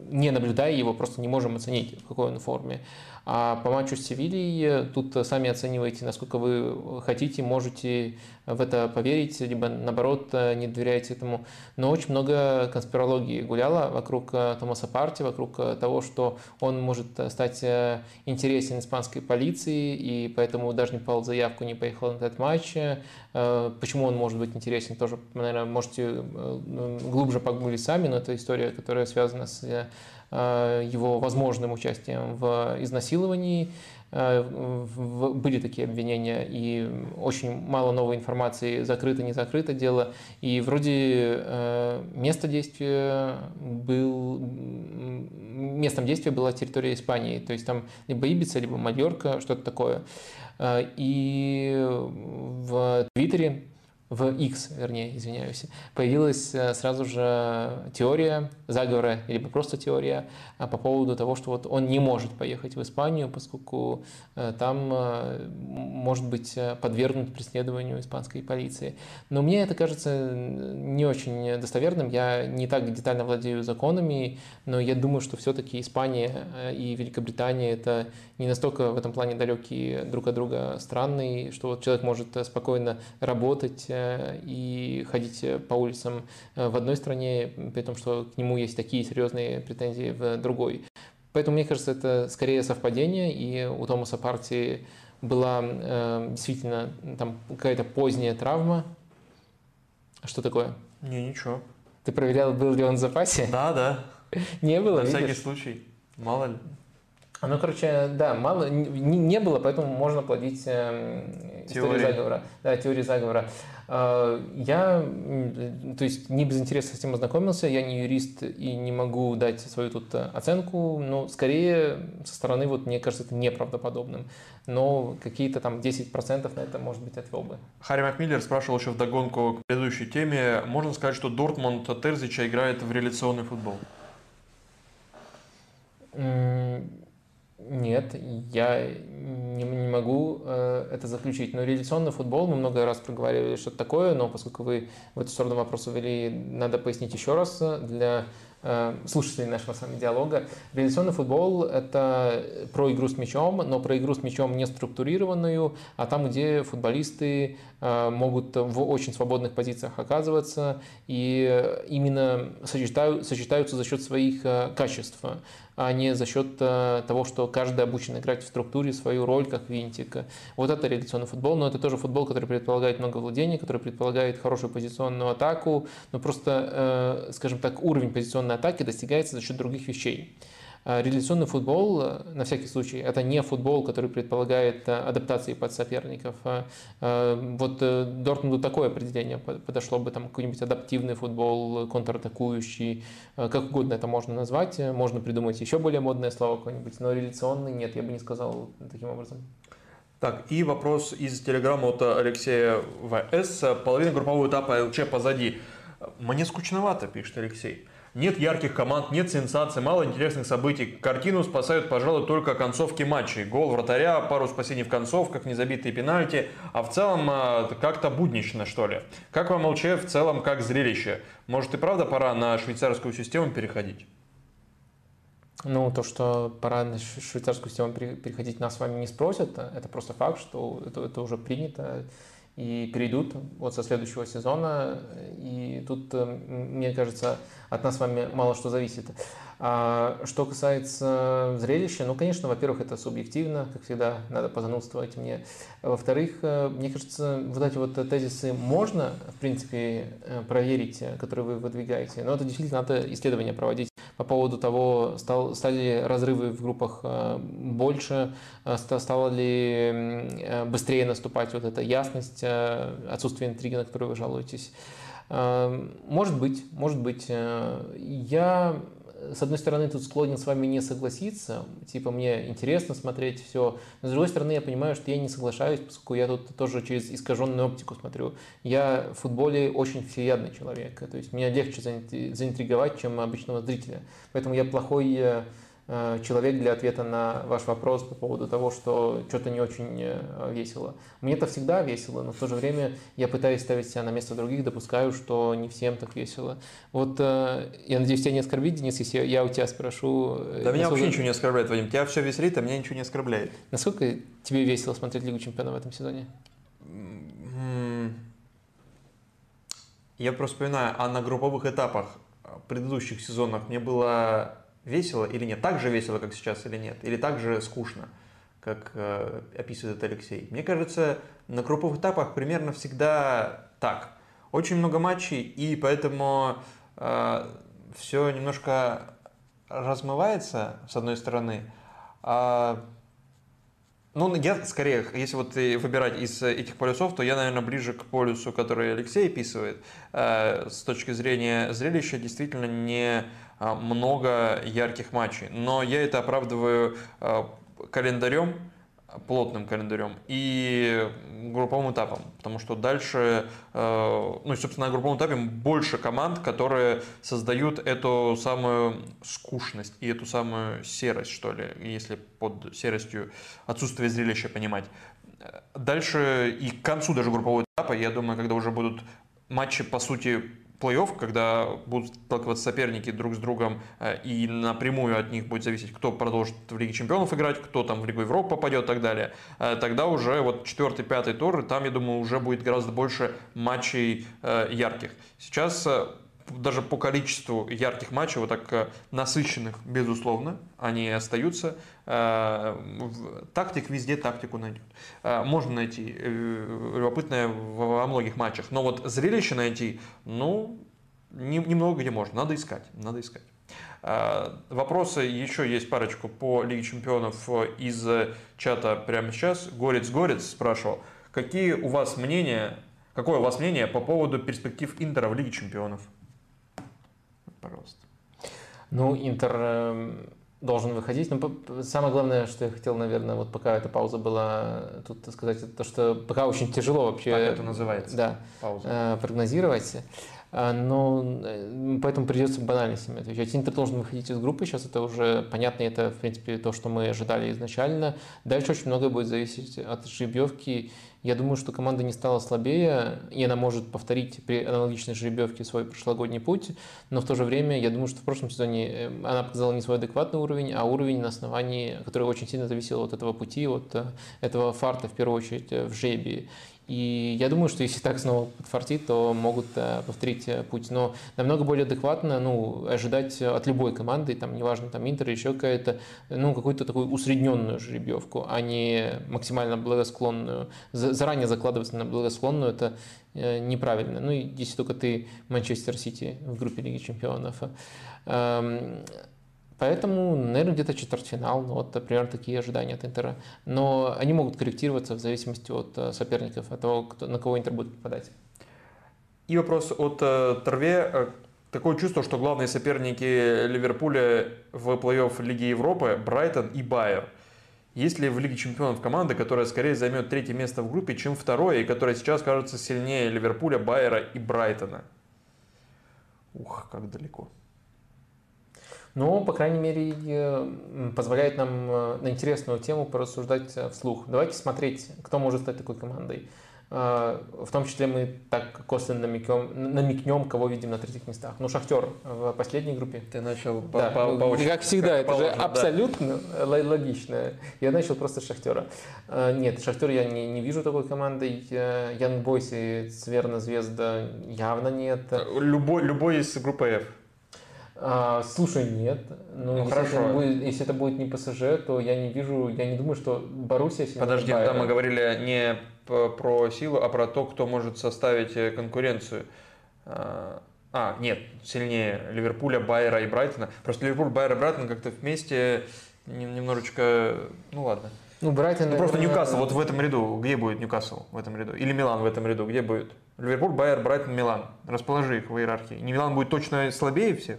не наблюдая его, просто не можем оценить, в какой он форме. А по матчу с Севильей тут сами оцениваете, насколько вы хотите, можете в это поверить, либо наоборот не доверяете этому. Но очень много конспирологии гуляло вокруг э, Томаса Парти, вокруг э, того, что он может стать э, интересен испанской полиции, и поэтому даже не подал заявку, не поехал на этот матч. Почему он может быть интересен, тоже, наверное, можете глубже погуглить сами, но это история, которая связана с его возможным участием в изнасиловании Э, были такие обвинения, и очень мало новой информации, закрыто, не закрыто дело. И вроде э, место действия был, местом действия была территория Испании, то есть там либо Ибица, либо Мальорка, что-то такое. Э, и в Твиттере в X, вернее, извиняюсь, появилась э, сразу же теория заговора, либо просто теория а, по поводу того, что вот он не может поехать в Испанию, поскольку э, там э, может быть подвергнут преследованию испанской полиции. Но мне это кажется не очень достоверным. Я не так детально владею законами, но я думаю, что все-таки Испания и Великобритания это не настолько в этом плане далекие друг от друга страны, что вот человек может спокойно работать и ходить по улицам э, в одной стране, при том, что к нему есть такие серьезные претензии в другой. Поэтому, мне кажется, это скорее совпадение, и у Томаса Парти была э, действительно там какая-то поздняя травма. Что такое? Не, ничего. Ты проверял, был ли он в запасе? Да, да. Не было, На всякий случай. Мало ли. Ну, короче, да, мало не, не было, поэтому можно плодить э, теорию заговора. Да, теории заговора. Э, я, то есть, не без интереса с этим ознакомился, я не юрист и не могу дать свою тут оценку, но скорее со стороны, вот, мне кажется, это неправдоподобным. Но какие-то там 10% на это, может быть, отвел бы. Харри Макмиллер спрашивал еще в догонку к предыдущей теме, можно сказать, что Дортмунд Терзича играет в реляционный футбол? Нет, я не, не могу э, это заключить. Но реляционный футбол, мы много раз проговаривали что-то такое, но поскольку вы в эту сторону вопроса ввели, надо пояснить еще раз для Э, слушателей нашего с вами диалога. Реализационный футбол – это про игру с мячом, но про игру с мячом не структурированную, а там, где футболисты э, могут в очень свободных позициях оказываться и именно сочетают, сочетаются за счет своих э, качеств а не за счет того, что каждый обучен играть в структуре свою роль как винтик. Вот это реализационный футбол, но это тоже футбол, который предполагает много владения, который предполагает хорошую позиционную атаку, но просто, скажем так, уровень позиционной атаки достигается за счет других вещей. А реализационный футбол, э, на всякий случай, это не футбол, который предполагает э, адаптации под соперников. А, вот э, Дортмунду такое определение подошло бы, там какой-нибудь адаптивный футбол, контратакующий, как угодно это можно назвать. Можно придумать еще более модное слово какое-нибудь, но реализационный нет, я бы не сказал таким образом. Так, и вопрос из телеграмма от Алексея ВС. Половина группового этапа ЛЧ позади. Мне скучновато, пишет Алексей. Нет ярких команд, нет сенсаций, мало интересных событий. Картину спасают, пожалуй, только концовки матчей. Гол вратаря, пару спасений в концовках, незабитые пенальти. А в целом а, как-то буднично, что ли. Как вам ЛЧ в целом как зрелище? Может и правда пора на швейцарскую систему переходить? Ну, то, что пора на швейцарскую систему переходить, нас с вами не спросят. Это просто факт, что это, это уже принято и перейдут вот со следующего сезона. И тут, э, мне кажется, от нас с вами мало что зависит. А что касается зрелища, ну, конечно, во-первых, это субъективно, как всегда, надо позанудствовать мне. Во-вторых, э, мне кажется, вот эти вот тезисы можно, в принципе, э, проверить, которые вы выдвигаете, но это действительно надо исследования проводить по поводу того, стал, стали разрывы в группах э, больше, стало ли быстрее наступать вот эта ясность, отсутствие интриги, на которую вы жалуетесь. Может быть, может быть. Я с одной стороны, тут склонен с вами не согласиться, типа мне интересно смотреть все, но с другой стороны, я понимаю, что я не соглашаюсь, поскольку я тут тоже через искаженную оптику смотрю. Я в футболе очень всеядный человек, то есть меня легче заинтриговать, чем обычного зрителя. Поэтому я плохой э, человек для ответа на ваш вопрос по поводу того, что что-то не очень э, весело. Мне это всегда весело, но в то же время я пытаюсь ставить себя на место других, допускаю, что не всем так весело. Вот э, я надеюсь, тебя не оскорбить, Денис, если я у тебя спрошу. Да меня вообще ничего не оскорбляет, Вадим. Тебя все веселит, а меня ничего не оскорбляет. Насколько тебе весело смотреть Лигу Чемпионов в этом сезоне? Я просто вспоминаю, а на групповых этапах предыдущих сезонах мне было весело или нет, так же весело, как сейчас или нет, или так же скучно, как э, описывает Алексей. Мне кажется, на групповых этапах примерно всегда так. Очень много матчей, и поэтому э, все немножко размывается, с одной стороны, а ну, я скорее, если вот выбирать из этих полюсов, то я, наверное, ближе к полюсу, который Алексей описывает. Э, с точки зрения зрелища, действительно не много ярких матчей. Но я это оправдываю э, календарем, плотным календарем и групповым этапом, потому что дальше, э, ну и, собственно, на групповом этапе больше команд, которые создают эту самую скучность и эту самую серость, что ли, если под серостью отсутствие зрелища понимать. Дальше и к концу даже группового этапа, я думаю, когда уже будут матчи, по сути, плей-офф, когда будут сталкиваться соперники друг с другом, э, и напрямую от них будет зависеть, кто продолжит в Лиге Чемпионов играть, кто там в Лигу Европы попадет и так далее, э, тогда уже вот четвертый, пятый тур, там, я думаю, уже будет гораздо больше матчей э, ярких. Сейчас даже по количеству ярких матчей, вот так э, насыщенных, безусловно, они остаются. Э, тактик везде тактику найдет. Э, можно найти любопытное во многих матчах, но вот зрелище найти, ну, немного где можно, надо искать, надо искать. Вопросы еще есть парочку по Лиге Чемпионов из чата прямо сейчас. Горец-Горец спрашивал, какие у вас мнения, какое у вас мнение по поводу перспектив Интера в Лиге Чемпионов? Пожалуйста. Ну, Интер эм, должен выходить. Но самое главное, что я хотел, наверное, вот пока эта пауза была, тут сказать, это то, что пока очень тяжело вообще... Так это называется. Да. Пауза. Э, прогнозировать. А, но э, поэтому придется банальностями отвечать. Интер должен выходить из группы, сейчас это уже понятно, это в принципе то, что мы ожидали изначально. Дальше очень многое будет зависеть от жеребьевки. Я думаю, что команда не стала слабее, и она может повторить при аналогичной жеребьевке свой прошлогодний путь, но в то же время я думаю, что в прошлом сезоне э, она показала не свой адекватный уровень, а уровень на основании, который очень сильно зависел от этого пути, от э, этого фарта, в первую очередь, в жребии. И я думаю, что если так снова подфартит, то могут э, повторить э, путь. Но намного более адекватно ну, ожидать от любой команды, там, неважно, там Интер, еще какая-то, ну, какую-то такую усредненную жеребьевку, а не максимально благосклонную. Заранее закладываться на благосклонную – это э, неправильно. Ну, если только ты Манчестер Сити в группе Лиги Чемпионов. Поэтому, наверное, где-то четвертьфинал, ну, вот примерно такие ожидания от Интера. Но они могут корректироваться в зависимости от э, соперников, от того, кто, на кого Интер будет попадать. И вопрос от э, Торве. Э, такое чувство, что главные соперники Ливерпуля в плей-офф Лиги Европы – Брайтон и Байер. Есть ли в Лиге Чемпионов команда, которая скорее займет третье место в группе, чем второе, и которая сейчас кажется сильнее Ливерпуля, Байера и Брайтона? Ух, как далеко. Но, по крайней мере, позволяет нам э, на интересную тему порассуждать э, вслух. Давайте смотреть, кто может стать такой командой. Э, в том числе мы так косвенно намекнем, намекнем, кого видим на третьих местах. Ну, Шахтер в последней группе. Ты начал да, по, по, по Как всегда, как это положено, же абсолютно да. логично. Я начал просто с Шахтера. Нет, Шахтер я не, не вижу такой командой. Ян Бойс и Цверна Звезда явно нет. Любой, любой из группы F. А, слушай, нет. Ну, ну хорошо. Это будет, если это будет не ПСЖ, то я не вижу, я не думаю, что Боруссия Подожди, когда мы говорили не про силу, а про то, кто может составить э, конкуренцию. А, а, нет, сильнее Ливерпуля, Байера и Брайтона. Просто Ливерпуль, Байер и Брайтон как-то вместе немножечко... Ну ладно. Ну, Брайтон... Ну, просто Ньюкасл, вот в этом ряду, где будет Ньюкасл в этом ряду? Или Милан в этом ряду, где будет? Ливерпуль, Байер, Брайтон, Милан. Расположи их в иерархии. Не Милан будет точно слабее всех?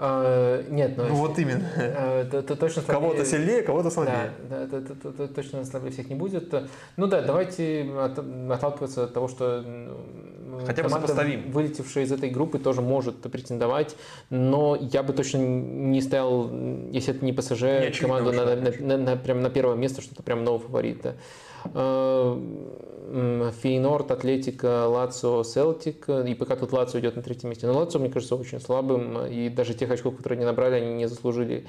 А, нет, но... Ну вот именно. Это, это точно слабее... Кого-то сильнее, кого-то слабее. Да, да это, это, это, точно слабее всех не будет. Ну да, давайте от, отталкиваться от того, что Хотя бы команда, вылетевшая из этой группы, тоже может претендовать, но я бы точно не ставил, если это не ПСЖ, не команду на, на, на, на, прям на первое место, что-то прям нового фаворита. А, Фейнорд, Атлетика, Лацио, Селтик. И пока тут Лацио идет на третьем месте. Но Лацио, мне кажется, очень слабым. И даже тех очков, которые они набрали, они не заслужили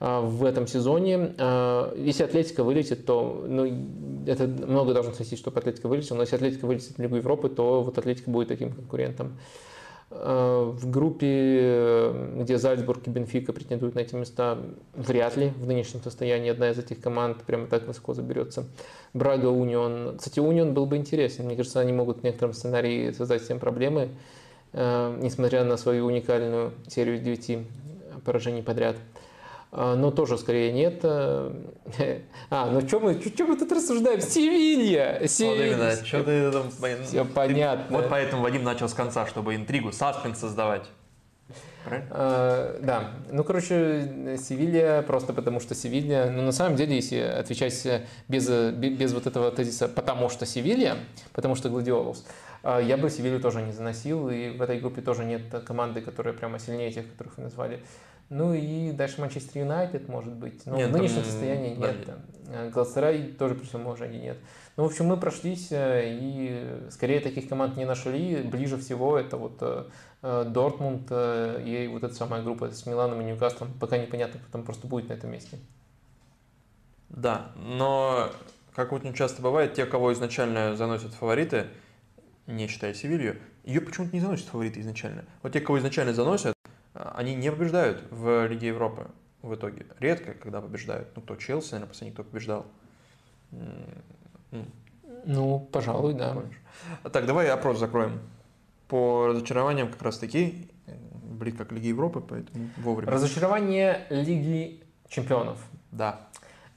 а, в этом сезоне. А, если Атлетика вылетит, то ну, это много должно сносить, чтобы Атлетика вылетела. Но если Атлетика вылетит в Лигу Европы, то вот Атлетика будет таким конкурентом. Э, в группе, где Зальцбург и Бенфика претендуют на эти места, вряд ли в нынешнем состоянии одна из этих команд прямо так высоко заберется. Брага, Унион. Кстати, Унион был бы интересен. Мне кажется, они могут в некотором сценарии создать всем проблемы, э, несмотря на свою уникальную серию 9 поражений подряд. А, но тоже скорее нет. А, ну что мы, что мы тут рассуждаем? Севилья! Севилья! Вот именно, что ты там... Все понятно. Вот поэтому Вадим начал с конца, чтобы интригу, саспенс создавать. А, да, ну, короче, Севилья просто потому, что Севилья, ну, на самом деле, если отвечать без, без вот этого тезиса «потому что Севилья», потому что Гладиолус, я бы Севилью тоже не заносил, и в этой группе тоже нет команды, которая прямо сильнее тех, которых вы назвали. Ну и дальше Манчестер Юнайтед, может быть. Но нет, в нынешнем там... состоянии нет. Да. Галсерай тоже при всем уважении нет. Ну, в общем, мы прошлись э, и скорее таких команд не нашли. Ближе всего это вот э, э, Дортмунд и вот эта самая группа с Миланом и Ньюкаслом. Пока непонятно, кто там просто будет на этом месте. Да, но как очень часто бывает, те, кого изначально заносят фавориты, не считая Севилью, ее почему-то не заносят фавориты изначально. Вот те, кого изначально заносят, они не побеждают в Лиге Европы в итоге. Редко, когда побеждают. Ну, кто Челси, наверное, последний, кто побеждал. Ну, пожалуй, да. Так, давай опрос закроем. По разочарованиям как раз таки, близко к Лиге Европы, поэтому вовремя. Разочарование Лиги Чемпионов. Да.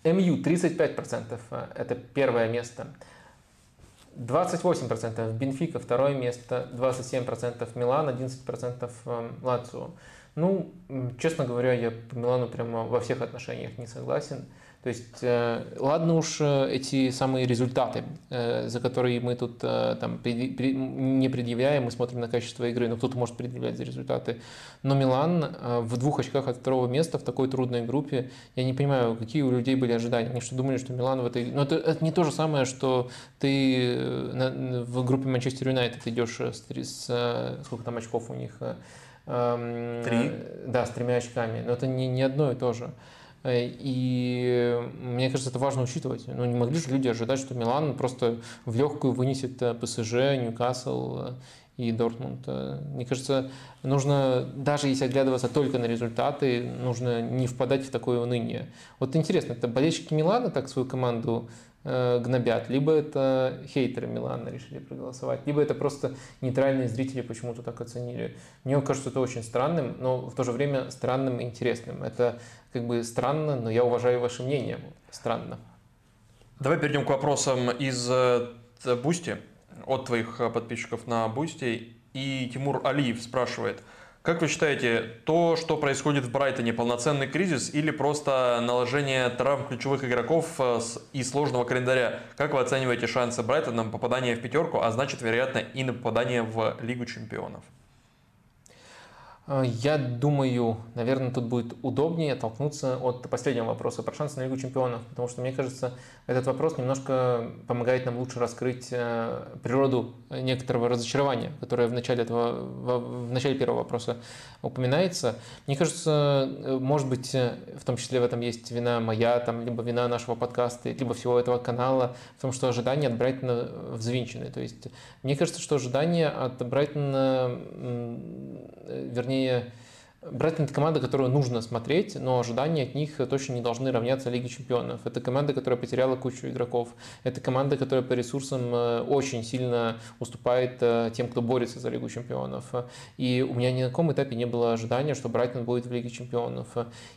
МЮ 35%, это первое место. 28% Бенфика, второе место, 27% Милан, 11% эм, Лацио. Ну, честно говоря, я по Милану прямо во всех отношениях не согласен. То есть, э, ладно уж э, эти самые результаты, э, за которые мы тут там, не предъявляем, мы смотрим на качество игры, но кто-то может предъявлять за результаты. Но Милан в двух очках от второго места в такой трудной группе, я не понимаю, какие у людей были ожидания. Они что думали, что Милан в этой... Но это, это не то же самое, что ты в группе Манчестер Юнайтед идешь с, с... Сколько там очков у них? Эм, Три? Да, с тремя очками. Но это не, не одно и то же. Э, и мне кажется, это важно учитывать. Ну, не могли же люди ожидать, что Милан просто в легкую вынесет э, ПСЖ, Ньюкасл э, и Дортмунд. Мне кажется, нужно, даже если оглядываться только на результаты, нужно не впадать в такое уныние. Вот интересно, это болельщики Милана так свою команду гнобят, либо это хейтеры Милана решили проголосовать, либо это просто нейтральные зрители почему-то так оценили. Мне кажется это очень странным, но в то же время странным и интересным. Это как бы странно, но я уважаю ваше мнение. Странно. Давай перейдем к вопросам из Бусти, от твоих подписчиков на Бусти. И Тимур Алиев спрашивает – как вы считаете, то, что происходит в Брайтоне, полноценный кризис или просто наложение травм ключевых игроков э, и сложного календаря? Как вы оцениваете шансы Брайтона на попадание в пятерку, а значит, вероятно, и на попадание в Лигу чемпионов? Э, я думаю, наверное, тут будет удобнее оттолкнуться от последнего вопроса про шансы на Лигу чемпионов, потому что, мне кажется, этот вопрос немножко помогает нам лучше раскрыть э, природу некоторого разочарования, которое в начале, этого, в начале первого вопроса упоминается. Мне кажется, э, может быть, в том числе в этом есть вина моя, там, либо вина нашего подкаста, либо всего этого канала, в том, что ожидания от Брайтона взвинчены. То есть, мне кажется, что ожидания от Брайтона, вернее, вернее, Брайтон – это команда, которую нужно смотреть, но ожидания от них точно не должны равняться Лиге чемпионов. Это команда, которая потеряла кучу игроков. Это команда, которая по ресурсам э, очень сильно уступает э, тем, кто борется за Лигу чемпионов. И у меня ни на каком этапе не было ожидания, что Брайтон будет в Лиге чемпионов.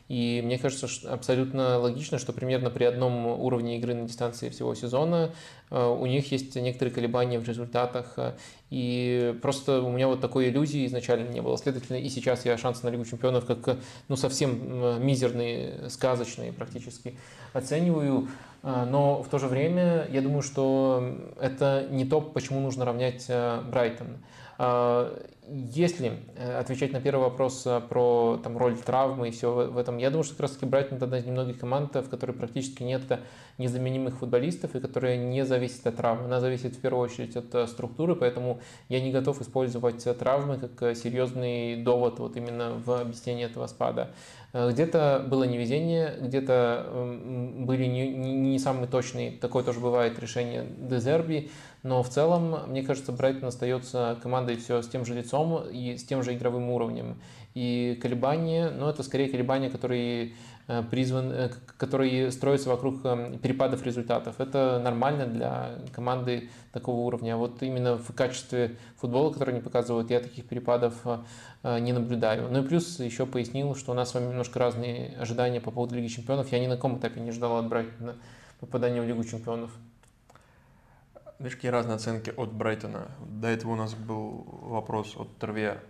И мне кажется абсолютно логично, что примерно при одном уровне игры на дистанции всего сезона э, у них есть некоторые колебания в результатах. И просто у меня вот такой иллюзии изначально не было. Следовательно, и сейчас я шансы на Лигу чемпионов как ну, совсем мизерные, сказочные практически оцениваю. А, но в то же время я думаю, что это не то, почему нужно равнять а, Брайтон. А, если э, отвечать на первый вопрос про там, роль травмы и все в этом, я думаю, что как раз таки Брайтон одна из немногих команд, в которой практически нет незаменимых футболистов и которая не зависит от травмы. Она зависит в первую очередь от э, структуры, поэтому я не готов использовать э, травмы как серьезный довод вот именно в объяснении этого спада. Где-то было невезение, где-то были не, не, самые точные, такое тоже бывает, решение Дезерби, но в целом, мне кажется, Брайтон остается командой все с тем же лицом и с тем же игровым уровнем. И колебания, ну, это скорее колебания, которые э, призван, э, которые строятся вокруг э, перепадов результатов. Это нормально для команды такого уровня. А вот именно в качестве футбола, который они показывают, я таких перепадов не наблюдаю. Ну и плюс еще пояснил, что у нас с вами немножко разные ожидания по поводу Лиги Чемпионов. Я ни на каком этапе не ждал от Брайтона попадания в Лигу Чемпионов. Видишь, какие разные оценки от Брайтона. До этого у нас был вопрос от Терве.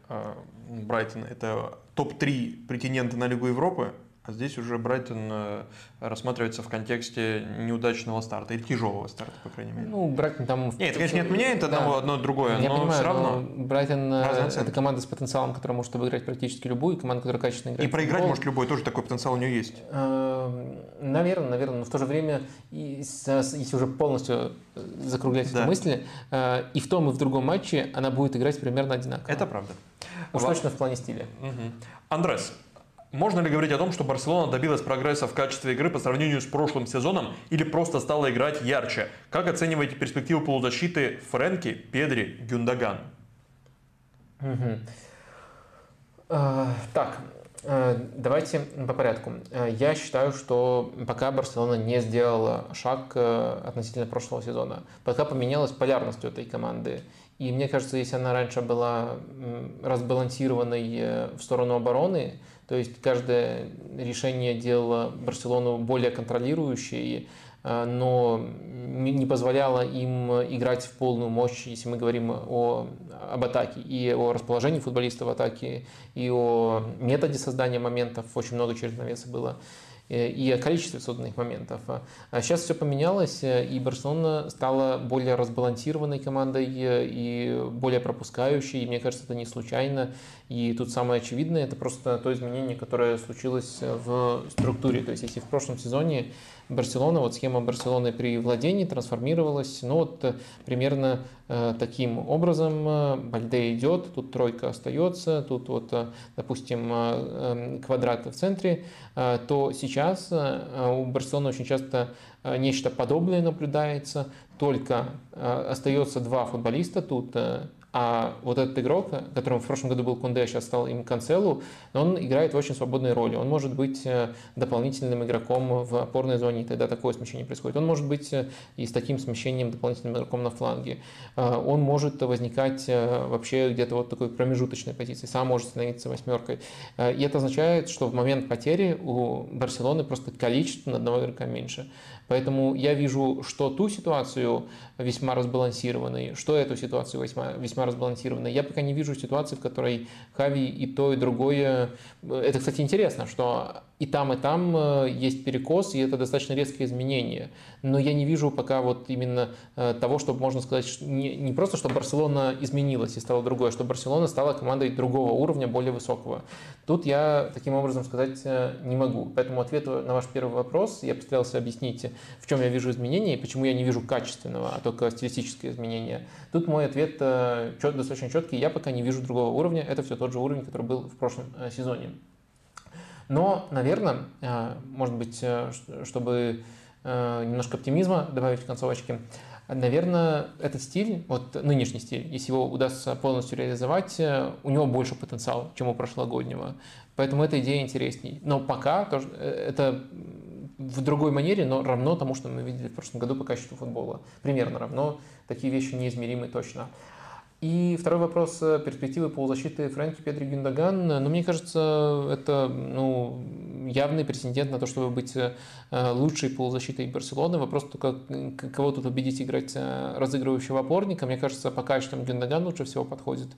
Брайтон – это топ-3 претендента на Лигу Европы, здесь уже Брайтон э, рассматривается в контексте неудачного старта или тяжелого старта, по крайней мере. Ну, Брайтон там... Нет, это, конечно, не отменяет одного, да. одно другое, Я но понимаю, все равно... Но Брайтон э, – это команда с потенциалом, которая может обыграть практически любую, и команда, которая качественно играет. И проиграть футбол. может любой, тоже такой потенциал у нее есть. Наверное, наверное, но в то же время, если уже полностью э, закруглять да. эту мысль, и в том, и в другом матче она будет играть примерно одинаково. Это правда. Уж точно в плане стиля. Угу. Андрес, можно ли говорить о том, что Барселона добилась прогресса в качестве игры по сравнению с прошлым сезоном или просто стала играть ярче? Как оцениваете перспективу полузащиты Фрэнки, Педри, Гюндаган? Угу. А, так, э, Давайте по порядку. Э, я считаю, что пока Барселона не сделала шаг э, относительно прошлого сезона, пока поменялась полярность у этой команды, и мне кажется, если она раньше была разбалансированной в сторону обороны, то есть каждое решение делало Барселону более контролирующей, э, но не позволяло им играть в полную мощь, если мы говорим о, об атаке, и о расположении футболистов в атаке, и о методе создания моментов. Очень много через навеса было. Э, и о количестве созданных моментов. А сейчас все поменялось, э, и Барселона стала более разбалансированной командой э, и более пропускающей, и мне кажется, это не случайно. И тут самое очевидное, это просто то изменение, которое случилось в структуре. То есть если в прошлом сезоне Барселона, вот схема Барселоны при владении трансформировалась, ну вот э, примерно э, таким образом. Э, Бальде идет, тут тройка остается, тут вот, допустим, квадрат в центре, то сейчас у Барселоны очень часто нечто подобное наблюдается, только остается два футболиста, тут а вот этот игрок, которым в прошлом году был Кунде, а сейчас стал им Канцелу, он играет в очень свободной роли. Он может быть э, дополнительным игроком в опорной зоне, и тогда такое смещение происходит. Он может быть э, и с таким смещением дополнительным игроком на фланге. Э, он может возникать вообще где-то вот такой промежуточной позиции, сам может становиться восьмеркой. И это означает, что в момент потери у Барселоны просто количество одного игрока меньше. Поэтому я вижу, что ту ситуацию весьма разбалансированной, что эту ситуацию весьма, весьма разбалансированной. Я пока не вижу ситуации, в которой Хави и то, и другое... Это, кстати, интересно, что и там, и там э, есть перекос, и это достаточно резкое изменение. Но я не вижу пока вот именно э, того, чтобы можно сказать, что не, не просто, что Барселона изменилась и стала другой, а что Барселона стала командой другого уровня, более высокого. Тут я таким образом сказать э, не могу. Поэтому ответ на ваш первый вопрос я постарался объяснить, в чем я вижу изменения и почему я не вижу качественного, только стилистическое изменение. Тут мой ответ достаточно четкий. Я пока не вижу другого уровня. Это все тот же уровень, который был в прошлом сезоне. Но, наверное, э, может быть, э, чтобы э, немножко оптимизма добавить в концовочке, наверное, этот стиль, вот нынешний стиль, если его удастся полностью реализовать, у него больше потенциал, чем у прошлогоднего. Поэтому эта идея интересней. Но пока тоже, это в другой манере, но равно тому, что мы видели в прошлом году по качеству футбола. Примерно равно. Такие вещи неизмеримы точно. И второй вопрос перспективы полузащиты Фрэнки Педри Гюндаган. Ну, мне кажется, это ну, явный претендент на то, чтобы быть лучшей полузащитой Барселоны. Вопрос только, кого тут убедить играть разыгрывающего опорника. Мне кажется, по качествам Гюндаган лучше всего подходит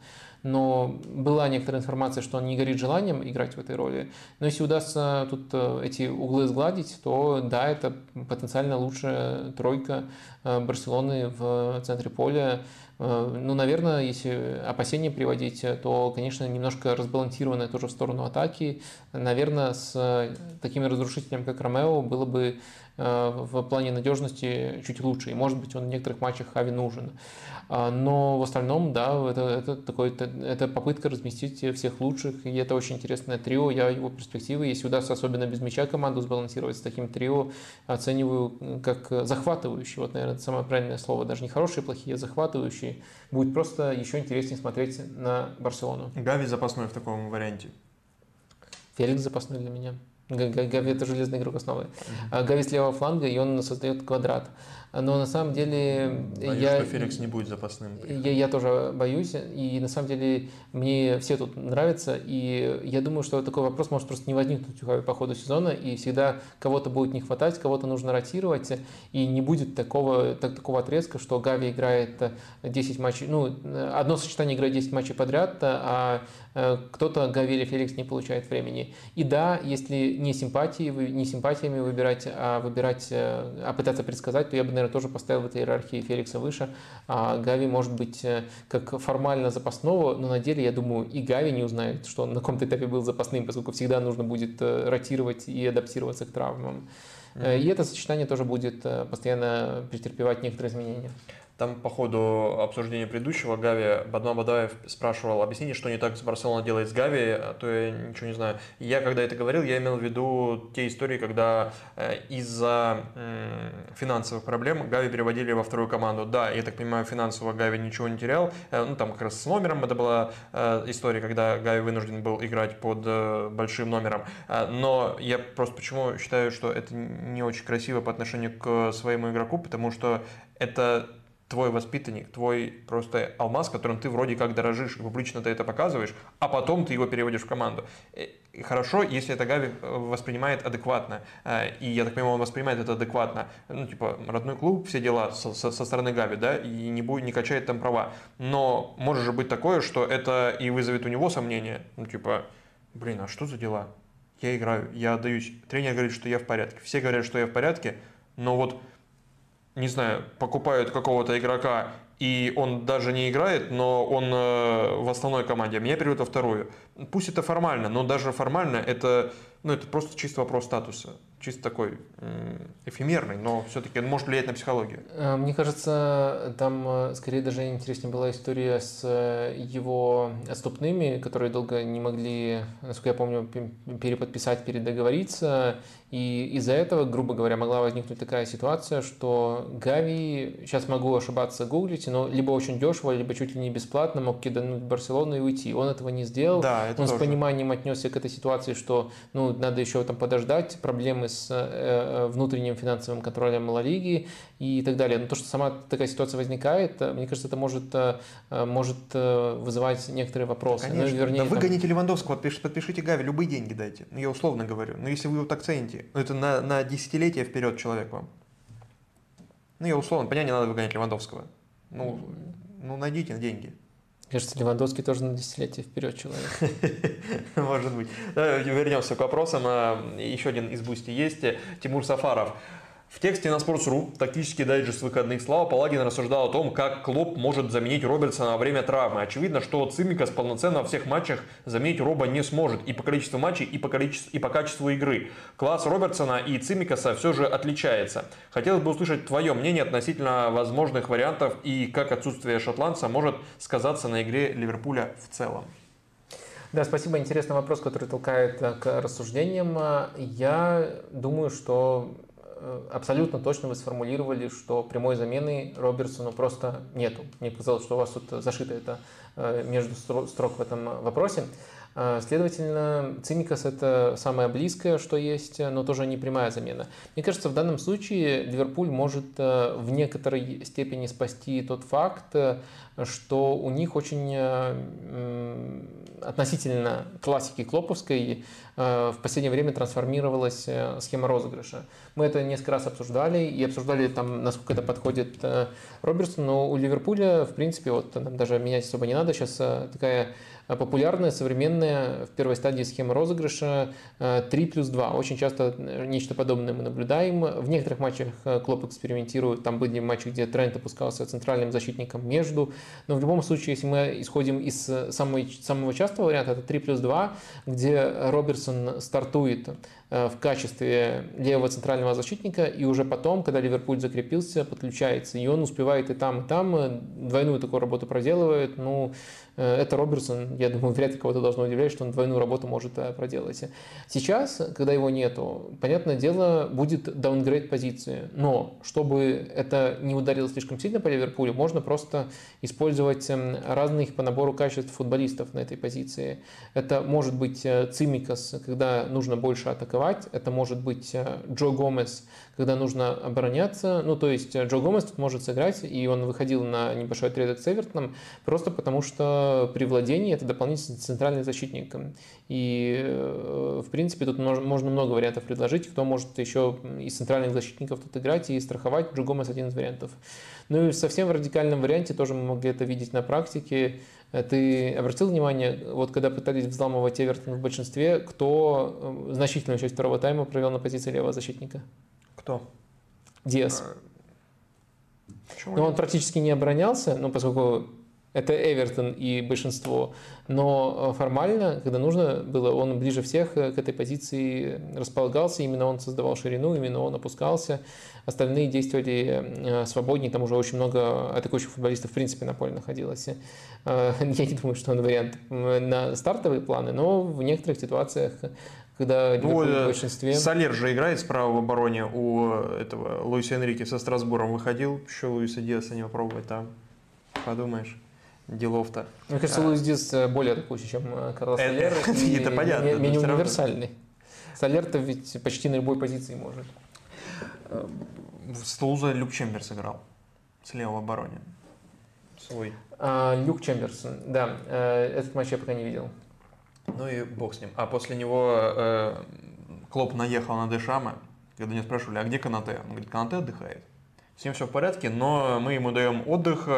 но была некоторая информация, что он не горит желанием играть в этой роли. Но если удастся тут э, эти углы сгладить, то да, это потенциально лучшая тройка э, Барселоны в центре поля. Э, ну, наверное, если опасения приводить, то, конечно, немножко разбалансированная тоже в сторону атаки. Наверное, с такими разрушителями, как Ромео, было бы в плане надежности чуть лучше. И, может быть, он в некоторых матчах Хави нужен. А, но в остальном, да, это, это, такой, это, это попытка разместить всех лучших, и это очень интересное трио. Я его перспективы, если удастся особенно без мяча команду сбалансировать с таким трио, оцениваю как захватывающий. Вот, наверное, это самое правильное слово. Даже не хорошие, плохие, а захватывающие. Будет просто еще интереснее смотреть на Барселону. Гави запасной в таком варианте. Феликс запасной для меня. Гави это железный игрок основы. Mm-hmm. Гави с левого фланга, и он создает квадрат но на самом деле боюсь, я... что Феликс не будет запасным. Я, я тоже боюсь, и на самом деле мне все тут нравится, и я думаю, что такой вопрос может просто не возникнуть по ходу сезона, и всегда кого-то будет не хватать, кого-то нужно ротировать, и не будет такого, так, такого отрезка, что Гави играет 10 матчей, ну, одно сочетание играет 10 матчей подряд, а Э, кто-то Гави или Феликс не получает времени. И да, если не симпатии, не симпатиями выбирать, а выбирать, э, а пытаться предсказать, то я бы, наверное, тоже поставил в этой иерархии Феликса выше. А Гави может быть э, как формально запасного, но на деле, я думаю, и Гави не узнает, что он на каком-то этапе был запасным, поскольку всегда нужно будет ротировать и адаптироваться к травмам. Mm-hmm. И это сочетание тоже будет постоянно претерпевать некоторые изменения. Там по ходу обсуждения предыдущего Гави Бадман Бадаев спрашивал, объясните, что не так с Барселона делает с Гави, а то я ничего не знаю. Я, когда это говорил, я имел в виду те истории, когда э, из-за финансовых проблем Гави переводили во вторую команду. Да, я так понимаю, финансово Гави ничего не терял. Э, ну, там как раз с номером это была э, история, когда Гави вынужден был играть под большим номером. Но я просто почему считаю, что это не очень красиво по отношению к своему игроку, потому что это твой воспитанник, твой просто алмаз, которым ты вроде как дорожишь, и публично ты это показываешь, а потом ты его переводишь в команду. И хорошо, если это Гави э, воспринимает адекватно, э, и я так понимаю, он воспринимает это адекватно, ну, типа, родной клуб, все дела со, со, со стороны Гави, да, и не, будет, не качает там права. Но может же быть такое, что это и вызовет у него сомнения, ну, типа, блин, а что за дела? Я играю, я отдаюсь. Тренер говорит, что я в порядке. Все говорят, что я в порядке, но вот не знаю, покупают какого-то игрока, и он даже не играет, но он э, в основной команде, а меня переводят во вторую. Пусть это формально, но даже формально это, ну, это просто чисто вопрос статуса чисто такой эфемерный, но все-таки он может влиять на психологию. Э, мне кажется, там э, скорее даже интереснее была история с э, его отступными, которые долго не могли, насколько я помню, переподписать, передоговориться. И из-за этого, грубо говоря, могла возникнуть такая ситуация, что Гави, сейчас могу ошибаться, гуглите, но либо очень дешево, либо чуть ли не бесплатно мог кидануть Барселону и уйти. Он этого не сделал. Да, это Он тоже. с пониманием отнесся к этой ситуации, что ну, надо еще там подождать, проблемы с э, э, внутренним финансовым контролем Ла Лиги и так далее. Но то, что сама такая ситуация возникает, э, мне кажется, это может, может вызывать некоторые вопросы. Конечно. Ну, вернее, да вы гоните Левандовского, подпишите Гави, любые деньги дайте. Ну, я условно говорю. Но если вы его так цените, ну, это на, на десятилетие вперед человек вам. Ну, я условно, понятно, не надо выгонять Левандовского. Ну, ну найдите деньги. Кажется, Левандовский тоже на десятилетие вперед человек. Может быть. Вернемся к вопросам. А, еще один из Бусти есть. Тимур Сафаров. В тексте на Sports.ru тактический дайджест выходных Слава Палагин рассуждал о том, как Клопп может заменить Робертсона во время травмы. Очевидно, что Цимикас полноценно во всех матчах заменить Роба не сможет и по количеству матчей, и по, количеству, и по качеству игры. Класс Робертсона и Цимикаса все же отличается. Хотелось бы услышать твое мнение относительно возможных вариантов и как отсутствие шотландца может сказаться на игре Ливерпуля в целом. Да, спасибо. Интересный вопрос, который толкает к рассуждениям. Я думаю, что Э, абсолютно точно вы сформулировали, что прямой замены Робертсону просто нету. Мне показалось, что у вас тут зашито это э, между строк в этом вопросе. Э, следовательно, Цимикас это самое близкое, что есть, но тоже не прямая замена. Мне кажется, в данном случае Ливерпуль может э, в некоторой степени спасти тот факт, что у них очень относительно классики Клоповской в последнее время трансформировалась схема розыгрыша. Мы это несколько раз обсуждали и обсуждали там, насколько это подходит Робертсону, но у Ливерпуля, в принципе, вот нам даже менять особо не надо. Сейчас такая популярная, современная в первой стадии схема розыгрыша 3 э, плюс 2. Очень часто э, нечто подобное мы наблюдаем. В некоторых матчах э, Клоп экспериментирует. Там были матчи, где Трент опускался центральным защитником между. Но в любом случае, если мы исходим из самого, самого частого варианта, это 3 плюс 2, где Роберсон стартует в качестве левого центрального защитника, и уже потом, когда Ливерпуль закрепился, подключается, и он успевает и там, и там, двойную такую работу проделывает, ну, Э, это Роберсон, я думаю, вряд ли кого-то должно удивлять, что он двойную работу может э, проделать. Сейчас, когда его нету, понятное дело, будет даунгрейд позиции. Но, чтобы это не ударило слишком сильно по Ливерпулю, можно просто использовать эм, разных по набору качеств футболистов на этой позиции. Это может быть э, Цимикас, когда нужно больше атаковать. Это может быть Джо Гомес, когда нужно обороняться. Ну, то есть Джо Гомес тут может сыграть, и он выходил на небольшой отрезок с Эвертоном, просто потому что при владении это дополнительный центральный защитник. И, э, в принципе, тут можно много вариантов предложить, кто может еще из центральных защитников тут играть и страховать. Джугомес один из вариантов. Ну и совсем в радикальном варианте тоже мы могли это видеть на практике. Э, ты обратил внимание, вот когда пытались взламывать Эвертон в большинстве, кто э, значительную часть второго тайма провел на позиции левого защитника? Кто? Диас. А... Ну, он практически не оборонялся, но поскольку это Эвертон и большинство. Но э, формально, когда нужно было, он ближе всех э, к этой позиции располагался, именно он создавал ширину, именно он опускался. Остальные действовали э, свободнее, там уже очень много атакующих футболистов в принципе на поле находилось. Я не думаю, что он вариант на стартовые планы, но в некоторых ситуациях когда ну, в большинстве... Солер же играет справа в обороне у этого Луиса Энрике со Страсбуром выходил, еще Луиса Диаса не попробовать там. Подумаешь делов-то. Мне кажется, Луис Диас э, более атакующий, чем э, Карлос Солер. Это понятно. Менее универсальный. Солер-то ведь почти на любой позиции может. В Стулза Люк Чемберс играл. Слева в обороне. Свой. А, Люк Чемберсон, да. Э, этот матч я пока не видел. Ну и бог с ним. А после него э, Клоп наехал на Дешама, когда не спрашивали, а где Канате? Он говорит, Канате отдыхает. С ним все в порядке, но мы ему даем отдых,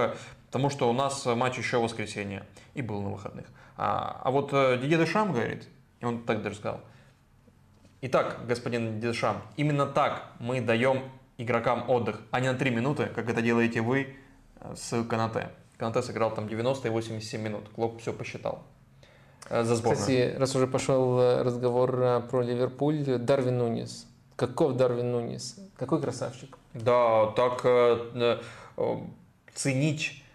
Потому что у нас матч еще в воскресенье и был на выходных. А, а вот э, Дидье Дешам говорит, и он так даже сказал, Итак, господин Дешам, именно так мы даем игрокам отдых, а не на 3 минуты, как это делаете вы э, с Канате. Канате сыграл там 90 и 87 минут. Клоп все посчитал э, за сборную. Кстати, раз уже пошел разговор про Ливерпуль, Дарвин Нунис. Каков Дарвин Нунис? Какой красавчик. Да, так э, э, ценить Э,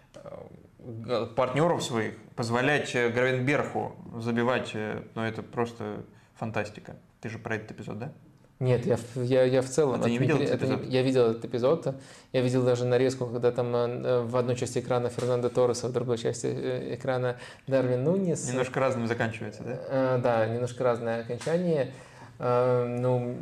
партнеров своих, позволять э, Гравенберху забивать, э, ну это просто фантастика. Ты же про этот эпизод, да? Нет, я, я, я в целом... А ты не видел этот эпизод? Это, я видел этот эпизод. Я видел даже нарезку, когда там в одной части экрана Фернандо Торреса, в другой части экрана Дарвин Нунис. Немножко разным заканчивается, да? Да, немножко разное окончание. Э, ну,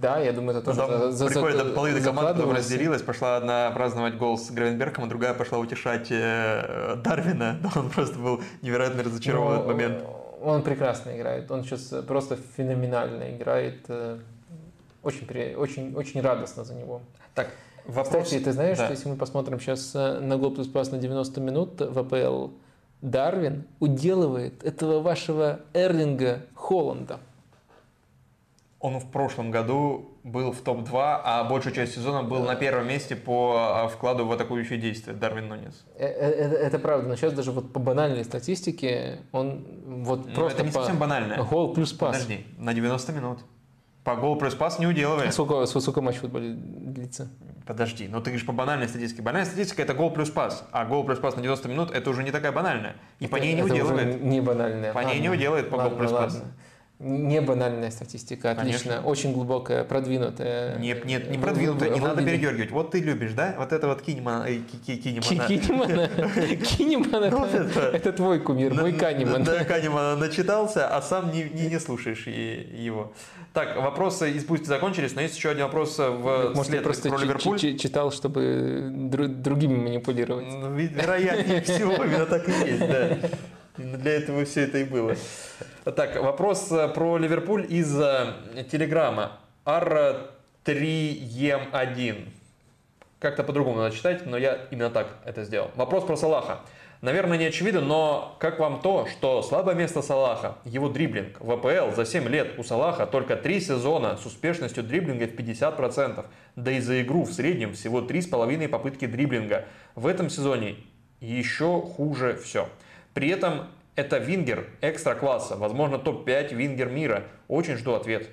да, я думаю, это тоже ну, за, Прикольно, за, половина команды разделилась, пошла одна праздновать гол с Гравенбергом, а другая пошла утешать э, Дарвина. Он просто был невероятно разочарован в этот момент. Он прекрасно играет, он сейчас просто феноменально играет. Э, очень, очень, очень радостно за него. Так, вопрос... Кстати, ты знаешь, да. что если мы посмотрим сейчас на гол плюс пас на 90 минут в АПЛ, Дарвин уделывает этого вашего Эрлинга Холланда. Он в прошлом году был в топ-2, а большую часть сезона был на первом месте по а, вкладу в атакующие действия Дарвин Нунес. Это, это, это правда, но сейчас даже вот по банальной статистике он вот но просто это не по совсем банально. Гол плюс пас. Подожди, на 90 минут. По гол плюс пас не уделывает. А сколько, сколько матч в футболе длится? Подожди, ну ты говоришь по банальной статистике. Банальная статистика это гол плюс пас, а гол плюс пас на 90 минут это уже не такая банальная. И это, по ней не уделывает. Не банальная. По ладно, ней не уделает по ладно, гол плюс ладно. пас. Не банальная статистика, отлично. Конечно. Очень глубокая, продвинутая. Нет, нет, не продвинутая, не надо передергивать. Вот ты любишь, да? Вот это вот Кинеман. Э, Кинемана. Кинеман это твой кумир, мой Канеман. Да, Канеман начитался, а сам не, слушаешь его. Так, вопросы из пусть закончились, но есть еще один вопрос в Может, я просто про Ливерпуль. читал, чтобы другими манипулировать. Ну, вероятнее всего, именно так и есть, да. Для этого все это и было. Так, вопрос э, про Ливерпуль из э, Телеграма. R3M1. Как-то по-другому надо читать, но я именно так это сделал. Вопрос про Салаха. Наверное, не очевидно, но как вам то, что слабое место Салаха, его дриблинг? В АПЛ за 7 лет у Салаха только 3 сезона с успешностью дриблинга в 50%, да и за игру в среднем всего 3,5 попытки дриблинга. В этом сезоне еще хуже все. При этом это вингер экстра-класса, возможно, топ-5 вингер мира. Очень жду ответ.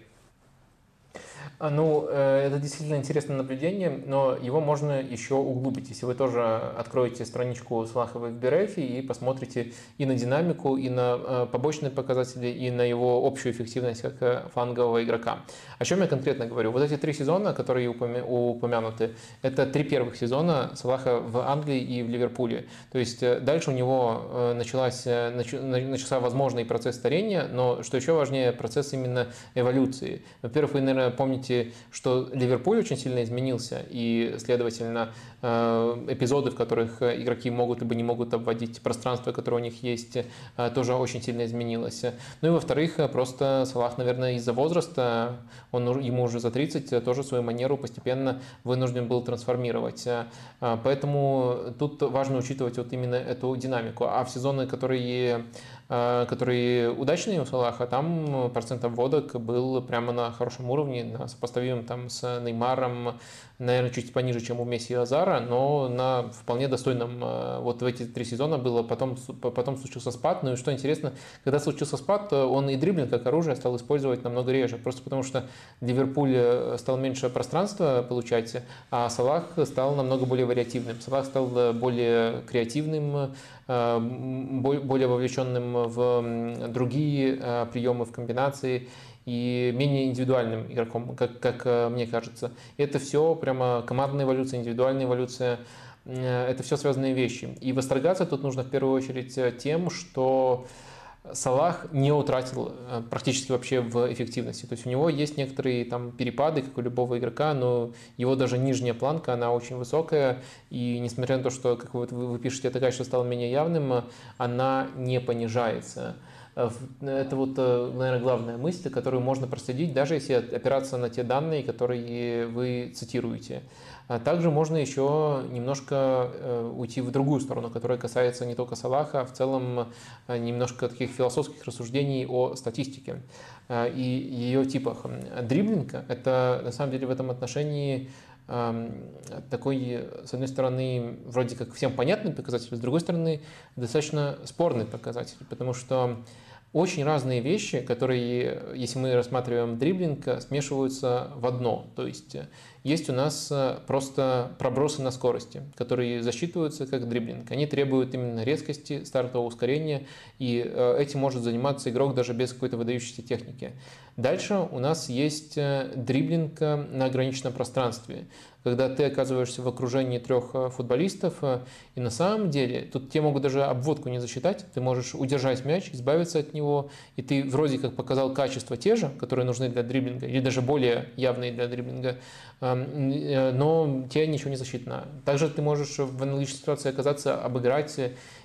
А, ну, э, это действительно интересное наблюдение, но его можно еще углубить. Если вы тоже откроете страничку Салахова в Берефе и посмотрите и на динамику, и на э, побочные показатели, и на его общую эффективность как э, флангового игрока. О чем я конкретно говорю? Вот эти три сезона, которые упомянуты, это три первых сезона Салаха в Англии и в Ливерпуле. То есть дальше у него началась, начался возможный процесс старения, но что еще важнее, процесс именно эволюции. Во-первых, вы, наверное, помните помните, что Ливерпуль очень сильно изменился, и, следовательно, э, эпизоды, в которых игроки могут либо не могут обводить пространство, которое у них есть, э, тоже очень сильно изменилось. Ну и, во-вторых, просто Салах, наверное, из-за возраста, он, ему уже за 30, тоже свою манеру постепенно вынужден был трансформировать. Э, поэтому тут важно учитывать вот именно эту динамику. А в сезоны, которые которые удачные у Салаха, там процент обводок был прямо на хорошем уровне, на сопоставимом там с Неймаром, наверное, чуть пониже, чем у Месси и Азара, но на вполне достойном, э, вот в эти три сезона было, потом, потом случился спад, ну и что интересно, когда случился спад, он и дриблинг как оружие стал использовать намного реже, просто потому что Ливерпуль э, стал меньше пространства получать, а Салах стал намного более вариативным, Салах стал более креативным, э, более вовлеченным в другие приемы, в комбинации, и менее индивидуальным игроком, как, как э, мне кажется. Это все прямо командная эволюция, индивидуальная эволюция, э, это все связанные вещи. И восторгаться тут нужно в первую очередь э, тем, что Салах не утратил практически вообще в эффективности. То есть у него есть некоторые там перепады, как у любого игрока, но его даже нижняя планка, она очень высокая. И несмотря на то, что, как вы, вы пишете, это качество стало менее явным, она не понижается. Э, это вот, э, наверное, главная мысль, которую можно проследить, даже если опираться на те данные, которые вы цитируете. А также можно еще немножко э, уйти в другую сторону, которая касается не только Салаха, а в целом немножко таких философских рассуждений о статистике и ее типах. Дриблинг – это на самом деле в этом отношении такой, с одной стороны, вроде как всем понятный показатель, с другой стороны, достаточно спорный показатель, потому что очень разные вещи, которые, если мы рассматриваем дриблинг, смешиваются в одно. То есть э, есть у нас э, просто пробросы на скорости, которые засчитываются как дриблинг. Они требуют именно резкости, стартового ускорения, и э, этим может заниматься игрок даже без какой-то выдающейся техники. Дальше у нас есть дриблинг на ограниченном пространстве когда ты оказываешься в окружении трех э, футболистов, э, и на самом деле тут тебе могут даже обводку не засчитать, ты можешь удержать мяч, избавиться от него, и ты вроде как показал качества те же, которые нужны для дриблинга, или даже более явные для дриблинга, э, но тебе ничего не засчитано. Также ты можешь в аналогичной ситуации оказаться, обыграть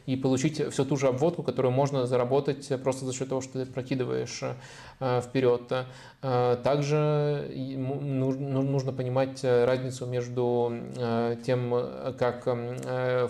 и получить всю ту же обводку, которую можно заработать просто за счет того, что ты прокидываешь э, вперед. Э, также нужно понимать разницу между э, тем, как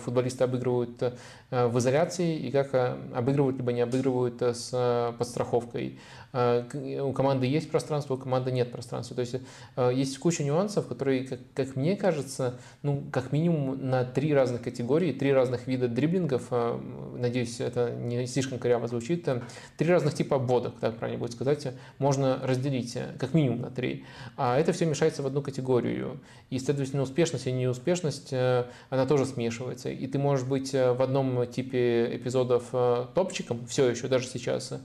футболисты обыгрывают в изоляции и как обыгрывают либо не обыгрывают с подстраховкой. А, у команды есть пространство, у команды нет пространства. То есть э, есть куча нюансов, которые, как, как мне кажется, ну, как минимум на три разных категории, три разных вида дриблингов, э, надеюсь, это не слишком коряво звучит, э, три разных типа обводок, так правильно будет сказать, можно разделить как минимум на три. А это все мешается в одну категорию. И, следовательно, успешность и неуспешность, она тоже смешивается. И ты можешь быть в одном типе эпизодов топчиком, все еще, даже сейчас, а,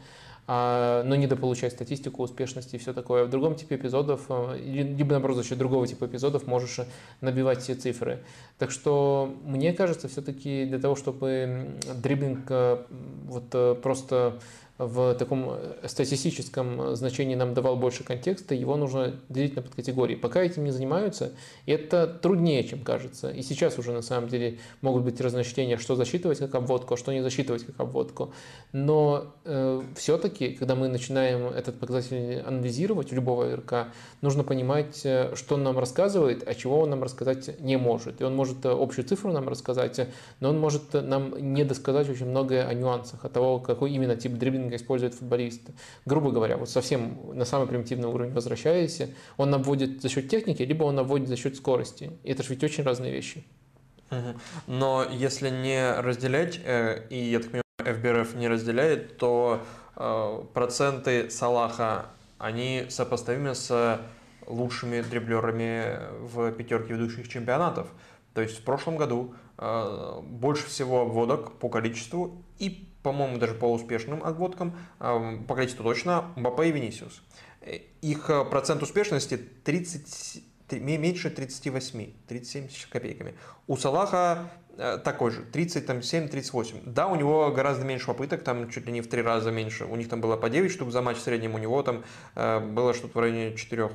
но недополучать статистику успешности и все такое. В другом типе эпизодов, э, либо наоборот за счет другого типа эпизодов можешь набивать все цифры. Так что мне кажется, все-таки для того, чтобы дриблинг э, вот э, просто в таком статистическом значении нам давал больше контекста, его нужно делить на подкатегории. Пока этим не занимаются, это труднее, чем кажется. И сейчас уже на самом деле могут быть разночтения, что засчитывать как обводку, а что не засчитывать как обводку. Но э, все-таки, когда мы начинаем этот показатель анализировать в любого РК, нужно понимать, э, что он нам рассказывает, а чего он нам рассказать не может. И он может э, общую цифру нам рассказать, но он может нам не досказать очень многое о нюансах, от того, какой именно тип дриблинга дриблинга использует футболист. Грубо говоря, вот совсем на самый примитивный уровень возвращаясь, он обводит за счет техники, либо он обводит за счет скорости. И это же ведь очень разные вещи. Но если не разделять, э, и я так понимаю, FBRF не разделяет, то э, проценты Салаха, они сопоставимы с лучшими дриблерами в пятерке ведущих чемпионатов. То есть в прошлом году э, больше всего обводок по количеству и по-моему, даже по успешным отводкам, по количеству точно, Мбаппе и Венисиус. Их э, процент успешности 30, меньше 38, 37 с копейками. У Салаха э, такой же, 37-38. Да, у него гораздо меньше попыток, там чуть ли не в три раза меньше. У них там было по 9 штук за матч в среднем, у него там э, было что-то в районе 4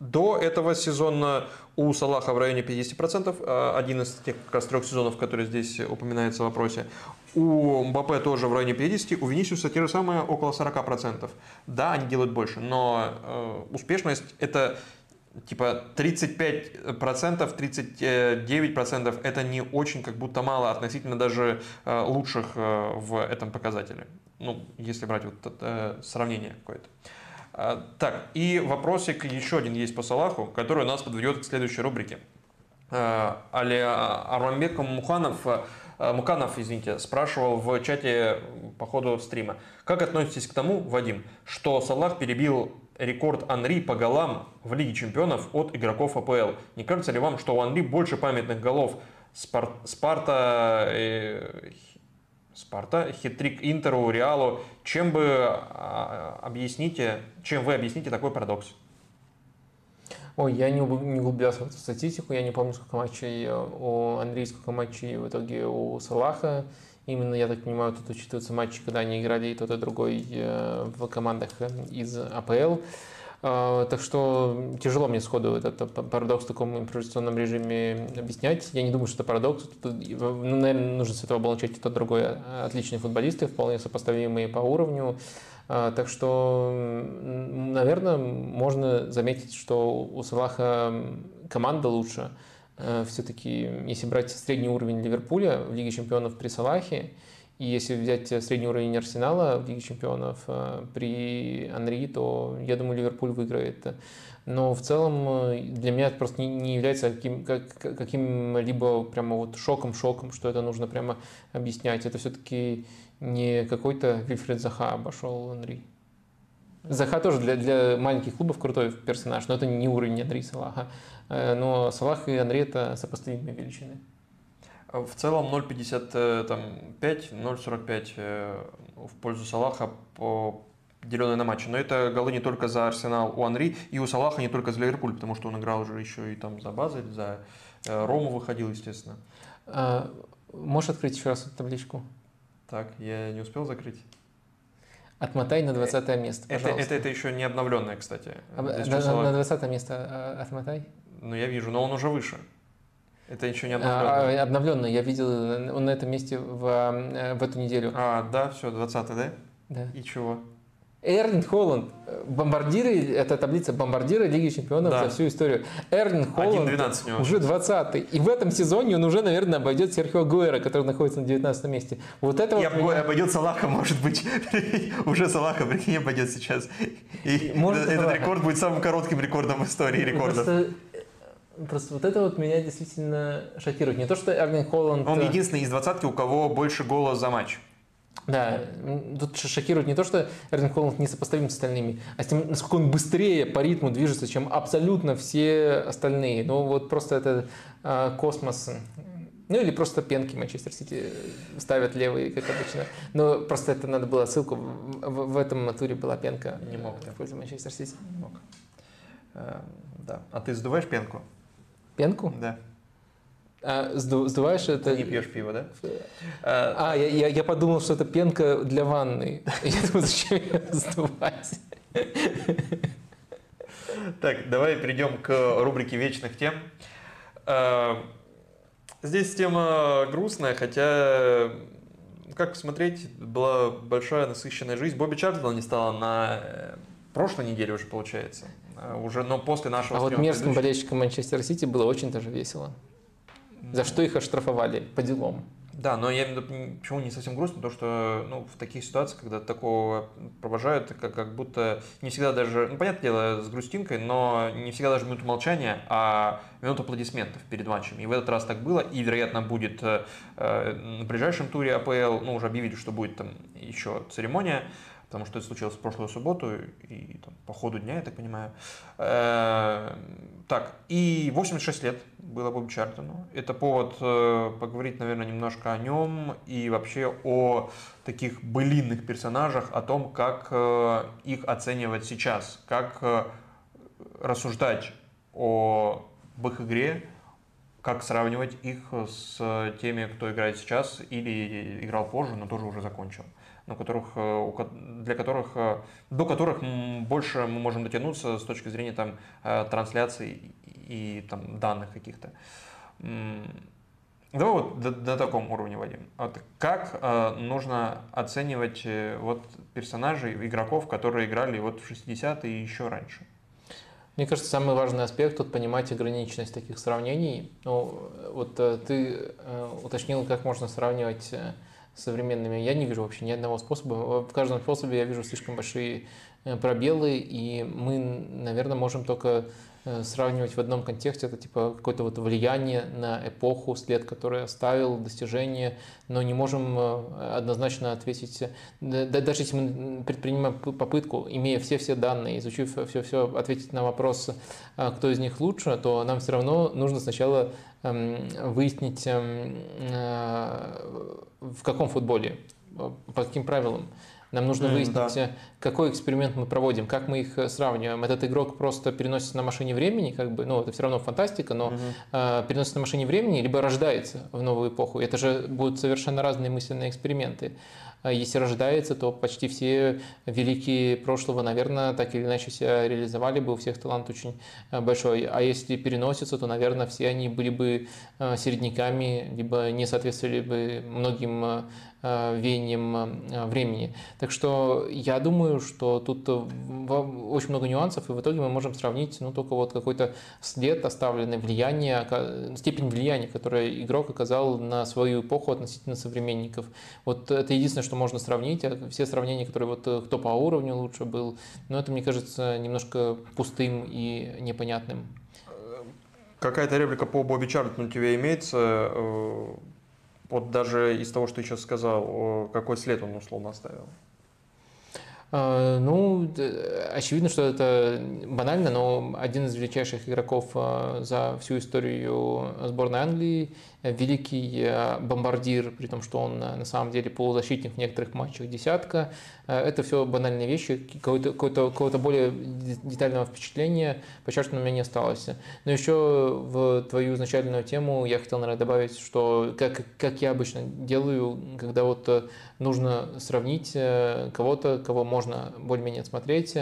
до этого сезона у Салаха в районе 50%, один из тех как раз трех сезонов, которые здесь упоминается в вопросе. У Мбаппе тоже в районе 50, у Венисиуса те же самые около 40%. Да, они делают больше, но э, успешность это типа 35%, 39% это не очень как будто мало относительно даже э, лучших э, в этом показателе. Ну, если брать вот это сравнение какое-то. А, так, и вопросик еще один есть по Салаху, который нас подведет к следующей рубрике. Али Армамбек Муханов Э, Муканов, извините, спрашивал в чате по ходу стрима. Как относитесь к тому, Вадим, что Салах перебил рекорд Анри по голам в Лиге чемпионов от игроков АПЛ? Не кажется ли вам, что у Анри больше памятных голов Спар... Спарта, э... Спарта, хитрик Интеру, Реалу? Чем бы а, объясните, чем вы объясните такой парадокс? Ой, я не, не углублялся в эту статистику, я не помню, сколько матчей э, у Андрея, сколько матчей в итоге у Салаха. Именно, я так понимаю, тут учитываются матчи, когда они играли и тот, и другой э, в командах э, из АПЛ. Так что тяжело мне сходу этот парадокс в таком импровизационном режиме объяснять. Я не думаю, что это парадокс. Тут, ну, наверное, нужно с этого было начать. Это другой отличные футболисты, вполне сопоставимые по уровню. А, так что, наверное, можно заметить, что у Салаха команда лучше. Э, Все-таки, если брать средний уровень Ливерпуля в Лиге чемпионов при Салахе, и если взять средний уровень Арсенала в Лиге чемпионов э, при Анри, то я думаю, Ливерпуль выиграет. Но в целом э, для меня это просто не является каким, как, каким-либо прямо вот шоком-шоком, что это нужно прямо объяснять. Это все-таки не какой-то Вильфред Заха обошел Анри. Заха тоже для, для маленьких клубов крутой персонаж, но это не уровень Анри Салаха. Э, но Салах и Анри это сопоставимые величины. В целом 0,55, 0,45 э, в пользу Салаха по деленной на матче. Но это голы не только за Арсенал у Анри, и у Салаха не только за Ливерпуль, потому что он играл уже еще и там за Базель, за э, Рому выходил, естественно. А, можешь открыть еще раз эту табличку? Так, я не успел закрыть. Отмотай на 20 место, пожалуйста. Это, это, это еще не обновленное, кстати. А, на, на 20 место а, отмотай. Ну, я вижу, но он уже выше. Это еще не обновленное. А, обновленное, я видел он на этом месте в, э, в эту неделю. А, да, все, 20 да? Да. И чего? Эрлин Холланд, бомбардиры, это таблица бомбардиры Лиги Чемпионов да. за всю историю. Эрлин Холланд уже 20-й. И в этом сезоне он уже, наверное, обойдет Серхио Гуэра, который находится на 19 месте. Вот это И вот меня... обойдет Салаха, может быть. уже Салаха, прикинь, обойдет сейчас. И может, этот Салаха. рекорд будет самым коротким рекордом в истории рекордов. Просто Просто вот это вот меня действительно шокирует. Не то, что Эрлин Холланд... Он единственный из двадцатки, у кого больше гола за матч. Да, тут шокирует не то, что Эрлинг Холланд несопоставим с остальными, а с тем, насколько он быстрее по ритму движется, чем абсолютно все остальные. Ну вот просто это э, космос. Ну или просто пенки Манчестер Сити ставят левые, как обычно. Но просто это надо было ссылку. В, в этом туре была пенка. Не мог В пользу Манчестер Сити. Не мог. Э, да. А ты сдуваешь пенку? Пенку? Да. А сду, сдуваешь это... Ты не пьешь пиво, да? А, я, я, я подумал, что это пенка для ванны. Я думаю, зачем ее сдувать? Так, давай перейдем к рубрике вечных тем. Э, здесь тема грустная, хотя, как посмотреть, была большая насыщенная жизнь. Бобби Чарльзон не стала на э, прошлой неделе уже, получается. Э, уже, но после нашего А вот мерзким болельщикам Манчестер Сити было очень даже весело. За что их оштрафовали по делам? Да, но я почему не совсем грустно, то что ну, в таких ситуациях, когда такого провожают, как, как будто не всегда даже, ну, понятное дело, с грустинкой, но не всегда даже минуту молчания, а минуту аплодисментов перед матчем. И в этот раз так было, и, вероятно, будет э, на ближайшем туре АПЛ, ну, уже объявили, что будет там еще церемония, потому что это случилось в прошлую субботу и там, по ходу дня, я так понимаю. Э, так, и 86 лет было Бобби Чартону. Это повод э, поговорить, наверное, немножко о нем и вообще о таких былинных персонажах, о том, как э, их оценивать сейчас, как рассуждать о об их игре, как сравнивать их с теми, кто играет сейчас или играл позже, но тоже уже закончил на которых, э, для которых, э, до которых больше мы можем дотянуться с точки зрения там, э, трансляций и там, данных каких-то. Давай вот до таком уровне, Вадим. Вот как э, нужно оценивать вот персонажей, игроков, которые играли вот в 60-е и еще раньше? Мне кажется, самый важный аспект тут понимать ограниченность таких сравнений. Ну, вот э, ты э, уточнил, как можно сравнивать современными, я не вижу вообще ни одного способа. В каждом способе я вижу слишком большие э, пробелы, и мы, наверное, можем только сравнивать в одном контексте, это типа какое-то вот влияние на эпоху, след, который оставил, достижение, но не можем э, однозначно ответить, даже если мы предпринимаем попытку, имея все-все данные, изучив все-все, ответить на вопрос, э, кто из них лучше, то нам все равно нужно сначала эм, выяснить, эм, в каком футболе, по каким правилам. Нам нужно mm, выяснить, да. Э, какой эксперимент мы проводим, как мы их э, сравниваем. Этот игрок просто переносится на машине времени, как бы, ну, это все равно фантастика, но mm-hmm. э, переносится на машине времени, либо рождается в новую эпоху. Это же будут совершенно разные мысленные эксперименты. А если рождается, то почти все великие прошлого, наверное, так или иначе себя реализовали бы, у всех талант очень э, большой. А если переносится, то, наверное, все они были бы середняками, либо не соответствовали бы многим Э, веянием э, времени. Так что я думаю, что тут э, очень много нюансов, и в итоге мы можем сравнить ну, только вот какой-то след, оставленный влияние, степень влияния, которое игрок оказал на свою эпоху относительно современников. Вот это единственное, что можно сравнить. А все сравнения, которые вот кто по уровню лучше был, но это, мне кажется, немножко пустым и непонятным. Какая-то реплика по Бобби Чарльтону у тебя имеется? Вот даже из того, что ты сейчас сказал, какой след он условно оставил? А, ну, очевидно, что это банально, но один из величайших игроков а, за всю историю сборной Англии великий э, бомбардир, при том, что он э, на самом деле полузащитник в некоторых матчах десятка. Э, это все банальные вещи, какого-то, какого-то более детального впечатления почти у меня не осталось. Но еще в твою изначальную тему я хотел, наверное, добавить, что как, как я обычно делаю, когда вот нужно сравнить кого-то, кого можно более-менее смотреть,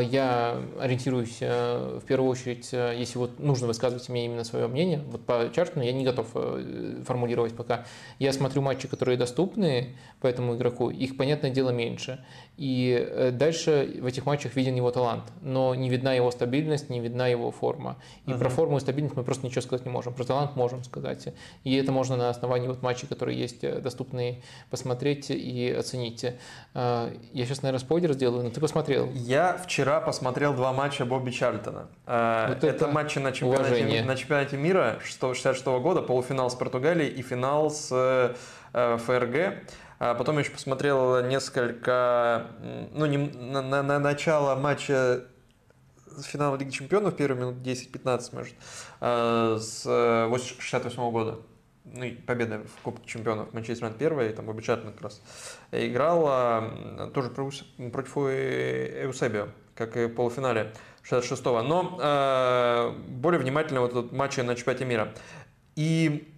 я ориентируюсь э, в первую очередь, э, если вот нужно высказывать мне именно свое мнение, вот по Чартону я не готов э, формулировать пока. Я смотрю матчи, которые доступны по этому игроку, их, понятное дело, меньше. И дальше в этих матчах виден его талант, но не видна его стабильность, не видна его форма. И uh-huh. про форму и стабильность мы просто ничего сказать не можем. Про талант можем сказать. И это можно на основании вот матчей, которые есть доступны, посмотреть и оценить. Я сейчас, наверное, спойлер сделаю, но ты посмотрел. Я вчера посмотрел два матча Бобби Чарльтона. Э, вот это, это матчи на чемпионате, на чемпионате мира 66 года, полуфинал с Португалией и финал с э, ФРГ. А потом еще посмотрел несколько, ну, не, на, на, на начало матча финала Лиги Чемпионов, первые минут 10-15, может, э, с 68 года. ну, победа в Кубке чемпионов Манчестер Юнайтед первая, и там Чарльтон как раз играл тоже против Эусебио, как и в полуфинале 66-го. Но э, более внимательно вот этот матч на чемпионате мира. И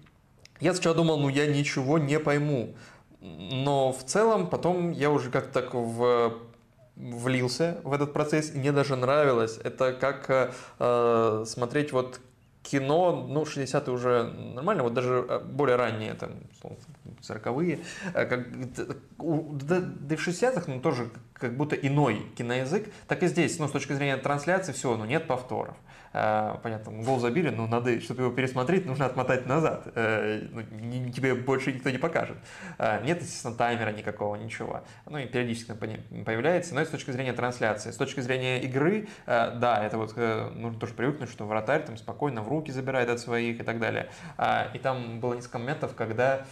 я сначала думал, ну я ничего не пойму. Но в целом потом я уже как-то так в влился в этот процесс, и мне даже нравилось. Это как э, смотреть вот кино, ну, 60-е уже нормально, вот даже э, более ранние, там, 40-е, э, да, да и в 60-х, ну, тоже как будто иной киноязык, так и здесь, ну, с точки зрения трансляции, все, ну, нет повторов. Э, понятно, гол забили, но надо, чтобы его пересмотреть, нужно отмотать назад. Э, ну, тебе больше никто не покажет. Нет, естественно, таймера никакого, ничего. Ну и периодически появляется. Но это с точки зрения трансляции. С точки зрения игры, да, это вот нужно тоже привыкнуть, что вратарь там спокойно в руки забирает от своих и так далее. И там было несколько моментов, когда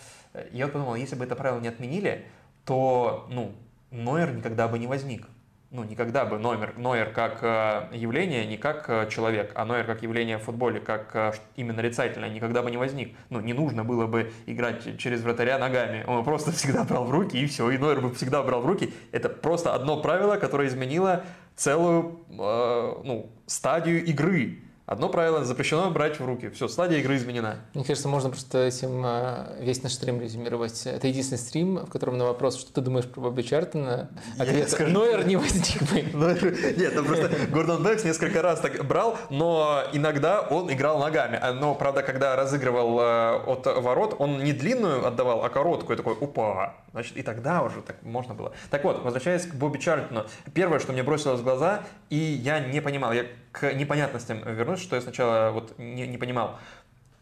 я подумал, если бы это правило не отменили, то, ну, Нойер никогда бы не возник ну, никогда бы Нойер, Нойер как э, явление, не как э, человек, а Нойер как явление в футболе, как э, именно нарицательное, никогда бы не возник. Ну, не нужно было бы играть через вратаря ногами. Он просто всегда брал в руки, и все. И Нойер бы всегда брал в руки. Это просто одно правило, которое изменило целую ну, стадию игры. Одно правило – запрещено брать в руки. Все, стадия игры изменена. Мне кажется, можно просто этим э, весь наш стрим резюмировать. Это единственный стрим, в котором на вопрос, что ты думаешь про Бобби Чартона, ответ скажу... Нойер не возник бы. Нет, там просто Гордон Бэкс несколько раз так брал, но иногда он играл ногами. А, но, правда, когда разыгрывал э, от ворот, он не длинную отдавал, а короткую. Такой, упа. Значит, и тогда уже так можно было. Так вот, возвращаясь к Бобби Чарльтону. Первое, что мне бросилось в глаза, и я не понимал, я к непонятностям вернусь, что я сначала вот не, не понимал.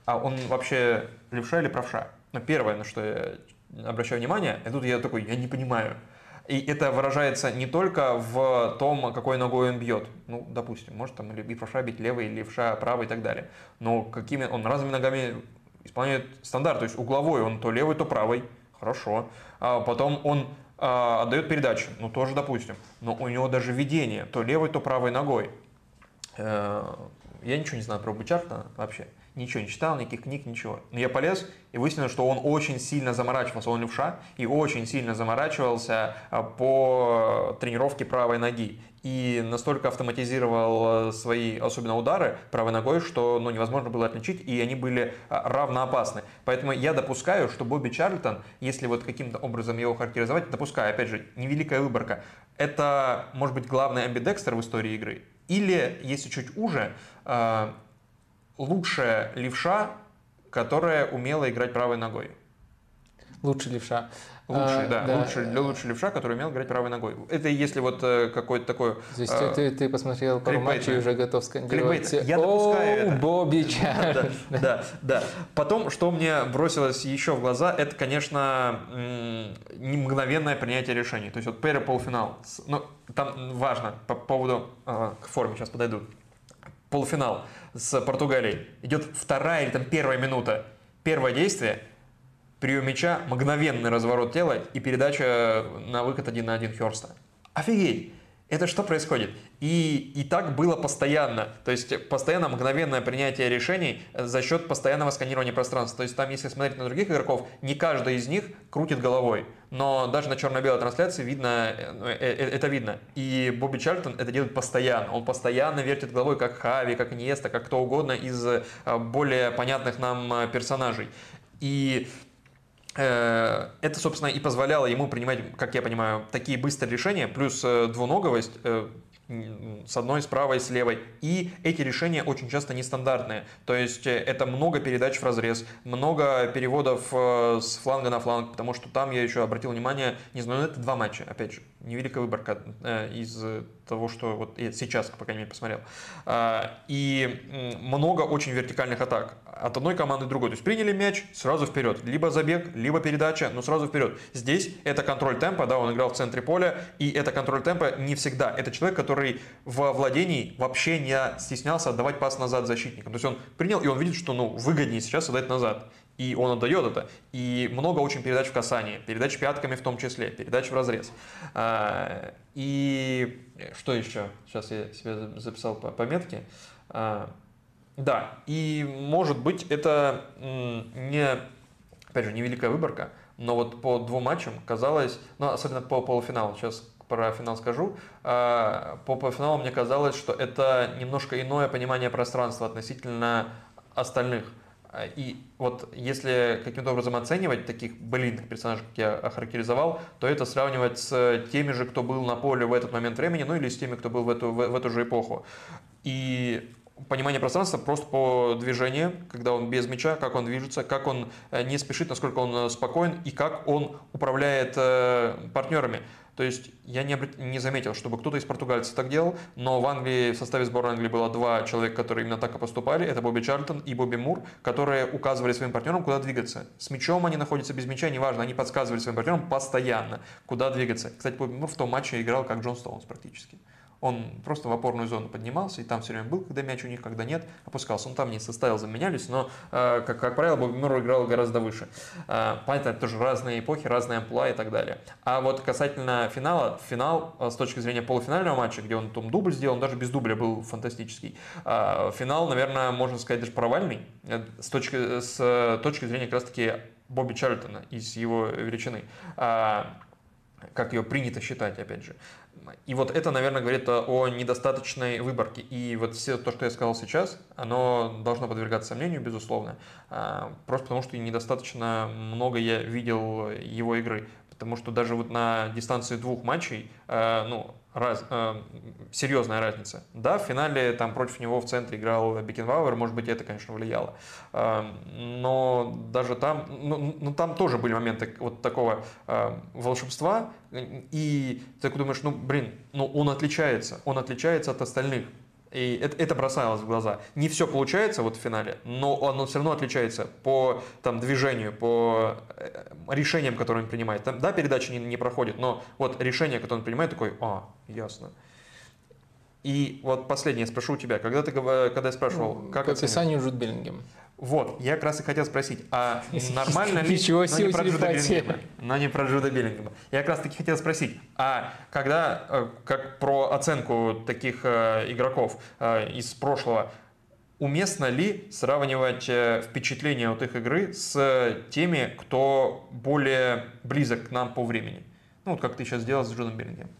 А он вообще левша или правша? Ну, первое, на что я обращаю внимание, и тут я такой, я не понимаю. И это выражается не только в том, какой ногой он бьет. Ну, допустим, может там и правша бить левой, или левша правой и так далее. Но какими он разными ногами исполняет стандарт. То есть угловой он то левый, то правый. Хорошо. А потом он а, отдает передачу. Ну, тоже допустим. Но у него даже ведение то левой, то правой ногой. Э, я ничего не знаю про Бучарта вообще. Ничего не читал, никаких книг, ничего. Но я полез и выяснилось, что он очень сильно заморачивался, он левша, и очень сильно заморачивался э, по тренировке правой ноги. И настолько автоматизировал э, свои, особенно удары, правой ногой, что ну, невозможно было отличить, и они были равноопасны. Поэтому я допускаю, что Бобби Чарльтон, если вот каким-то образом его характеризовать, допускаю, опять же, невеликая выборка, это, может быть, главный амбидекстер в истории игры, или, если чуть уже, э, лучшая левша, которая умела играть правой ногой. Лучший левша. Лучший, а, да, да. Лучший, лучший левша, который умел играть правой ногой. Это если вот э, какой-то такой... То есть э, ты, ты посмотрел пару матчей и уже готов скандировать Я допускаю это. Бобби да, да, да. Потом, что мне бросилось еще в глаза, это, конечно, не мгновенное принятие решений. То есть вот первый полуфинал. Ну, там важно по поводу... Э, к форме сейчас подойду. Полуфинал с Португалией. Идет вторая или там первая минута. Первое действие – прием мяча, мгновенный разворот тела и передача на выход один на один Херста. Офигеть! Это что происходит? И, и так было постоянно. То есть постоянно мгновенное принятие решений за счет постоянного сканирования пространства. То есть там, если смотреть на других игроков, не каждый из них крутит головой. Но даже на черно-белой трансляции видно, э, э, э, это видно. И Бобби Чарльтон это делает постоянно. Он постоянно вертит головой, как Хави, как Ниеста, как кто угодно из более понятных нам персонажей. И Э, это, собственно, и позволяло ему принимать, как я понимаю, такие быстрые решения, плюс э, двуноговость э, с одной, с правой, с левой. И эти решения очень часто нестандартные. То есть это много передач в разрез, много переводов с фланга на фланг, потому что там я еще обратил внимание, не знаю, ну, это два матча, опять же, невеликая выборка из того, что вот я сейчас, по крайней мере, посмотрел. А, и много очень вертикальных атак от одной команды к другой. То есть приняли мяч, сразу вперед. Либо забег, либо передача, но сразу вперед. Здесь это контроль темпа, да, он играл в центре поля, и это контроль темпа не всегда. Это человек, который в владении вообще не стеснялся отдавать пас назад защитникам. То есть он принял, и он видит, что ну, выгоднее сейчас отдать назад. И он отдает это. И много очень передач в касании, передач пятками в том числе, передач в разрез. А, и что еще? Сейчас я себе записал по пометке. А, да, и может быть это не опять же, невеликая выборка, но вот по двум матчам казалось, ну, особенно по полуфиналу, сейчас про финал скажу, а, по полуфиналу мне казалось, что это немножко иное понимание пространства относительно остальных. И вот если каким-то образом оценивать таких былинных персонажей, как я охарактеризовал, то это сравнивать с теми же, кто был на поле в этот момент времени, ну или с теми, кто был в эту, в, в эту же эпоху. И понимание пространства просто по движению, когда он без мяча, как он движется, как он э, не спешит, насколько он э, спокоен и как он управляет э, партнерами. То есть я не, не заметил, чтобы кто-то из португальцев так делал, но в Англии, в составе сборной Англии было два человека, которые именно так и поступали. Это Бобби Чарльтон и Бобби Мур, которые указывали своим партнерам, куда двигаться. С мячом они находятся без мяча, неважно, они подсказывали своим партнерам постоянно, куда двигаться. Кстати, Бобби Мур в том матче играл как Джон Стоунс практически. Он просто в опорную зону поднимался, и там все время был, когда мяч у них, когда нет, опускался. Он там не составил, заменялись, но, э, как, как правило, Бобби Мур играл гораздо выше. Э, понятно, это тоже разные эпохи, разные амплуа и так далее. А вот касательно финала, финал э, с точки зрения полуфинального матча, где он там дубль сделал, он даже без дубля был фантастический. Финал, наверное, можно сказать, даже провальный с точки, с точки зрения как раз-таки Бобби Чарльтона из его величины как ее принято считать, опять же. И вот это, наверное, говорит о недостаточной выборке. И вот все то, что я сказал сейчас, оно должно подвергаться сомнению, безусловно. А, просто потому, что недостаточно много я видел его игры. Потому что даже вот на дистанции двух матчей, а, ну, раз, э, серьезная разница. Да, в финале там против него в центре играл Бекенбауэр, может быть, это, конечно, влияло. Э, но даже там, ну, ну, там тоже были моменты вот такого э, волшебства, и ты думаешь, ну, блин, ну, он отличается, он отличается от остальных. И это, это бросалось в глаза. Не все получается вот в финале, но оно все равно отличается по там, движению, по э, решениям, которые он принимает. Там, да, передача не, не проходит, но вот решение, которое он принимает, такой, а, ясно. И вот последнее, спрошу у тебя, когда ты когда я спрашивал, ну, как по описанию Джуд Беллингем. Вот, я как раз и хотел спросить, а нормально ли... Ничего себе, но не про Джуда Беллингема, но не про Джуда Беллингема. Я как раз таки хотел спросить, а когда, э, как про оценку таких э, игроков э, из прошлого, уместно ли сравнивать впечатления от их игры с теми, кто более близок к нам по времени? Ну, вот как ты сейчас сделал с Джудом Беллингемом.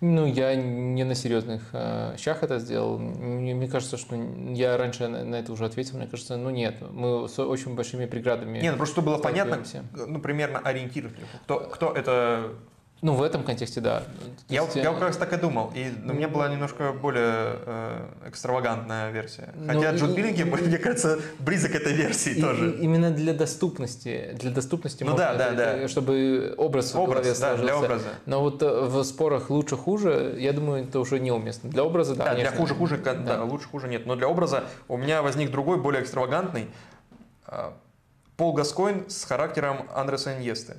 Ну, я не на серьезных э, щах это сделал. Мне, мне кажется, что я раньше на, на это уже ответил. Мне кажется, ну нет, мы с очень большими преградами. Нет, ну просто чтобы было понятно, ну примерно ориентир, кто, кто это ну, в этом контексте, да. я, есть, я как раз так и думал. И ну, у меня была немножко более э, экстравагантная версия. Ну, Хотя ну, Джуд Биллинги, мне кажется, близок к этой версии и, тоже. И, именно для доступности. Для доступности ну, да, да, да. чтобы образ, образ в да, для образа. Но вот э, в спорах лучше-хуже, я думаю, это уже неуместно. Для образа, да, Да, конечно. для хуже-хуже, да. да, лучше-хуже нет. Но для образа у меня возник другой, более экстравагантный. Э, Пол Гаскоин с характером Андреса Иньесты.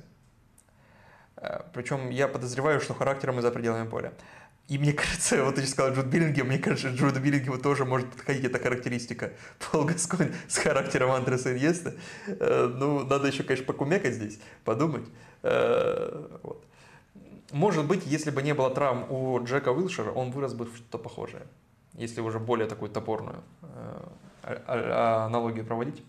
Э, Причем я подозреваю, что характером и за пределами поля. И мне кажется, вот ты сказал Джуд Биллингем, мне кажется, Джуду Биллингему тоже может подходить эта характеристика. Пол Гаскоин с характером Андреса Иньеста. Э, ну, надо еще, конечно, покумекать здесь, подумать. Э, вот. Может быть, если бы не было травм у Джека Уилшера, он вырос бы в что-то похожее. Если уже более такую топорную а, а, аналогию проводить.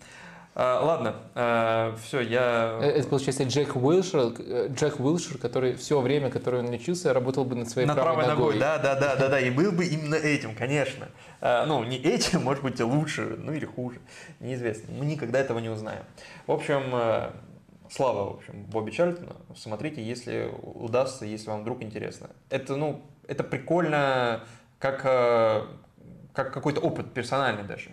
А, ладно, а, все, я... Э, это, получается, Джек Уилшер, э, Джек Уилшер, который все время, которое он лечился, работал бы над своей над правой, правой ногой. ногой. Да, да, да, да, да, и был бы именно этим, конечно. А, ну, не этим, может быть, лучше, ну или хуже, неизвестно. Мы никогда этого не узнаем. В общем, э, слава, в общем, Бобби Чарльтону. Смотрите, если удастся, если вам вдруг интересно. Это, ну, это прикольно, как, как какой-то опыт персональный даже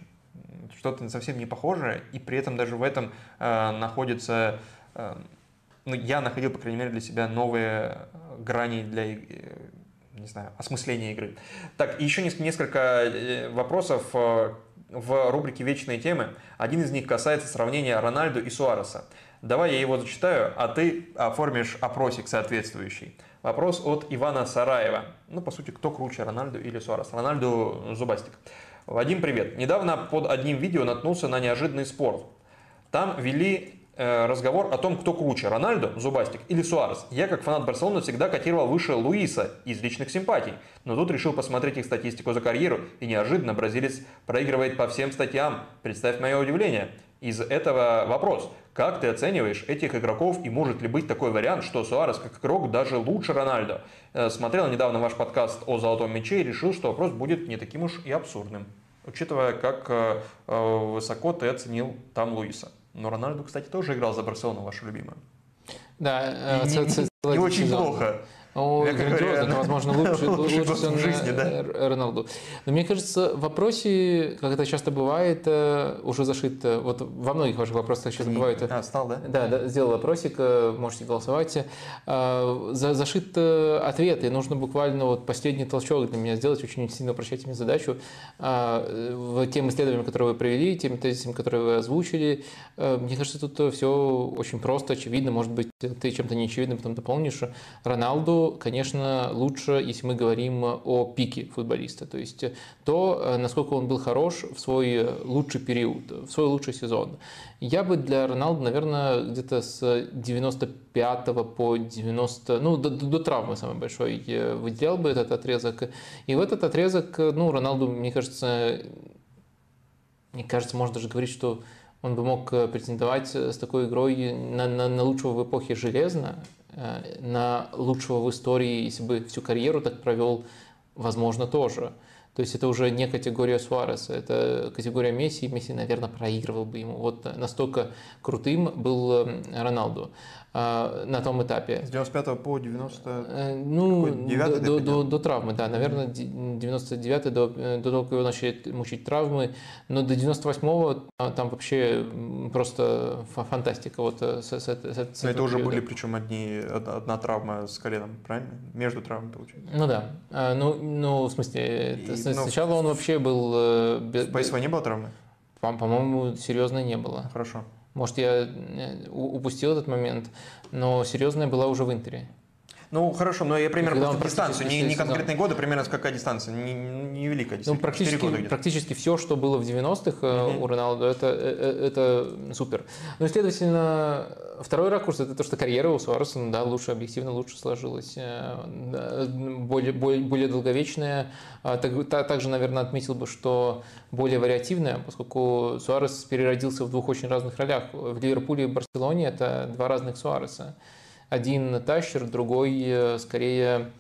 что-то совсем не похожее, и при этом даже в этом э, находится, э, ну, я находил, по крайней мере, для себя новые грани для, э, не знаю, осмысления игры. Так, еще несколько э, вопросов э, в рубрике «Вечные темы». Один из них касается сравнения Рональду и Суареса. Давай я его зачитаю, а ты оформишь опросик соответствующий. Вопрос от Ивана Сараева. Ну, по сути, кто круче, Рональду или Суарес? Рональду зубастик. Вадим, привет. Недавно под одним видео наткнулся на неожиданный спор. Там вели э, разговор о том, кто круче, Рональдо, Зубастик или Суарес. Я, как фанат Барселоны, всегда котировал выше Луиса из личных симпатий. Но тут решил посмотреть их статистику за карьеру, и неожиданно бразилец проигрывает по всем статьям. Представь мое удивление. Из этого вопрос. Как ты оцениваешь этих игроков и может ли быть такой вариант, что Суарес как игрок даже лучше Рональдо? Э, смотрел недавно ваш подкаст о золотом мяче и решил, что вопрос будет не таким уж и абсурдным, учитывая, как э, э, высоко ты оценил там Луиса. Но Рональдо, кстати, тоже играл за Барселону, вашу любимую. Да, не, не, не очень плохо. О, грандиозно, но, возможно, лучше, лучше, лучше всего жизни, да? Роналду. Но мне кажется, в вопросе, как это часто бывает, э, уже зашито, вот во многих ваших вопросах сейчас бывает... А, стал, да? Да, да, сделал вопросик, э, можете голосовать. Э, за, зашит ответ, и нужно буквально вот последний толчок для меня сделать, очень сильно упрощать мне задачу. Тем исследованиям, которые вы провели, тем тезисам, которые вы озвучили, мне кажется, тут все очень просто, очевидно, может быть, ты чем-то неочевидным потом дополнишь. Роналду конечно, лучше, если мы говорим о пике футболиста, то есть то, э, насколько он был хорош в свой лучший период, в свой лучший сезон. Я бы для Роналду, наверное, где-то с 95 по 90, ну, до, до травмы самой большой э, выделял бы этот отрезок. И в этот отрезок, ну, Роналду, мне кажется, мне кажется, можно даже говорить, что он бы мог претендовать с такой игрой на, на, на лучшего в эпохе железно, Э, на лучшего в истории, если бы всю карьеру так провел, возможно, тоже. То есть это уже не категория Суареса, это категория Месси, Месси, наверное, проигрывал бы ему. Вот настолько крутым был э, Роналду. А, на том этапе. С 95 по 90 э, ну, до, до, до, до травмы, да, наверное, 99 до, до того, как его начали мучить травмы, но до 98-го там вообще просто фантастика. Вот э, с, с, с, с но это уже были причем одни, одна травма с коленом, правильно? Между травмами, получается. Ну да. А, ну, ну, в смысле, И, сначала ну, он вообще был... Э, без, Поясовой не было травмы? По-моему, серьезно не было. Хорошо. Может, я э, упустил этот момент, но серьезная была уже в Интере. Ну, хорошо, но я примерно просто дистанцию, не, не конкретные годы, примерно какая дистанция, не, не великая Ну, практически, практически все, что было в 90-х uh-huh. у Роналду, это, это, это супер. Ну, следовательно, второй ракурс – это то, что карьера у Суареса, ну, да, лучше, объективно лучше сложилась, более, более, более долговечная. А, также, наверное, отметил бы, что более вариативная, поскольку Суарес переродился в двух очень разных ролях. В Ливерпуле и Барселоне это два разных Суареса один тащер, другой э, скорее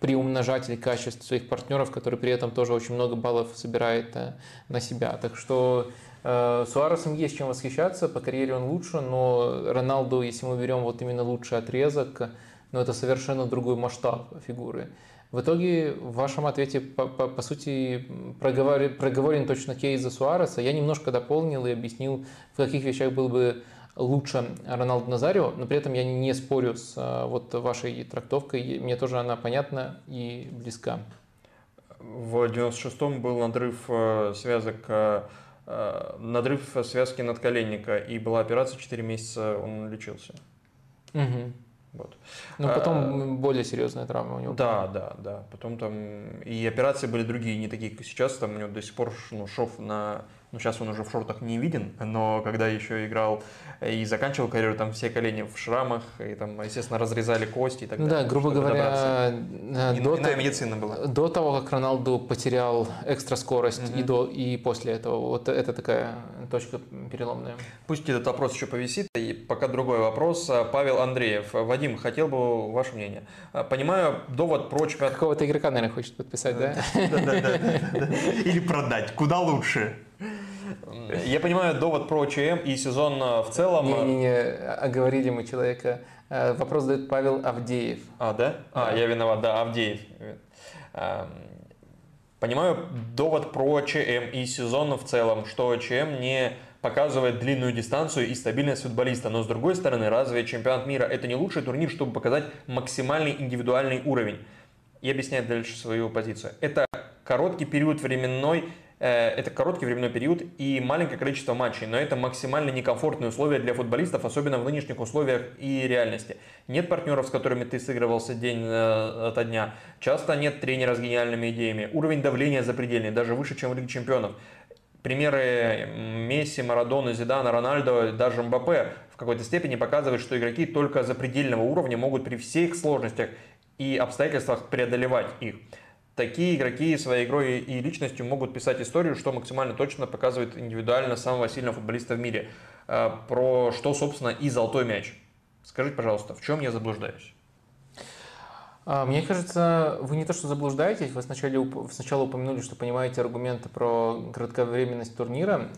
приумножатель качеств своих партнеров, который при этом тоже очень много баллов собирает э, на себя. Так что э, Суаресом есть чем восхищаться, по карьере он лучше, но Роналду, если мы берем вот именно лучший отрезок, ну это совершенно другой масштаб фигуры. В итоге в вашем ответе, по, по, по сути, проговорен, проговорен точно кейс за Суареса. Я немножко дополнил и объяснил, в каких вещах был бы лучше Роналду Назарио, но при этом я не спорю с э, вот вашей трактовкой, мне тоже она понятна и близка. В 96-м был надрыв э, связок, э, надрыв связки надколенника, и была операция, 4 месяца он лечился. Угу. Вот. Но потом а, более серьезная травма у него. Да, да, да. Потом там и операции были другие, не такие, как сейчас. Там у него до сих пор ну, шов на ну, сейчас он уже в шортах не виден, но когда еще играл и заканчивал карьеру, там все колени в шрамах, и там, естественно, разрезали кости и так ну, далее. Да, грубо говоря, э, до, иная медицина была. До того, как Роналду потерял экстра скорость угу. и, до, и после этого. Вот это такая точка переломная. Пусть этот вопрос еще повисит. И пока другой вопрос. Павел Андреев. Вадим, хотел бы ваше мнение. Понимаю довод про чемпионат... Какого-то игрока, наверное, хочет подписать, да? Да-да-да. Или продать. Куда лучше? Я понимаю довод про ЧМ и сезон э, в целом. Не-не-не, оговорили мы человека. Э, вопрос задает Павел Авдеев. А, да? А, я виноват, да, Авдеев. Эм, понимаю довод про ЧМ и сезон в целом, что ЧМ не показывает длинную дистанцию и стабильность футболиста. Но с другой стороны, разве чемпионат мира это не лучший турнир, чтобы показать максимальный индивидуальный уровень? И объясняет дальше свою позицию. Это короткий период временной Э, это короткий временной период и маленькое количество матчей, но это максимально некомфортные условия для футболистов, особенно в нынешних условиях и реальности. Нет партнеров, с которыми ты сыгрывался день э, ото дня. Часто нет тренера с гениальными идеями. Уровень давления запредельный, даже выше, чем в Лиге Чемпионов. Примеры Месси, Марадона, Зидана, Рональдо, даже Мбаппе в какой-то степени показывают, что игроки только запредельного уровня могут при всех сложностях и обстоятельствах преодолевать их. Такие игроки своей игрой и личностью могут писать историю, что максимально точно показывает индивидуально самого сильного футболиста в мире. Э, про что, собственно, и золотой мяч. Скажите, пожалуйста, в чем я заблуждаюсь? А, мне кажется, вы не то что заблуждаетесь, вы сначала, сначала упомянули, что понимаете аргументы про кратковременность турнира.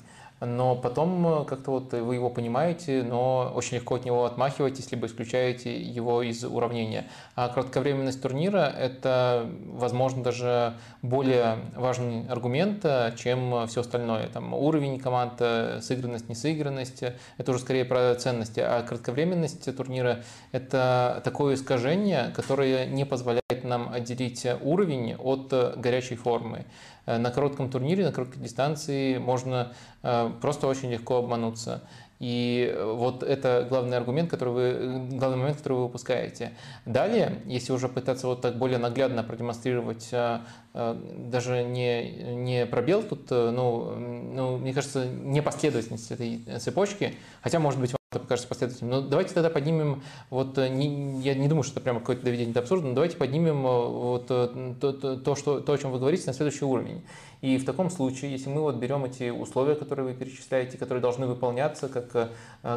Но потом э, как-то вот вы его понимаете, но очень легко от него отмахиваетесь, либо исключаете его из уравнения. А кратковременность турнира – это, возможно, даже более важный аргумент, э, чем все остальное. Там уровень команд, э, сыгранность, несыгранность – это уже скорее про ценности. А кратковременность турнира – это такое искажение, которое не позволяет нам отделить уровень от горячей формы. Э, на коротком турнире, на короткой дистанции можно э, просто очень легко обмануться. И вот это главный аргумент, который вы, главный момент, который вы выпускаете. Далее, если уже пытаться вот так более наглядно продемонстрировать э, даже не, не пробел тут, ну, ну, мне кажется, непоследовательность этой цепочки, хотя, может быть, это покажется последовательным. Но давайте тогда поднимем, вот э, не, я не думаю, что это прямо какое-то доведение до абсурда, но давайте поднимем э, вот э, то, то, то, что, то, о чем вы говорите, на следующий уровень. И в таком случае, если мы вот берем эти условия, которые вы перечисляете, которые должны выполняться как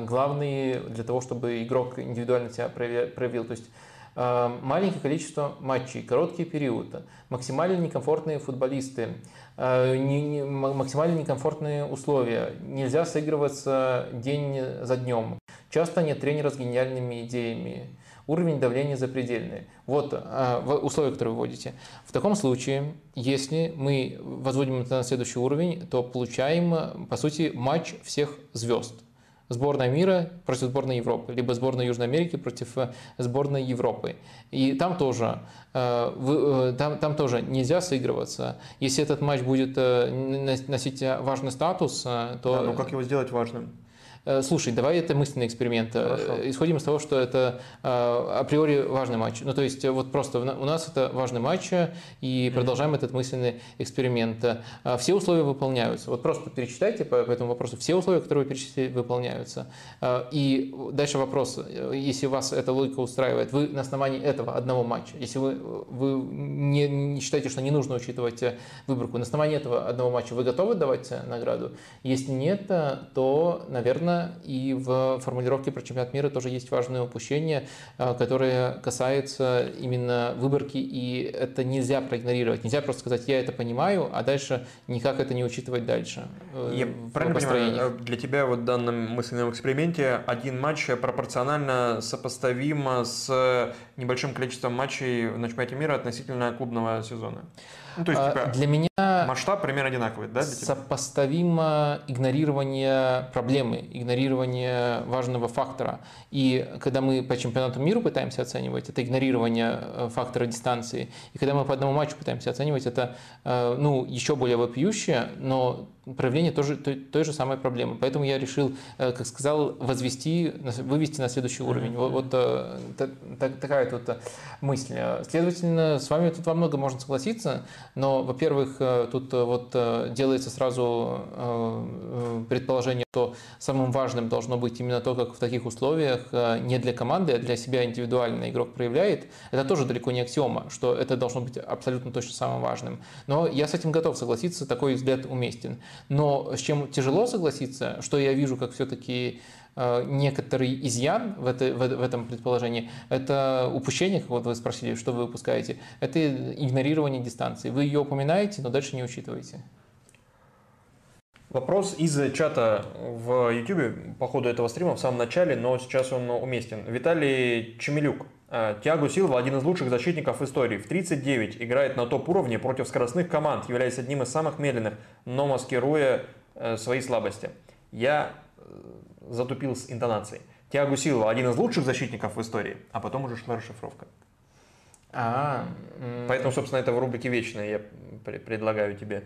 главные для того, чтобы игрок индивидуально себя проявил, то есть маленькое количество матчей, короткий период, максимально некомфортные футболисты, Э, максимально некомфортные условия. Нельзя сыгрываться день за днем. Часто нет тренера с гениальными идеями. Уровень давления запредельный. Вот э, условия, которые вы вводите. В таком случае, если мы возводим это на следующий уровень, то получаем, по сути, матч всех звезд сборная мира против сборной Европы, либо сборная Южной Америки против э, сборной Европы. И там тоже, э, э, там, там тоже нельзя сыгрываться. Если этот матч будет носить важный статус, то... Да, но как его сделать важным? Э, слушай, давай это мысленный эксперимент. Э, Хорошо. Исходим из того, что это э, априори важный матч. Ну, то есть вот просто у нас это важный матч, и продолжаем этот мысленный эксперимент. Все условия выполняются. Вот просто перечитайте по, этому вопросу. Все условия, которые вы перечислили, выполняются. И дальше вопрос. Если вас эта логика устраивает, вы на основании этого одного матча, если вы, вы не, не считаете, что не нужно учитывать выборку, на основании этого одного матча вы готовы давать награду? Если нет, то, наверное, важно, и в формулировке про чемпионат мира тоже есть важное упущение, э, которое касается именно выборки, и это нельзя проигнорировать. Нельзя просто сказать, я это понимаю, а дальше никак это не учитывать дальше. Э, я правильно понимаю, э, для тебя вот в данном мысленном эксперименте один матч пропорционально сопоставим с небольшим количеством матчей на чемпионате мира относительно клубного сезона? Ну, то есть, а, типа, для меня масштаб примерно одинаковый, да? Сопоставимо игнорирование проблемы, игнорирование важного фактора. И когда мы по чемпионату мира пытаемся оценивать, это игнорирование э, фактора дистанции. И когда мы по одному матчу пытаемся оценивать, это э, ну, еще более вопиющее, но проявление тоже, той, той же самой проблемы. Поэтому я решил, э, как сказал, возвести, вывести на следующий уровень. Вот, вот так, такая тут мысль. Следовательно, с вами тут во многом можно согласиться, но, во-первых, тут вот делается сразу предположение, что самым важным должно быть именно то, как в таких условиях Э, не для команды, а для себя индивидуально игрок проявляет, это тоже далеко не аксиома, что это должно быть абсолютно точно самым важным. Но я с этим готов согласиться, такой взгляд уместен. Но с чем тяжело согласиться, что я вижу, как все-таки э, некоторый изъян в, это, в, этом предположении, это упущение, как вот вы спросили, что вы выпускаете, это игнорирование дистанции. Вы ее упоминаете, но дальше не учитываете. Вопрос из чата в YouTube по ходу этого стрима в самом начале, но сейчас он уместен. Виталий Чемелюк. «А, Тиаго Силва один из лучших защитников истории. В 39 играет на топ-уровне против скоростных команд, являясь одним из самых медленных, но маскируя э, свои слабости. Я э, затупил с интонацией. Тиаго Силва один из лучших защитников в истории, а потом уже шла расшифровка. А, Поэтому, собственно, это в рубрике «Вечное» я предлагаю тебе.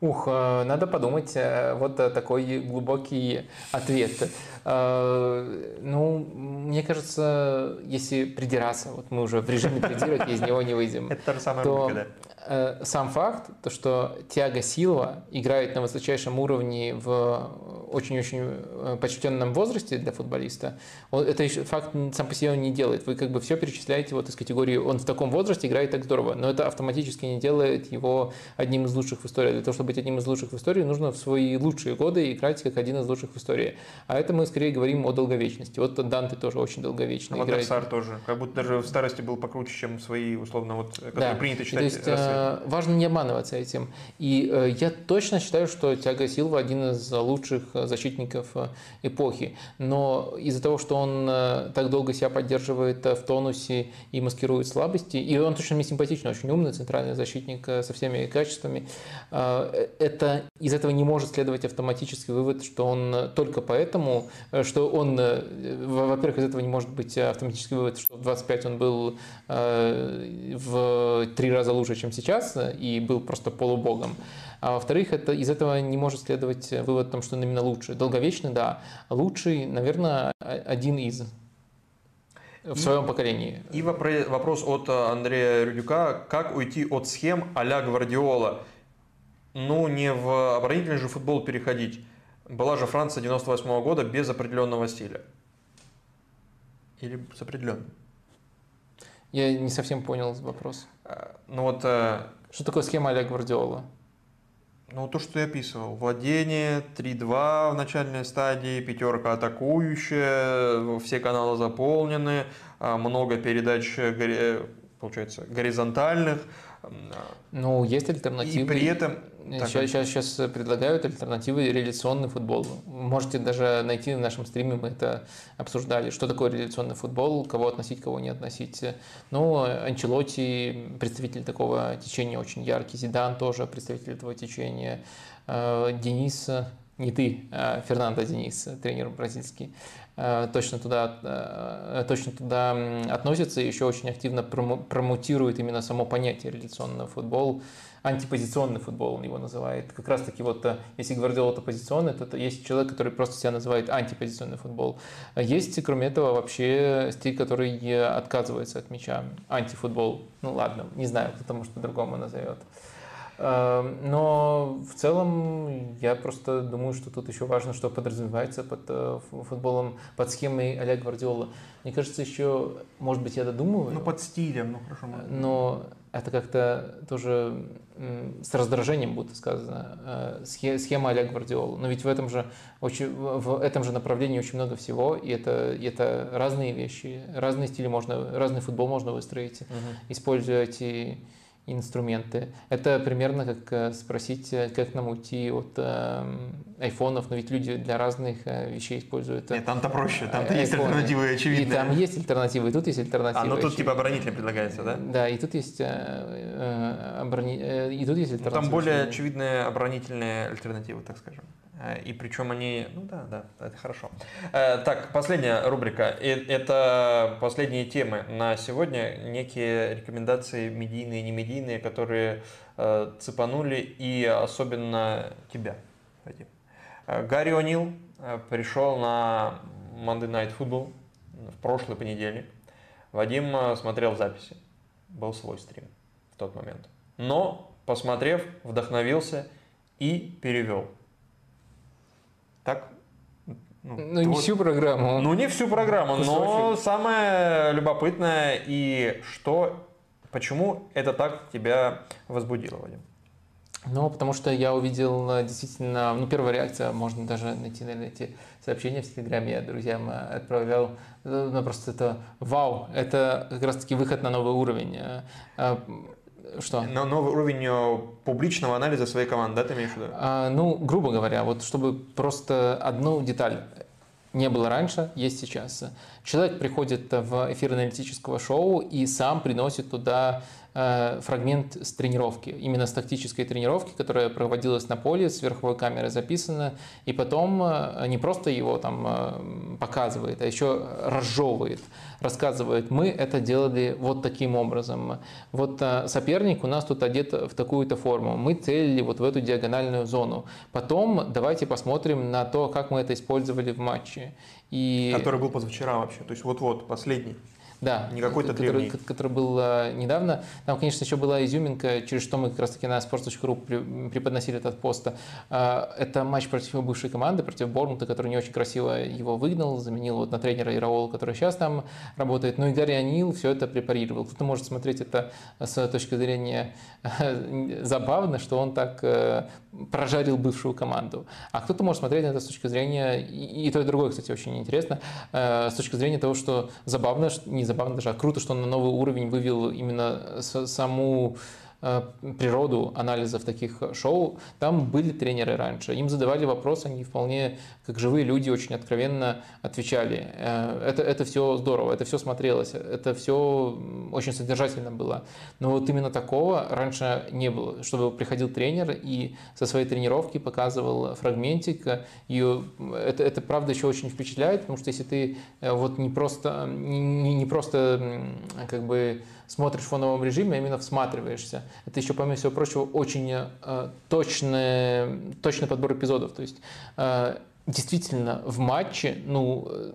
Ух, э, надо подумать, э, вот такой глубокий ответ. Э, ну, мне кажется, если придираться, вот мы уже в режиме придирок, из него не выйдем. Это та же самая то, э, сам факт, то, что Тиаго Силва играет на высочайшем уровне в очень-очень э, почтенном возрасте для футболиста, он, это еще факт сам по себе он не делает. Вы как бы все перечисляете вот из категории «он в таком возрасте играет так здорово», но это автоматически не делает его одним из лучших в истории. Для того, чтобы быть одним из лучших в истории, нужно в свои лучшие годы играть как один из лучших в истории. А это мы скорее говорим о долговечности. Вот Данте тоже очень долговечный а играет. Сар тоже. Как будто даже в старости был покруче, чем свои, условно, вот, которые Да. принято считать. То есть э, важно не обманываться этим. И э, я точно считаю, что Тиаго Силва один из лучших э, защитников э, эпохи. Но из-за того, что он э, так долго себя поддерживает э, в тонусе и маскирует слабости, и он точно мне симпатичный, очень умный центральный защитник э, со всеми качествами, э, это из этого не может следовать автоматический вывод, что он э, только поэтому, э, что он, э, во- во-первых, из этого не может быть автоматический вывод, что в 25 он был э, в три раза лучше, чем сейчас, э, и был просто полубогом. А во-вторых, это, из этого не может следовать э, вывод о том, что он именно лучший. Долговечный, да. Лучший, наверное, один из в И- своем поколении. И вопрос от э, Андрея Рюдюка. Как уйти от схем а-ля Гвардиола? Ну, не в оборонительный же футбол переходить. Была же Франция 98 года без определенного стиля. Или с определенным. Я не совсем понял вопрос. Э, Ну вот, э, Что такое схема а Гвардиола? ну то, что я описывал. Владение 3-2 в начальной стадии, пятерка атакующая, все каналы заполнены, а, много передач, э, получается, горизонтальных. Ну, есть альтернативы. И при этом... Так, Сейчас, сейчас, сейчас предлагают альтернативы реляционный футбол. Можете даже найти в нашем стриме, мы это обсуждали, что такое реляционный футбол, кого относить, кого не относить. Ну, Анчелотти представитель такого течения очень яркий, Зидан тоже представитель этого течения, Э, Денис, не ты, а Фернандо Денис, тренер бразильский, точно туда, э, точно туда относится и еще очень активно промутирует именно само понятие реляционный футбол, антипозиционный футбол он его называет. Как раз таки вот, э, если Гвардиола это позиционный, то есть человек, который просто себя называет антипозиционный футбол. Есть, кроме этого, вообще стиль, который э, отказывается от мяча, антифутбол. Ну ладно, не знаю, кто-то может по-другому назовет. Э, Но в целом я просто думаю, что тут еще важно, что подразумевается под э, фу- футболом, под схемой Олега Гвардиола. Мне кажется, еще, может быть, я додумываю, Ну, под стилем, ну хорошо. мы- но это как-то тоже с раздражением будто сказано. э, схе- Схема Олега Гвардиола. Но ведь в этом же, очень, в этом же направлении очень много всего, и это, и это разные вещи, разные стили можно, разный футбол можно выстроить Мгм. используя эти инструменты. Это примерно как э, спросить, э, как нам уйти от эм, айфонов, но ведь люди для разных э, вещей используют. Нет, там-то проще, там-то есть альтернативы И очевидные. там есть альтернативы, и тут есть альтернативы. А, ну тут очевидные. типа оборонительно предлагается, да? Да, и тут есть, э, оборони- и тут есть Ну, альтернативы. там более очевидные оборонительные альтернативы, так скажем. Э, И причем они, ну да, да, это хорошо. Э, Так, последняя рубрика. Это последние темы на сегодня. Некие рекомендации медийные, не медийные, которые э, цепанули и особенно тебя, Вадим. Гарри О'Нил пришел на Monday Night Football в прошлый понедельник. Вадим смотрел записи. Был свой стрим в тот момент. Но, посмотрев, вдохновился и перевел. Так? Ну, не вот- всю программу. ну, не всю программу, но самое любопытное и что, почему это так тебя возбудило, Вадим? Ну, потому что я увидел э, действительно, ну, первая реакция, можно даже найти, наверное, эти сообщения в Телеграме, я друзьям э, отправлял, Э, ну, просто это вау, это как раз-таки выход на новый уровень. Что? На новый уровень э, публичного анализа своей команды, да, ты имеешь в виду? А, Ну, грубо говоря, вот чтобы просто одну деталь не было раньше, есть сейчас. Человек приходит в эфир аналитического шоу и сам приносит туда фрагмент с тренировки, именно с тактической тренировки, которая проводилась на поле, с верховой камеры записана, и потом э, не просто его там э, показывает, а еще разжевывает, рассказывает, мы это делали вот таким образом. Вот э, соперник у нас тут одет в такую-то форму, мы целили вот в эту диагональную зону. Потом давайте посмотрим на то, как мы это использовали в матче. И... Который был позавчера вообще, то есть вот-вот, последний. Да. Не какой-то который, древний. Который был недавно. Там, конечно, еще была изюминка, через что мы как раз-таки на sports.ru преподносили этот пост. Это матч против его бывшей команды, против Бормута, который не очень красиво его выгнал, заменил вот на тренера Ираола, который сейчас там работает. Ну и Гарри Анил все это препарировал. Кто-то может смотреть это с точки зрения забавно, что он так прожарил бывшую команду. А кто-то может смотреть на это с точки зрения, и то, и другое, кстати, очень интересно, с точки зрения того, что забавно, не забавно даже, а круто, что он на новый уровень вывел именно саму Э, природу анализов таких шоу. Там были тренеры раньше, им задавали вопросы, они вполне как живые люди очень откровенно отвечали. Э, это, это все здорово, это все смотрелось, это все очень содержательно было. Но вот именно такого раньше не было, чтобы приходил тренер и со своей тренировки показывал фрагментик. И это, это правда еще очень впечатляет, потому что если ты э, вот не просто, не, не просто как бы смотришь в фоновом режиме, а именно всматриваешься. Это еще, помимо всего прочего, очень э, точный, точный подбор эпизодов. То есть э, действительно в матче, ну, э,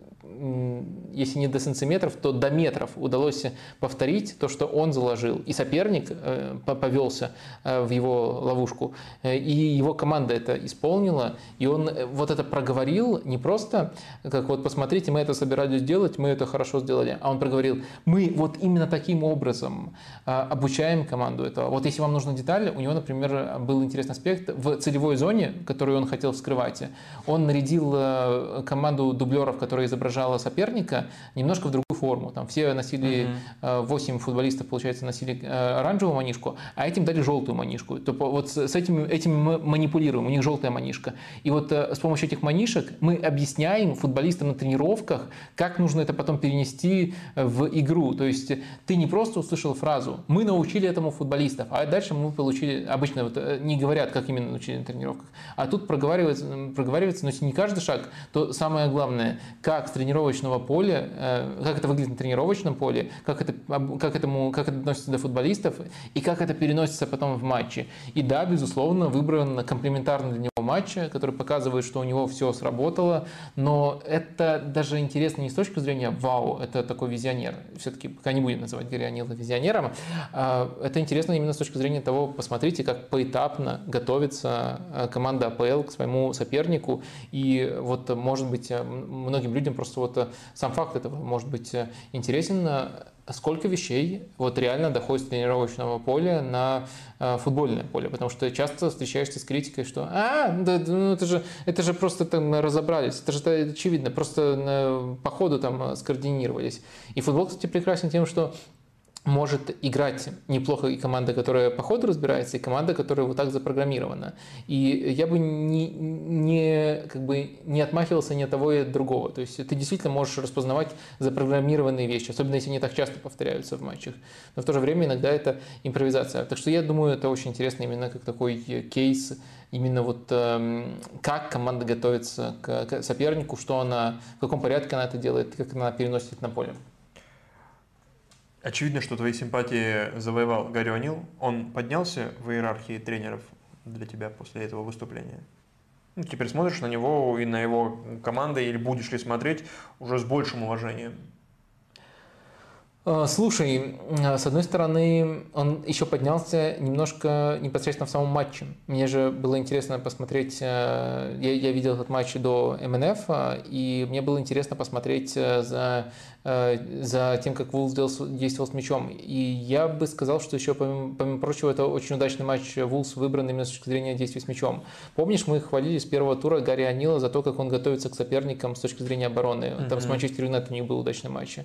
если не до сантиметров, то до метров удалось повторить то, что он заложил. И соперник э, повелся э, в его ловушку, и его команда это исполнила, и он вот это проговорил не просто, как вот посмотрите, мы это собирались сделать, мы это хорошо сделали, а он проговорил, мы вот именно таким образом обучаем команду этого. Вот если вам нужна деталь, у него, например, был интересный аспект в целевой зоне, которую он хотел вскрывать, он нарядил команду дублеров, которые изображали изображала соперника немножко в другую форму. Там все носили, угу. 8 футболистов, получается, носили э, оранжевую манишку, а этим дали желтую манишку. То вот с этим, этим мы манипулируем, у них желтая манишка. И вот э, с помощью этих манишек мы объясняем футболистам на тренировках, как нужно это потом перенести в игру. То есть ты не просто услышал фразу «мы научили этому футболистов», а дальше мы получили, обычно вот не говорят, как именно научили на тренировках, а тут проговаривается, проговаривается но если не каждый шаг, то самое главное, как тренировочного поля, э, как это выглядит на тренировочном поле, как это, как, этому, как это относится до футболистов и как это переносится потом в матче. И да, безусловно, выбран комплементарный для него матч, который показывает, что у него все сработало, но это даже интересно не с точки зрения «вау, это такой визионер». Все-таки пока не будем называть Гарри Анила визионером. А, это интересно именно с точки зрения того, посмотрите, как поэтапно готовится э, команда АПЛ к своему сопернику. И вот, может быть, многим людям просто вот э, сам факт этого может быть э, интересен. Сколько вещей вот реально доходит с тренировочного поля на э, футбольное поле, потому что часто встречаешься с критикой, что а, да, ну, это же это же просто там разобрались, это же это очевидно, просто по ходу там скоординировались. И футбол, кстати, прекрасен тем, что может играть неплохо и команда, которая по ходу разбирается, и команда, которая вот так запрограммирована. И я бы не, не, как бы не отмахивался ни от того и от другого. То есть ты действительно можешь распознавать запрограммированные вещи, особенно если они так часто повторяются в матчах. Но в то же время иногда это импровизация. Так что я думаю, это очень интересно именно как такой кейс именно вот э, как команда готовится к сопернику, что она, в каком порядке она это делает, как она переносит это на поле. Очевидно, что твои симпатии завоевал Гарри О'Нил. Он поднялся в иерархии тренеров для тебя после этого выступления? Ну, теперь смотришь на него и на его команды, или будешь ли смотреть уже с большим уважением? Э, слушай, э, с одной стороны, он еще поднялся немножко непосредственно в самом матче. Мне же было интересно посмотреть, э, я, я видел этот матч до МНФ, и мне было интересно посмотреть за за тем, как Вулс действовал с мячом. И я бы сказал, что еще, помимо, помимо прочего, это очень удачный матч Вулс выбран именно с точки зрения действий с мячом. Помнишь, мы хвалили с первого тура Гарри Анила за то, как он готовится к соперникам с точки зрения обороны. Mm-hmm. Там с Манчестер Юнайтед у них был удачный матч.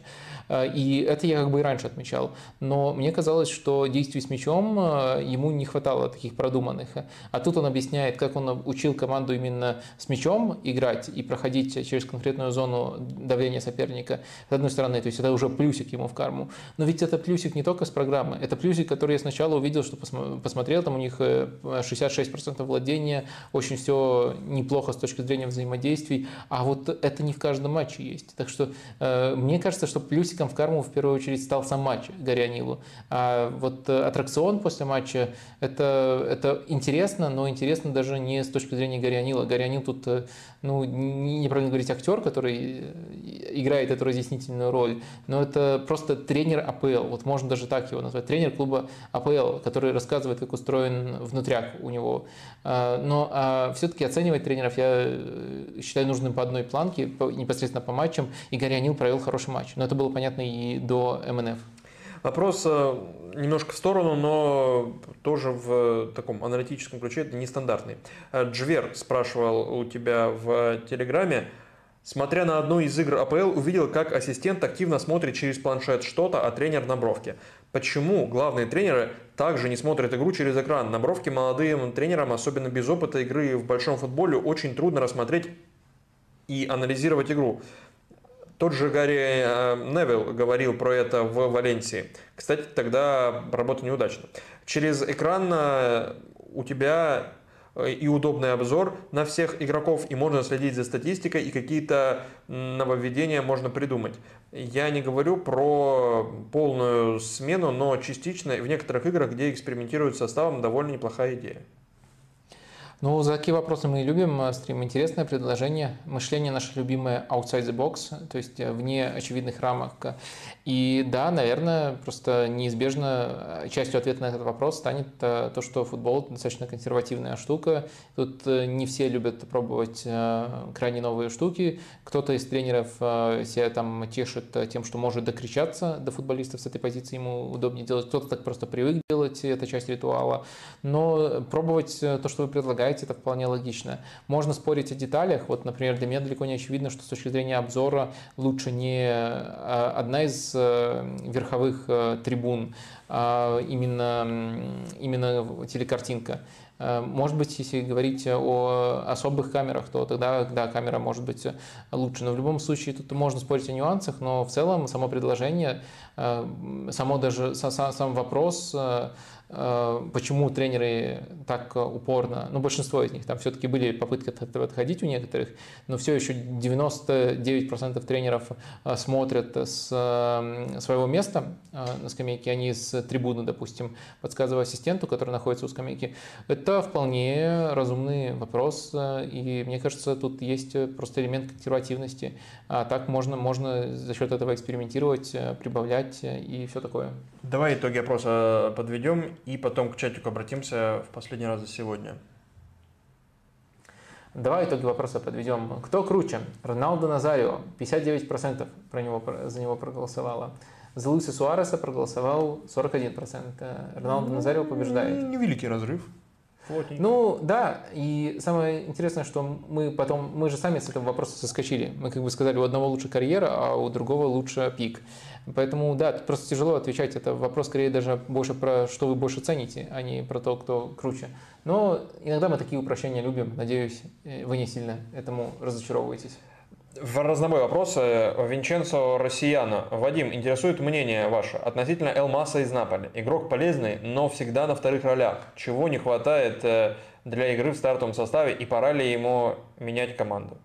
Э, и это я как бы и раньше отмечал. Но мне казалось, что действий с мячом э, ему не хватало таких продуманных. А тут он объясняет, как он учил команду именно с мячом играть и проходить через конкретную зону давления соперника. С одной стороны, то есть это уже плюсик ему в карму. Но ведь это плюсик не только с программы, это плюсик, который я сначала увидел, что посмотрел, там у них 66% э, владения, очень все неплохо с точки зрения взаимодействий, а вот это не в каждом матче есть. Так что э, мне кажется, что плюсиком в карму в первую очередь стал сам матч Горянилу. А вот аттракцион после матча это, это интересно, но интересно даже не с точки зрения Горянила. Горянил тут, ну, неправильно говорить актер, который играет эту разъяснительную роль, но это просто тренер АПЛ. Вот можно даже так его назвать. Тренер клуба АПЛ, который рассказывает, как устроен внутряк у него. А, но а все-таки оценивать тренеров я э, считаю нужным по одной планке, непосредственно по матчам. И Горянил провел хороший матч. Но это было понятно и до МНФ. Вопрос э, немножко в сторону, но тоже в таком аналитическом ключе, это нестандартный. Э, Джвер спрашивал у тебя в Телеграме, Смотря на одну из игр АПЛ, увидел, как ассистент активно смотрит через планшет что-то, а тренер на бровке. Почему главные тренеры также не смотрят игру через экран? На бровке молодым тренерам, особенно без опыта игры в большом футболе, очень трудно рассмотреть и анализировать игру. Тот же Гарри э, Невилл говорил про это в Валенсии. Кстати, тогда работа неудачна. Через экран э, у тебя и удобный обзор на всех игроков, и можно следить за статистикой, и какие-то нововведения можно придумать. Я не говорю про полную смену, но частично в некоторых играх, где экспериментируют составом, довольно неплохая идея. Ну, за такие вопросы мы и любим э, стрим. Интересное предложение. Мышление наше любимое outside the box, то есть э, вне очевидных рамок. И да, наверное, просто неизбежно э, частью ответа на этот вопрос станет то, что футбол достаточно консервативная штука. Тут не все любят пробовать крайне новые штуки. Кто-то из тренеров себя там тешит тем, что может докричаться до футболистов с этой позиции, ему удобнее делать. Кто-то так просто привык делать, это часть ритуала. Но пробовать то, что вы предлагаете, предлагаете, это вполне логично. Можно спорить о деталях. Вот, например, для меня далеко не очевидно, что с точки зрения обзора лучше не а, одна из э, верховых э, трибун, а именно, именно телекартинка. Э, может быть, если говорить о особых камерах, то тогда, да, камера может быть лучше. Но в любом случае тут можно спорить о нюансах, но в целом само предложение, само даже сам вопрос почему тренеры так упорно, ну большинство из них, там все-таки были попытки отходить у некоторых, но все еще 99% тренеров э, смотрят с э, своего места на скамейке, а не с трибуны, допустим, подсказывая ассистенту, который находится у скамейки. Это вполне разумный вопрос, и мне кажется, тут есть просто элемент консервативности. А так можно, можно за счет этого экспериментировать, прибавлять и все такое. Давай итоги опроса подведем и потом к чатику обратимся в последний раз за сегодня. Давай итоги вопроса подведем. Кто круче? Роналдо Назарио, 59% про него, за него проголосовало. За Луиса Суареса проголосовал 41%. Роналдо Назарио побеждает. Невеликий разрыв. Плотненько. Ну да, и самое интересное, что мы потом, мы же сами с этого вопроса соскочили. Мы как бы сказали, у одного лучше карьера, а у другого лучше пик. Поэтому, да, просто тяжело отвечать. Это вопрос скорее даже больше про что вы больше цените, а не про то, кто круче. Но иногда мы такие упрощения любим. Надеюсь, э, вы не сильно этому разочаровываетесь. В разнобой вопросы. Винченцо Россияна. Вадим, интересует мнение ваше относительно Элмаса из Наполи. Игрок полезный, но всегда на вторых ролях. Чего не хватает э, для игры в стартовом составе и пора ли ему менять команду?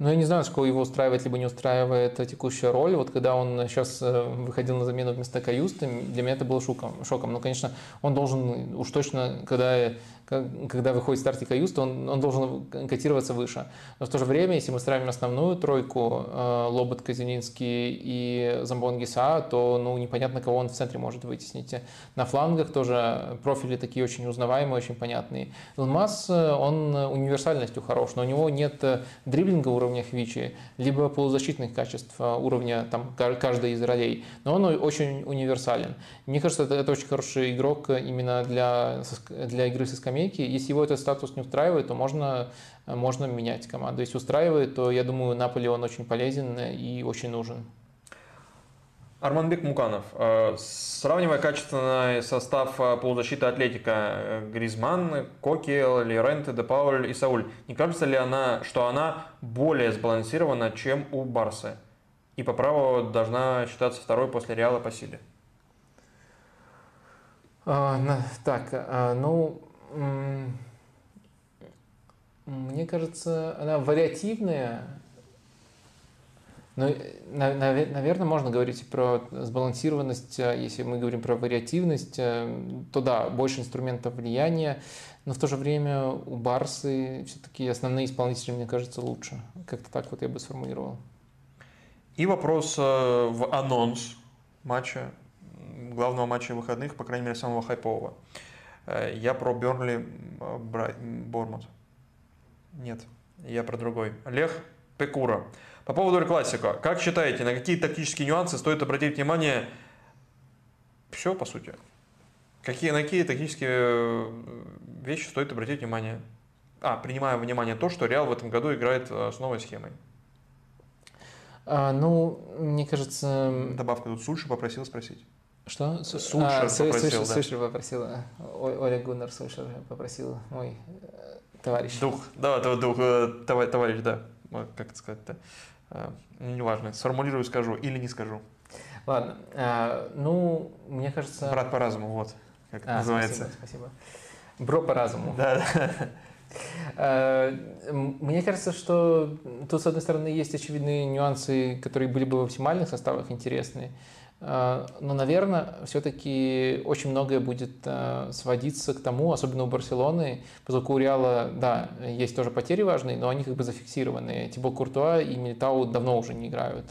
Ну, я не знаю, сколько его устраивает, либо не устраивает текущая роль. Вот когда он сейчас э, выходил на замену вместо Каюста, для меня это было шоком. Но, конечно, он должен уж точно, когда когда выходит старт Каюста, он, он должен котироваться выше. Но в то же время, если мы сравним основную тройку э, Лобот, Казининский и Замбон Гиса, то ну, непонятно, кого он в центре может вытеснить. На флангах тоже профили такие очень узнаваемые, очень понятные. Илмаз, э, он универсальностью хорош, но у него нет э, дриблинга уровня Хвичи, либо полузащитных качеств уровня там, каждой из ролей, но он очень универсален. Мне кажется, это, это очень хороший игрок именно для, для игры со скамейки скамейки. Если его этот статус не устраивает, то можно, можно менять команду. Если устраивает, то я думаю, Наполе он очень полезен и очень нужен. Арманбек Муканов. Э, сравнивая качественный состав э, полузащиты Атлетика э, Гризман, Коки, Леренте, Де Пауль и Сауль, не кажется ли она, что она более сбалансирована, чем у Барсы? И по праву должна считаться второй после Реала по силе? А, так, а, ну, мне кажется, она вариативная. Ну, наверное, можно говорить про сбалансированность, если мы говорим про вариативность, то да, больше инструментов влияния, но в то же время у Барсы все-таки основные исполнители, мне кажется, лучше. Как-то так вот я бы сформулировал. И вопрос в анонс матча, главного матча выходных, по крайней мере, самого хайпового. Э, я про Бернли Бормут. Нет, я про другой. Олег Пекура. По поводу Эль Классика. Как считаете, на какие тактические нюансы стоит обратить внимание? Все, по сути. Какие, на какие тактические э, вещи стоит обратить внимание? А, принимая внимание то, что Реал в этом году играет э, с новой схемой. А, ну, мне кажется... Добавка тут Сульша попросил спросить. Что? Сульшер а, попросил, да. Сульшер попросил. Оля Гуннер Сульшер попросил, мой э, товарищ. Дух, да, дух, товарищ, да. Как это сказать-то? Неважно, сформулирую, скажу или не скажу. Ладно, а, ну, мне кажется... Брат по разуму, вот, как это а, называется. Спасибо, спасибо. Бро по разуму. Да, а, Мне кажется, что тут, с одной стороны, есть очевидные нюансы, которые были бы в оптимальных составах интересные. А, но, наверное, все-таки очень многое будет а, сводиться к тому, особенно у Барселоны, поскольку у Реала, да, есть тоже потери важные, но они как бы зафиксированы. Тибо Куртуа и Милитау давно уже не играют.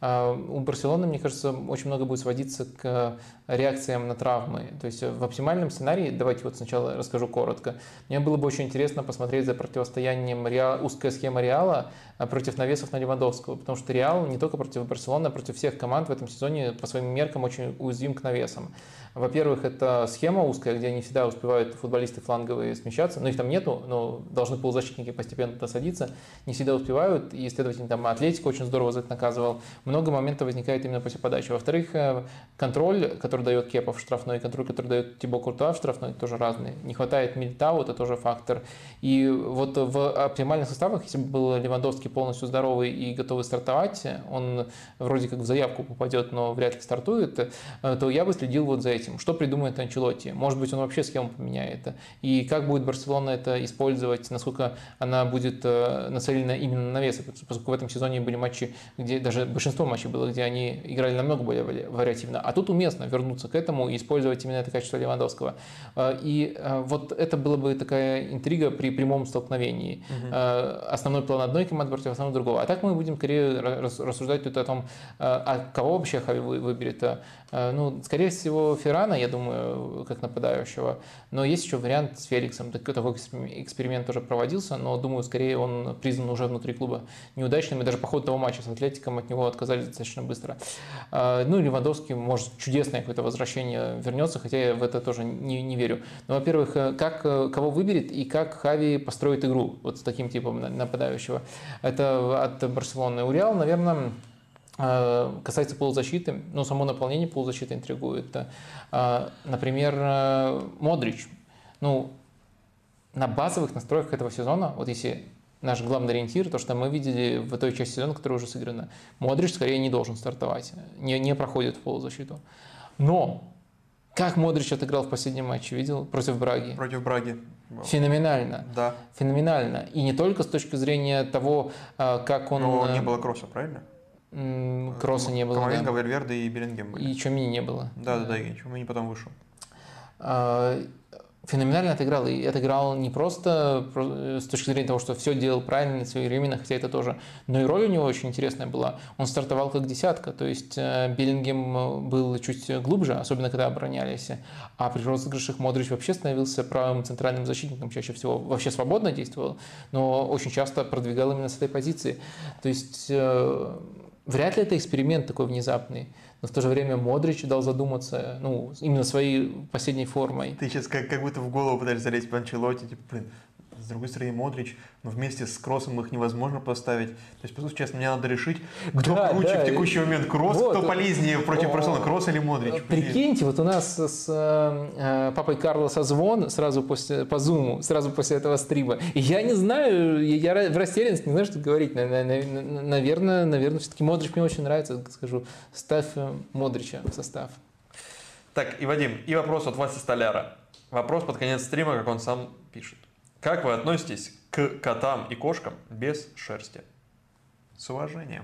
А, у Барселоны, мне кажется, очень много будет сводиться к реакциям на травмы. То есть в оптимальном сценарии, давайте вот сначала расскажу коротко, мне было бы очень интересно посмотреть за противостоянием Реал, узкая схема Реала а, против навесов на Левандовского, потому что Реал не только против Барселоны, а против всех команд в этом сезоне по своим меркам очень уязвим к навесам. Во-первых, это схема узкая, где не всегда успевают футболисты фланговые смещаться, но их там нету, но должны полузащитники постепенно туда не всегда успевают, и, следовательно, там Атлетика очень здорово за это наказывал. Много моментов возникает именно после подачи. Во-вторых, э, контроль, который дает Кепов штрафной, контроль, который дает Тибо Куртуа в штрафной, тоже разный. Не хватает Мильтау, это тоже фактор. И вот в оптимальных составах, если бы был Левандовский полностью здоровый и готовый стартовать, он вроде как в заявку попадет, но вряд ли стартует, э, то я бы следил вот за этим этим. Что придумает Анчелотти? Может быть, он вообще схему поменяет. И как будет Барселона это использовать, насколько она будет э, нацелена именно на вес, поскольку в этом сезоне были матчи, где даже большинство матчей было, где они играли намного более вариативно. А тут уместно вернуться к этому и использовать именно это качество Левандовского. Э, и э, вот это была бы такая интрига при прямом столкновении. Угу. Основной план одной команды против основного другого. А так мы будем скорее рассуждать тут о том, а кого вообще Хави выберет. Ну, скорее всего, Ферран Феррана, я думаю, как нападающего. Но есть еще вариант с Феликсом. Такой эксперимент тоже проводился, но, думаю, скорее он признан уже внутри клуба неудачным. И даже по ходу того матча с Атлетиком от него отказались достаточно быстро. А, ну, Левандовский, может, чудесное какое-то возвращение вернется, хотя я в это тоже не, не верю. Но, во-первых, как, кого выберет и как Хави построит игру вот с таким типом нападающего. Это от Барселоны. У Реал, наверное, Э, касается полузащиты, ну, само наполнение полузащиты интригует. Э, например, э, Модрич. Ну, на базовых настроях этого сезона, вот если наш главный ориентир, то, что мы видели в той части сезона, которая уже сыграна, Модрич скорее не должен стартовать, не, не проходит в полузащиту. Но как Модрич отыграл в последнем матче, видел? Против Браги. Против Браги. Феноменально. Да. Феноменально. И не только с точки зрения того, как он... Но не было Крооса, правильно? Крооса не было. Камавинга, да. Вальверде и Беллингем были. И Тчуамени не было. Да, да, да, и Тчуамени потом вышел. А, феноменально отыграл. И отыграл не просто э, с точки зрения того, что все делал правильно, своевременно, хотя это тоже, но и роль у него очень интересная была. Он стартовал как десятка, то есть э, Беллингем э, был чуть глубже, особенно когда оборонялись, а при розыгрышах Модрич вообще становился правым центральным защитником чаще всего. Вообще свободно действовал, но очень часто продвигал именно с этой позиции. То есть Вряд ли это эксперимент такой внезапный, но в то же время Модрич дал задуматься, ну, именно своей последней формой. Ты сейчас как, как будто в голову пытаешься залезть по типа, блин, с другой стороны, Модрич, но вместе с Кроссом их невозможно поставить. То есть, по сути, честно, мне надо решить, кто да, круче да. в текущий момент, Кросс, вот. кто полезнее против Барселоны, Кросс или Модрич. Прикиньте, вот у нас с э, папой Карлоса звон сразу после, по зуму, сразу после этого стрима. И я не знаю, я в растерянности не знаю, что говорить. Наверное, наверное, все-таки Модрич мне очень нравится, скажу. Ставь э, Модрича в состав. Так, и Вадим, и вопрос от Васи Столяра. Вопрос под конец стрима, как он сам пишет. Как вы относитесь к котам и кошкам без шерсти? С уважением.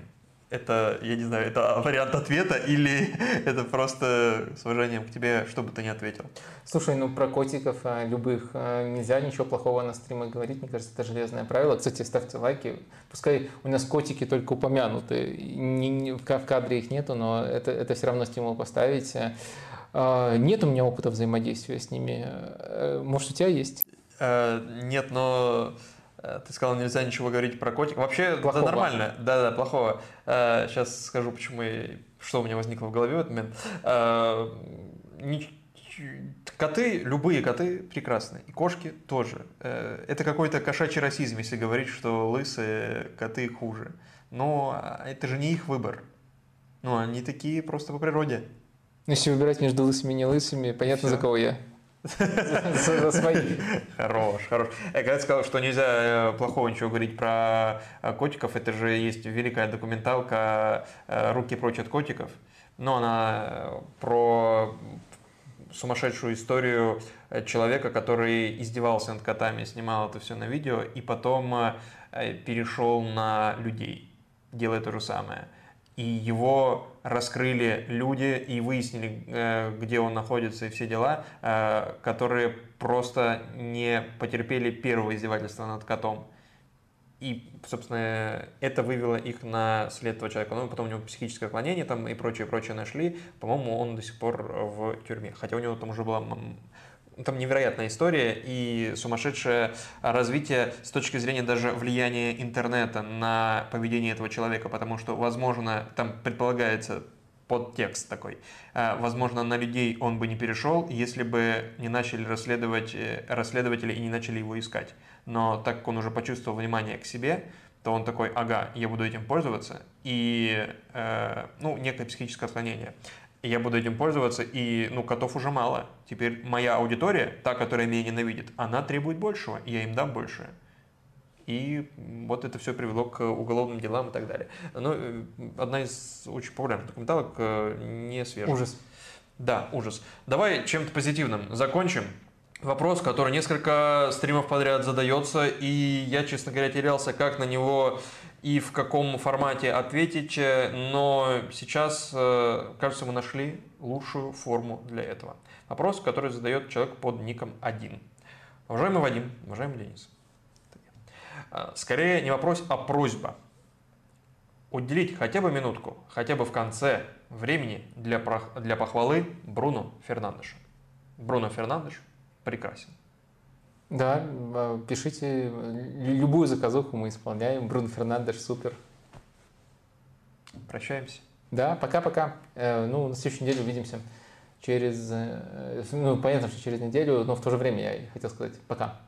Это, я не знаю, это вариант ответа или это просто с уважением к тебе, что бы ты ни ответил? Слушай, ну про котиков а, любых а, нельзя ничего плохого на стримах говорить. Мне кажется, это железное правило. Кстати, ставьте лайки. Пускай у нас котики только упомянуты. Не, не, в кадре их нету, но это, это все равно стимул поставить. А, нет у меня опыта взаимодействия с ними. Э, может, у тебя есть? Э, нет, но э, ты сказал, нельзя ничего говорить про котик. Вообще, плохого. да, нормально. Да, да, плохого. Сейчас скажу, почему и что у меня возникло в голове в этот момент. Коты, любые коты прекрасны. И кошки тоже. Это какой-то кошачий расизм, если говорить, что лысые коты хуже. Но а, это же не их выбор. Ну, они такие просто по природе. Ну, если выбирать между лысыми и не лысыми, понятно, Все. за кого я. За своих. Хорош, хорош. Я когда сказал, что нельзя э, плохого ничего говорить про э, котиков, это же есть великая документалка э, «Руки прочь от котиков». Но она про сумасшедшую историю человека, который издевался над котами, снимал это все на видео и потом перешел на людей, делая то же самое и его раскрыли люди и выяснили, э, где он находится и все дела, э, которые просто не потерпели первого издевательства над котом. И, собственно, это вывело их на след этого человека. Ну, потом у него психическое отклонение там и прочее, прочее нашли. По-моему, он до сих пор в тюрьме. Хотя у него там уже была там невероятная история и сумасшедшее развитие с точки зрения даже влияния интернета на поведение этого человека, потому что, возможно, там предполагается подтекст такой. А, возможно, на людей он бы не перешел, если бы не начали расследовать э, расследователи и не начали его искать. Но так как он уже почувствовал внимание к себе, то он такой, ага, я буду этим пользоваться, и, э, ну, некое психическое отклонение я буду этим пользоваться, и, ну, котов уже мало. Теперь моя аудитория, та, которая меня ненавидит, она требует большего, и я им дам больше. И вот это все привело к уголовным делам и так далее. Но э, одна из очень популярных документалок э, не свежая. Ужас. Да, ужас. Давай чем-то позитивным закончим. Вопрос, который несколько стримов подряд задается, и я, честно говоря, терялся, как на него и в каком формате ответить, но сейчас, э, кажется, мы нашли лучшую форму для этого. Вопрос, который задает человек под ником 1. Уважаемый Вадим, уважаемый Денис. Э, скорее не вопрос, а просьба. Уделить хотя бы минутку, хотя бы в конце времени для, для похвалы Бруно Фернандеша. Бруно Фернандеш прекрасен. Да, а, пишите любую заказуху мы исполняем. Брун Фернандеш супер. Прощаемся. Да, пока-пока. Э, ну, на следующей неделе увидимся. Через, э, ну, понятно, что через неделю, но в то же время я хотел сказать пока.